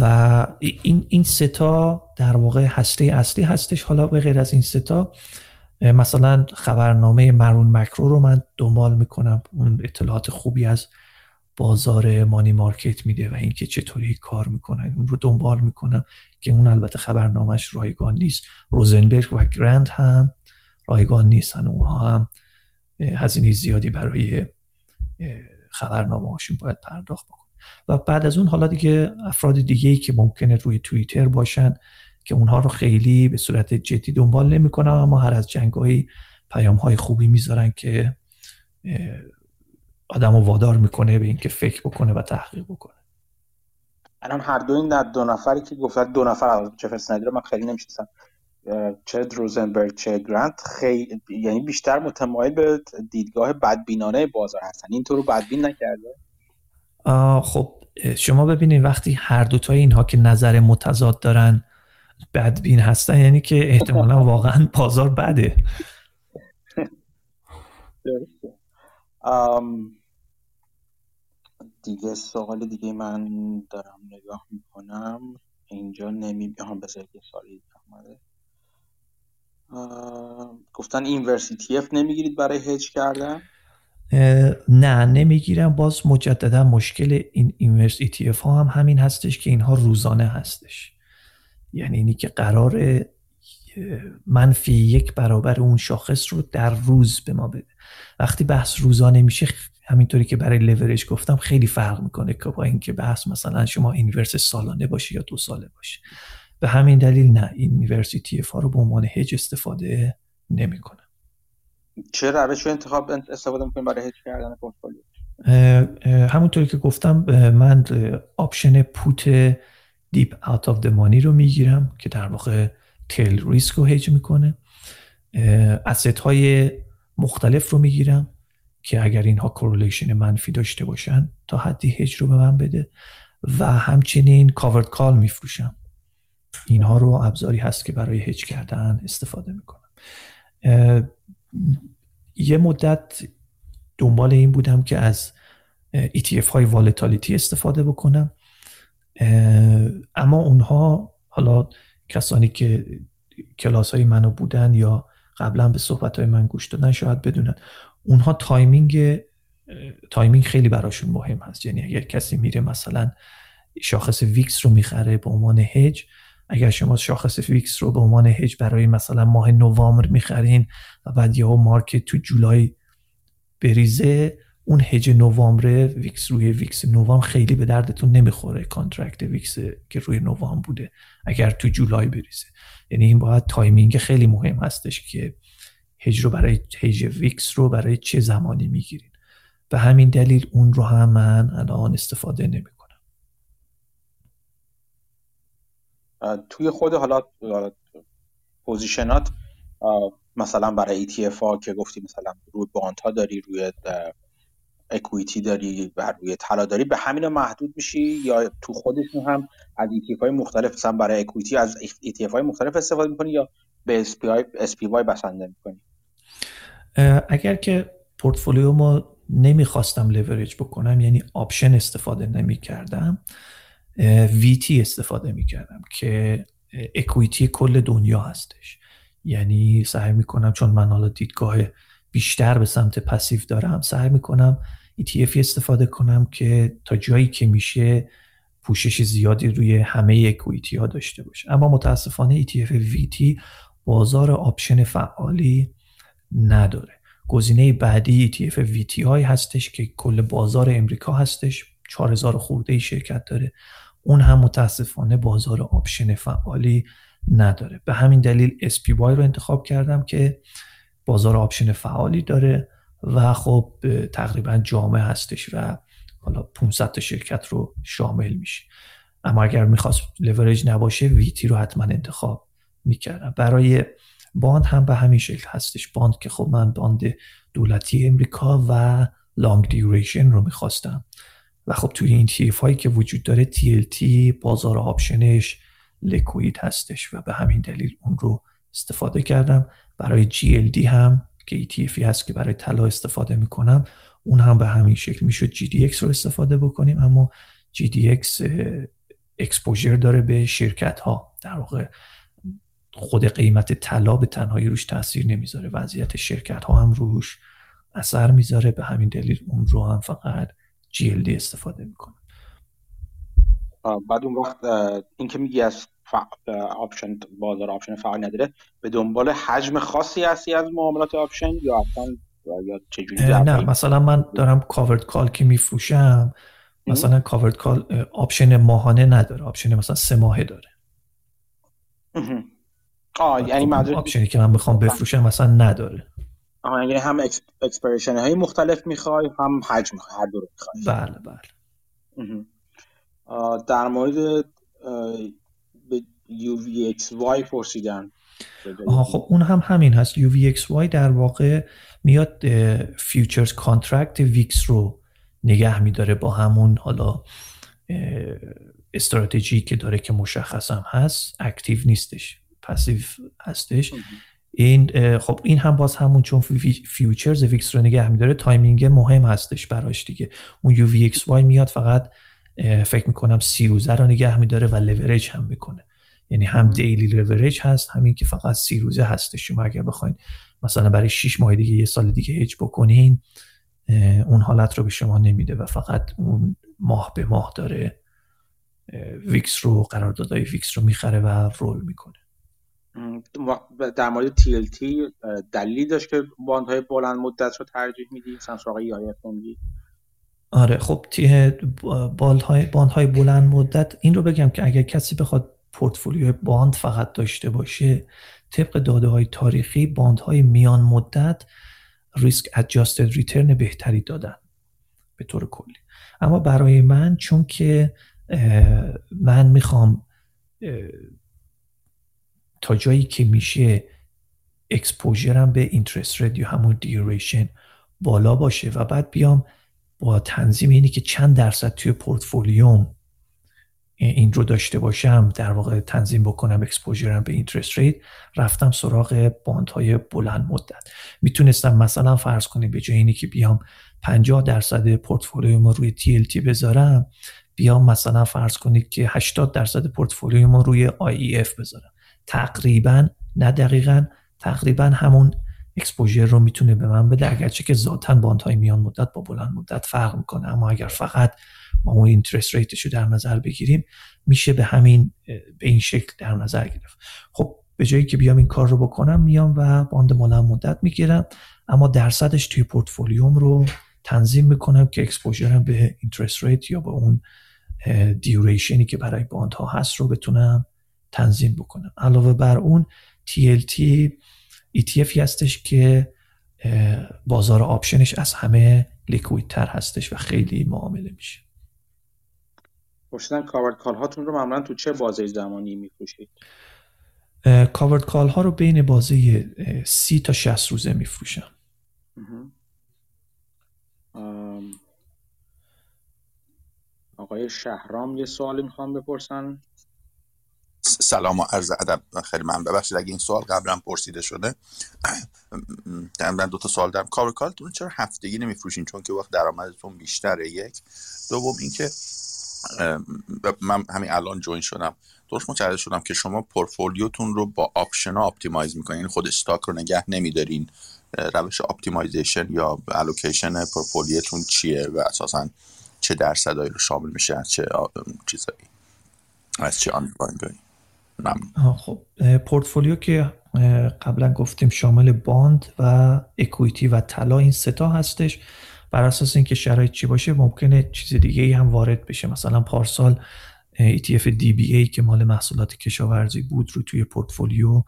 و این این ستا در واقع هسته اصلی هستش. حالا به غیر از این ستا مثلا خبرنامه مرون مکرو رو من دنبال می‌کنم. اون اطلاعات خوبی از بازار مانی مارکت میده و اینکه چطوری کار می‌کنن اون رو دنبال می‌کنم که اون البته خبرنامهش رایگان نیست. روزنبرگ و گرند هم رایگان نیستن. اونها هم هزینه زیادی برای خبرنامه هاشون باید پرداخت بکن و بعد از اون حالا دیگه افراد دیگه ای که ممکنه روی توییتر باشن که اونها رو خیلی به صورت جدی دنبال نمی‌کنم اما هر از جنگایی پیام های خوبی می‌ذارن که آدم وادار می‌کنه به اینکه فکر بکنه و تحقیق بکنه. الان هر دو این دو نفری که گفتن دو نفر جفر سنایدر من خیلی نمی‌شناسم چه روزنبرگ چه گرانت خیلی یعنی بیشتر متمایل به دیدگاه بدبینانه بازار هستن. این تو رو بدبین نکرده؟ خب شما ببینید وقتی هر دوتای اینها که نظر متضاد دارن بدبین هستن یعنی که احتمالا (laughs) واقعا بازار بده. دیگه سوال دیگه من دارم نگاه می‌کنم. اینجا نمی هم بذارید یه سالی آمده گفتن اینورسیتی اف نمی‌گیرید برای هج کردن؟ نه نمی‌گیرم. باز مجددا مشکل این اینورسیتی اف ها هم همین هستش که اینها روزانه هستش. یعنی اینی که قرار منفی یک برابر اون شاخص رو در روز به ما بده. وقتی بحث روزانه میشه همینطوری که برای لورج گفتم خیلی فرق می‌کنه که با اینکه بحث مثلا شما اینورس سالانه باشه یا دو ساله باشه. به همین دلیل نه اینورسیتی ها رو به عنوان هج استفاده نمی‌کنه. چه روش انتخاب استفاده می‌کنیم برای هج کردن پورتفولیو. همونطوری که گفتم من آپشن پوت دیپ اوت آف د مانی رو می‌گیرم که در واقع تیل ریسک رو هج می‌کنه. asset های مختلف رو می‌گیرم که اگر اینها correlation منفی داشته باشن تا حدی هج رو به من بده و همچنین covered call میفروشم. اینها رو ابزاری هست که برای هج کردن استفاده می‌کنم. یه مدت دنبال این بودم که از ETF های volatility استفاده بکنم. اما اونها حالا کسانی که کلاس های منو بودن یا قبلا به صحبت های من گوش دادن شاید بدونن. اونها timing timing خیلی براشون مهم هست. یعنی اگر کسی میره مثلا شاخص VIX رو می‌خره به عنوان هج اگر شما شاخص VIX رو به عنوان هج برای مثلا ماه نوامبر می‌خرین و بعد یهو market تو جولای بریزه اون هج نوامبر VIX روی VIX نوامبر خیلی به دردتون نمی‌خوره. contract VIX که روی نوامبر بوده. اگر تو جولای بریزه. یعنی این باید timing خیلی مهم هستش که هج رو برای hedge VIX رو برای چه زمانی می‌گیرین. به همین دلیل اون رو هم من الان استفاده نمی‌کنم. توی خود حالا position ات مثلا برای ETF ها که گفتی مثلا روی bond ها داری روی equity داری و روی طلا داری به همین محدود میشی یا تو خودشون هم از ETF های مختلف مثلا برای equity از ETF های مختلف استفاده می‌کنی یا به SPY بسنده می‌کنی؟ اگر که پورتفولیو ما نمی‌خواستم لیوریج بکنم یعنی option استفاده نمی‌کردم VT استفاده می‌کردم که equity کل دنیا هستش. یعنی سعی می‌کنم چون من حالا دیدگاه بیشتر به سمت passive دارم سعی می‌کنم ETF استفاده کنم که تا جایی که میشه پوشش زیادی روی همه equity ها داشته باشه. اما متاسفانه ETF VT بازار option فعالی نداره. گزینه بعدی ETF VTI هستش که کل بازار امریکا هستش. 4000 خورده شرکت داره. اون هم متاسفانه بازار option فعالی نداره. به همین دلیل SPY رو انتخاب کردم که بازار option فعالی داره. و خب تقریبا جامع هستش و حالا 500 تا شرکت رو شامل میشه. اما اگر می‌خواست لورج نباشه ویتی رو حتما انتخاب می‌کردم. برای bond هم به همین شکل هستش. bond که خب من bond دولتی امریکا و long duration رو می‌خواستم. و خب توی این ETF هایی که وجود داره TLT بازار option ش liquid هستش و به همین دلیل اون رو استفاده کردم. برای GLD هم که ETF هست که برای طلا استفاده می‌کنم اون هم به همین شکل می‌شد GDX رو استفاده بکنیم اما GDX exposure داره به شرکت ها در واقع خود قیمت طلا به تنهایی روش تاثیر نمی‌ذاره وضعیت شرکت ها هم روش اثر می‌ذاره. به همین دلیل اون رو هم فقط GLD استفاده می‌کنم. بعد اون وقت این که میگی از option بازار option فعال نداره. به دنبال حجم خاصی هستی از معاملات option یا اصلا یا چجوری نه مثلا من دارم covered call که میفروشم مثلا covered call option ماهانه نداره option مثلا سه ماهه داره. آه یعنی منظور option ی که من می‌خوام بفروشم مثلا نداره. آه یعنی هم expiration های مختلف می‌خوای هم حجم هر دو رو می‌خوای. بله بله. در مورد UVXY پرسیدن. آها خب اون هم همین هست. UVXY در واقع میاد futures contract VIX رو نگه میداره با همون حالا استراتژی که داره که مشخص هم هست. active نیستش passive هستش. این خب این هم باز همون چون futures VIX رو نگه میداره timing مهم هستش براش دیگه. اون UVXY میاد فقط فکر می‌کنم سی روزه رو نگه میداره و لورج هم می‌کنه. یعنی هم daily leverage هست همین که فقط سی روزه هستش. شما اگر بخواین مثلا برای 6 ماه دیگه یه سال دیگه هج بکنین اون حالت رو به شما نمیده و فقط اون ماه به ماه داره VIX رو قراردادهای VIX رو می‌خره و roll می‌کنه. در مورد TLT دلیلی داشت که bond های بلند مدت رو ترجیح میدی؟ مثلا سراغ آره خب bond های bond های بلند مدت این رو بگم که اگر کسی بخواد portfolio ی bond فقط داشته باشه طبق داده های تاریخی bond های میان مدت risk adjusted return بهتری دادن به طور کلی. اما برای من چون که من می‌خوام تا جایی که میشه exposure م به interest rate یا همون duration بالا باشه و بعد بیام با تنظیم اینی که چند درصد توی پورتفولیوم این رو داشته باشم در واقع تنظیم بکنم exposure م به interest rate رفتم سراغ های بلند مدت. می‌تونستم مثلا فرض کنید به جای اینی که بیام 50 درصد پورتفولیوم روی TLT بذارم بیام مثلا فرض کنید که 80 درصد پورتفولیوم روی IEF بذارم. تقریبا نه دقیقا تقریبا همون exposure رو می‌تونه به من بده. اگرچه که ذاتا bond های میان مدت با بلند مدت فرق می‌کنه. اما اگر فقط ما اون interest rate ش رو در نظر بگیریم میشه به همین به این شکل در نظر گرفت. خب به جایی که بیام این کار رو بکنم میام و bond بلند مدت می‌گیرم. اما درصدش توی پورتفولیوم رو تنظیم می‌کنم که exposure م به interest rate یا به اون duration ی که برای bond ها هست رو بتونم تنظیم بکنم. علاوه بر اون TLT ETF هستش که بازار option ش از همه liquid تر هستش و خیلی معامله میشه. پرسیدن کاورد کال هاتون رو معمولا تو چه بازه زمانی میفروشید؟ کاورد کال ها رو بین بازه سی تا 60 روزه میفروشم. آقای شهرام یه سوالی می‌خوام بپرسن. سلام و عرض ادب. خیلی من ببخشید اگه این سوال قبلا پرسیده شده. (clears throat) من دو تا سوال دارم. کار کارتون چرا هفتگی نمیفروشین؟ چون که وقت درآمدتون بیشتره. یک. دوم اینکه من همین الان join شدم. درست متوجه شدم که شما پورتفولیوتون رو با option ها optimize می‌کنین. یعنی خود stock رو نگه نمیدارین. روش optimization یا allocation portfolio تون چیه و اساسا چه درصدایی رو شامل میشه؟ چه چیزایی؟ از چه آنلاین خب پورتفولیو که قبلا گفتیم شامل bond و equity و طلا این سه تا هستش. بر اساس اینکه شرایط چی باشه ممکنه چیز دیگه ای هم وارد بشه. مثلا پارسال ETF DBA که مال محصولات کشاورزی بود رو توی پورتفولیو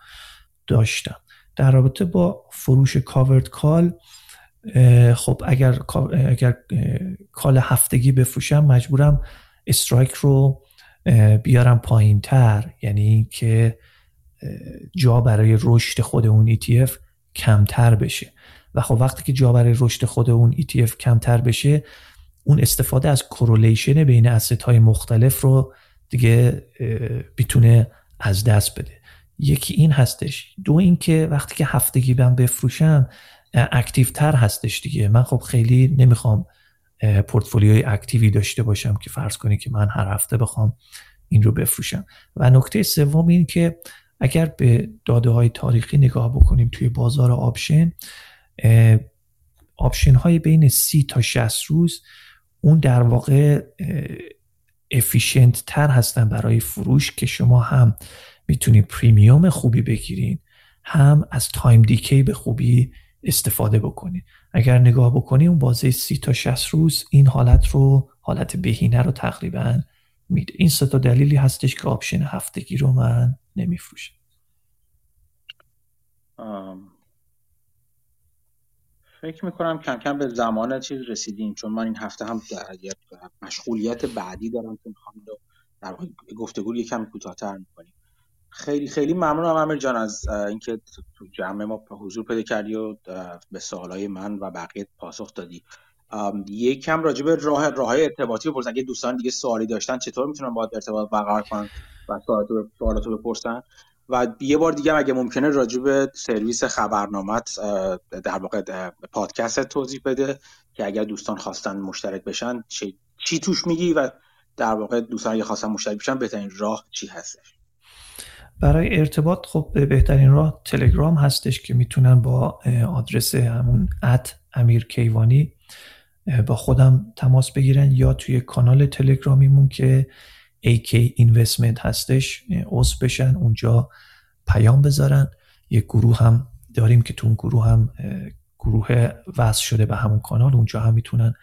داشتم. در رابطه با فروش کاورد کال خب اگر اگر کال هفتگی بفروشم مجبورم استرایک رو بیارم پایین تر یعنی اینکه جا برای رشد خود اون ETF کمتر بشه. و خب وقتی که جا برای رشد خود اون ETF کمتر بشه اون استفاده از correlation بین asset های مختلف رو دیگه می‌تونه از دست بده. یکی این هستش. دو اینکه وقتی که هفتگی من بفروشم active تر هستش دیگه. من خب خیلی نمی‌خوام portfolio ی active ی داشته باشم که فرض کنی که من هر هفته بخوام این رو بفروشم. و نکته سوم این که اگر به داده های تاریخی نگاه بکنیم توی بازار option option های بین سی تا 60 روز اون در واقع efficient تر هستن برای فروش که شما هم می‌تونید premium خوبی بگیرین هم از time decay به خوبی استفاده بکنید اگر نگاه بکنی اون بازه سی تا 60 روز این حالت رو حالت بهینه رو تقریبا میده. این سه تا دلیلی هستش که آپشن هفتگی رو من نمیفروشم. فکر می‌کنم کم کم به زمان چیز رسیدیم چون من این هفته هم مشغولیت بعدی دارم که می‌خوام در گفتگو یکم کوتاهتر می‌کنیم. خیلی خیلی ممنونم امیر جان از اینکه تو جمع ما حضور پیدا کردی و به سوالای من و بقیه پاسخ دادی. یکم راجع به راه راه ارتباطی بپرسن. اگه دوستان دیگه سوالی داشتن چطور می‌تونن با ارتباط برقرار کنن و سوالاتو بپرسن؟ و یه بار دیگه اگه ممکنه راجع به سرویس خبرنامت در واقع پادکست توضیح بده که اگر دوستان خواستن مشترک بشن چی, چی توش میگی و در واقع دوستان اگه خواستن مشترک بشن بهترین راه چی هستش؟ برای ارتباط خب بهترین راه تلگرام هستش که می‌تونن با آدرس همون ات امیر کیوانی با خودم تماس بگیرن یا توی کانال تلگرامیمون که AK Investment هستش عضو بشن اونجا پیام بذارن. یک گروه هم داریم که تو اون گروه هم گروه وصل شده به همون کانال اونجا هم می‌تونن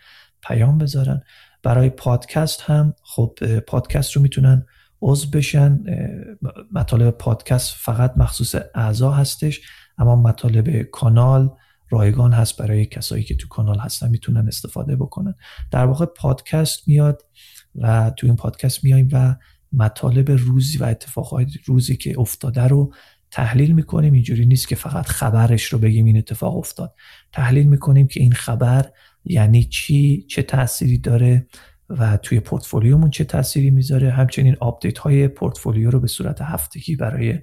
پیام بذارن. برای پادکست هم خب پادکست رو می‌تونن عضو بشن مطالب پادکست فقط مخصوص اعضا هستش اما مطالب کانال رایگان هست برای کسایی که تو کانال هستن می‌تونن استفاده بکنن. در واقع پادکست میاد و تو این پادکست میایم و مطالب روزی و اتفاقات روزی که افتاده رو تحلیل می‌کنیم. اینجوری نیست که فقط خبرش رو بگیم این اتفاق افتاد. تحلیل می‌کنیم که این خبر یعنی چی چه تأثیری داره و توی پورتفولیومون چه تأثیری می‌ذاره؟ همچنین update های پورتفولیو رو به صورت هفتگی برای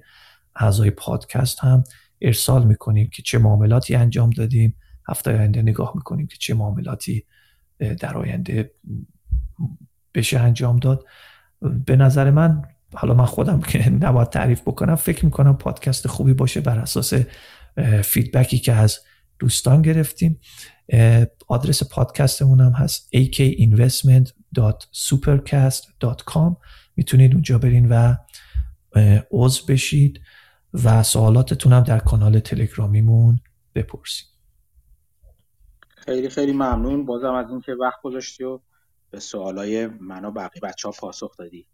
اعضای پادکست هم ارسال می‌کنیم که چه معاملاتی انجام دادیم. هفته آینده نگاه می‌کنیم که چه معاملاتی در آینده بشه انجام داد. به نظر من حالا من خودم که (laughs) نباید تعریف بکنم فکر می‌کنم پادکست خوبی باشه بر اساس feedback ی که از دوستان گرفتیم. آدرس پادکستمون هم هست akinvestment.supercast.com می‌تونید اونجا برین و عضو بشید و سوالاتتون هم در کانال تلگرامیمون بپرسید. خیلی خیلی ممنون. بازم از اینکه وقت گذاشتی و به سوالای من و بقیه بچه ها پاسخ دادی.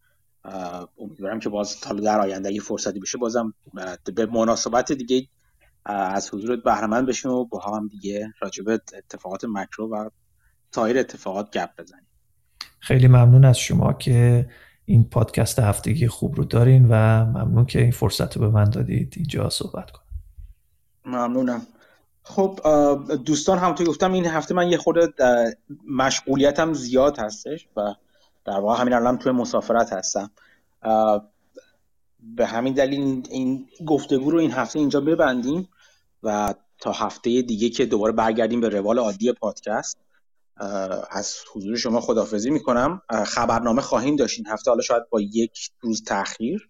امیدوارم که باز تا در آینده اگه فرصتی بشه بازم به مناسبت دیگه از حضورت بهرمند بشیم و با هم دیگه راجب اتفاقات مکرو و سایر اتفاقات گپ بزنیم. خیلی ممنون از شما که این پادکست هفتگی خوب رو دارین و ممنون که این فرصت رو به من دادید اینجا صحبت کنم. ممنونم. خب دوستان همونطور گفتم این هفته من یه خورده مشغولیتم زیاد هستش و در واقع همین الان توی مسافرت هستم. به همین دلیل این گفتگو رو این هفته اینجا ببندیم و تا هفته دیگه که دوباره برگردیم به روال عادی پادکست. از حضور شما خدافزی می‌کنم. خبرنامه خواهیم داشت این هفته. حالا شاید با یک روز تاخیر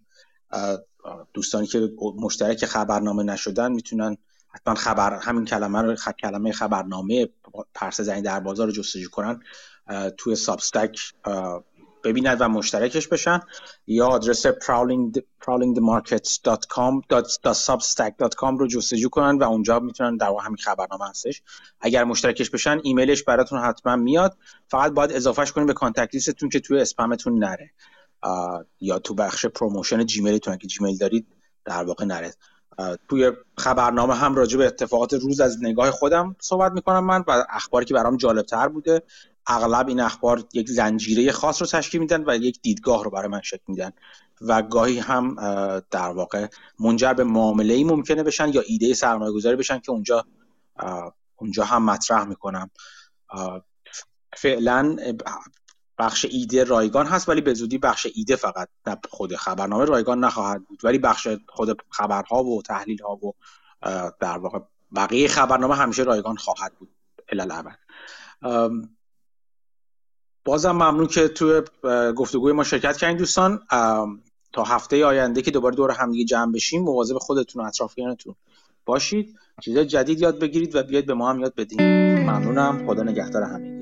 دوستانی که مشترک خبرنامه نشدن می‌تونن حتما خبر همین کلمه رو کلمه خبرنامه پرسه زنی در بازار رو جستجو کنن. توی سابستک ببینند و مشترکش بشن یا آدرس prowlingthemarkets.com.substack.com رو جستجو کنن و اونجا می‌تونن در همین خبرنامه هستش. اگر مشترکش بشن ایمیلش براتون حتما میاد. فقط باید اضافهش کنید به contact list تون که توی اسپمتون نره. یا تو بخش promotion Gmail تون که Gmail دارید در واقع نره. توی خبرنامه هم راجع به اتفاقات روز از نگاه خودم صحبت می‌کنم من و اخباری که برام جالب تر بوده. اغلب این اخبار یک زنجیره خاص رو تشکیل میدن و یک دیدگاه رو برای من شکل میدن و گاهی هم در واقع منجر به معامله ممکنه بشن یا ایده سرمایه گذاری بشن که اونجا اونجا هم مطرح می‌کنم. فعلا بخش ایده رایگان هست ولی به زودی بخش ایده فقط نه خود خبرنامه رایگان نخواهد بود. ولی بخش خود خبرها و تحلیل ها و در واقع بقیه خبرنامه همیشه رایگان خواهد بود. الالعبد بازم ممنون که توی گفتگوی ما شرکت کردین دوستان. تا هفته آینده که دوباره دور همدیگه جمع بشیم مواظب خودتون و اطرافیانتون باشید. چیزای جدید یاد بگیرید و بیاید به ما هم یاد بدین. ممنونم. خدا نگهدار همین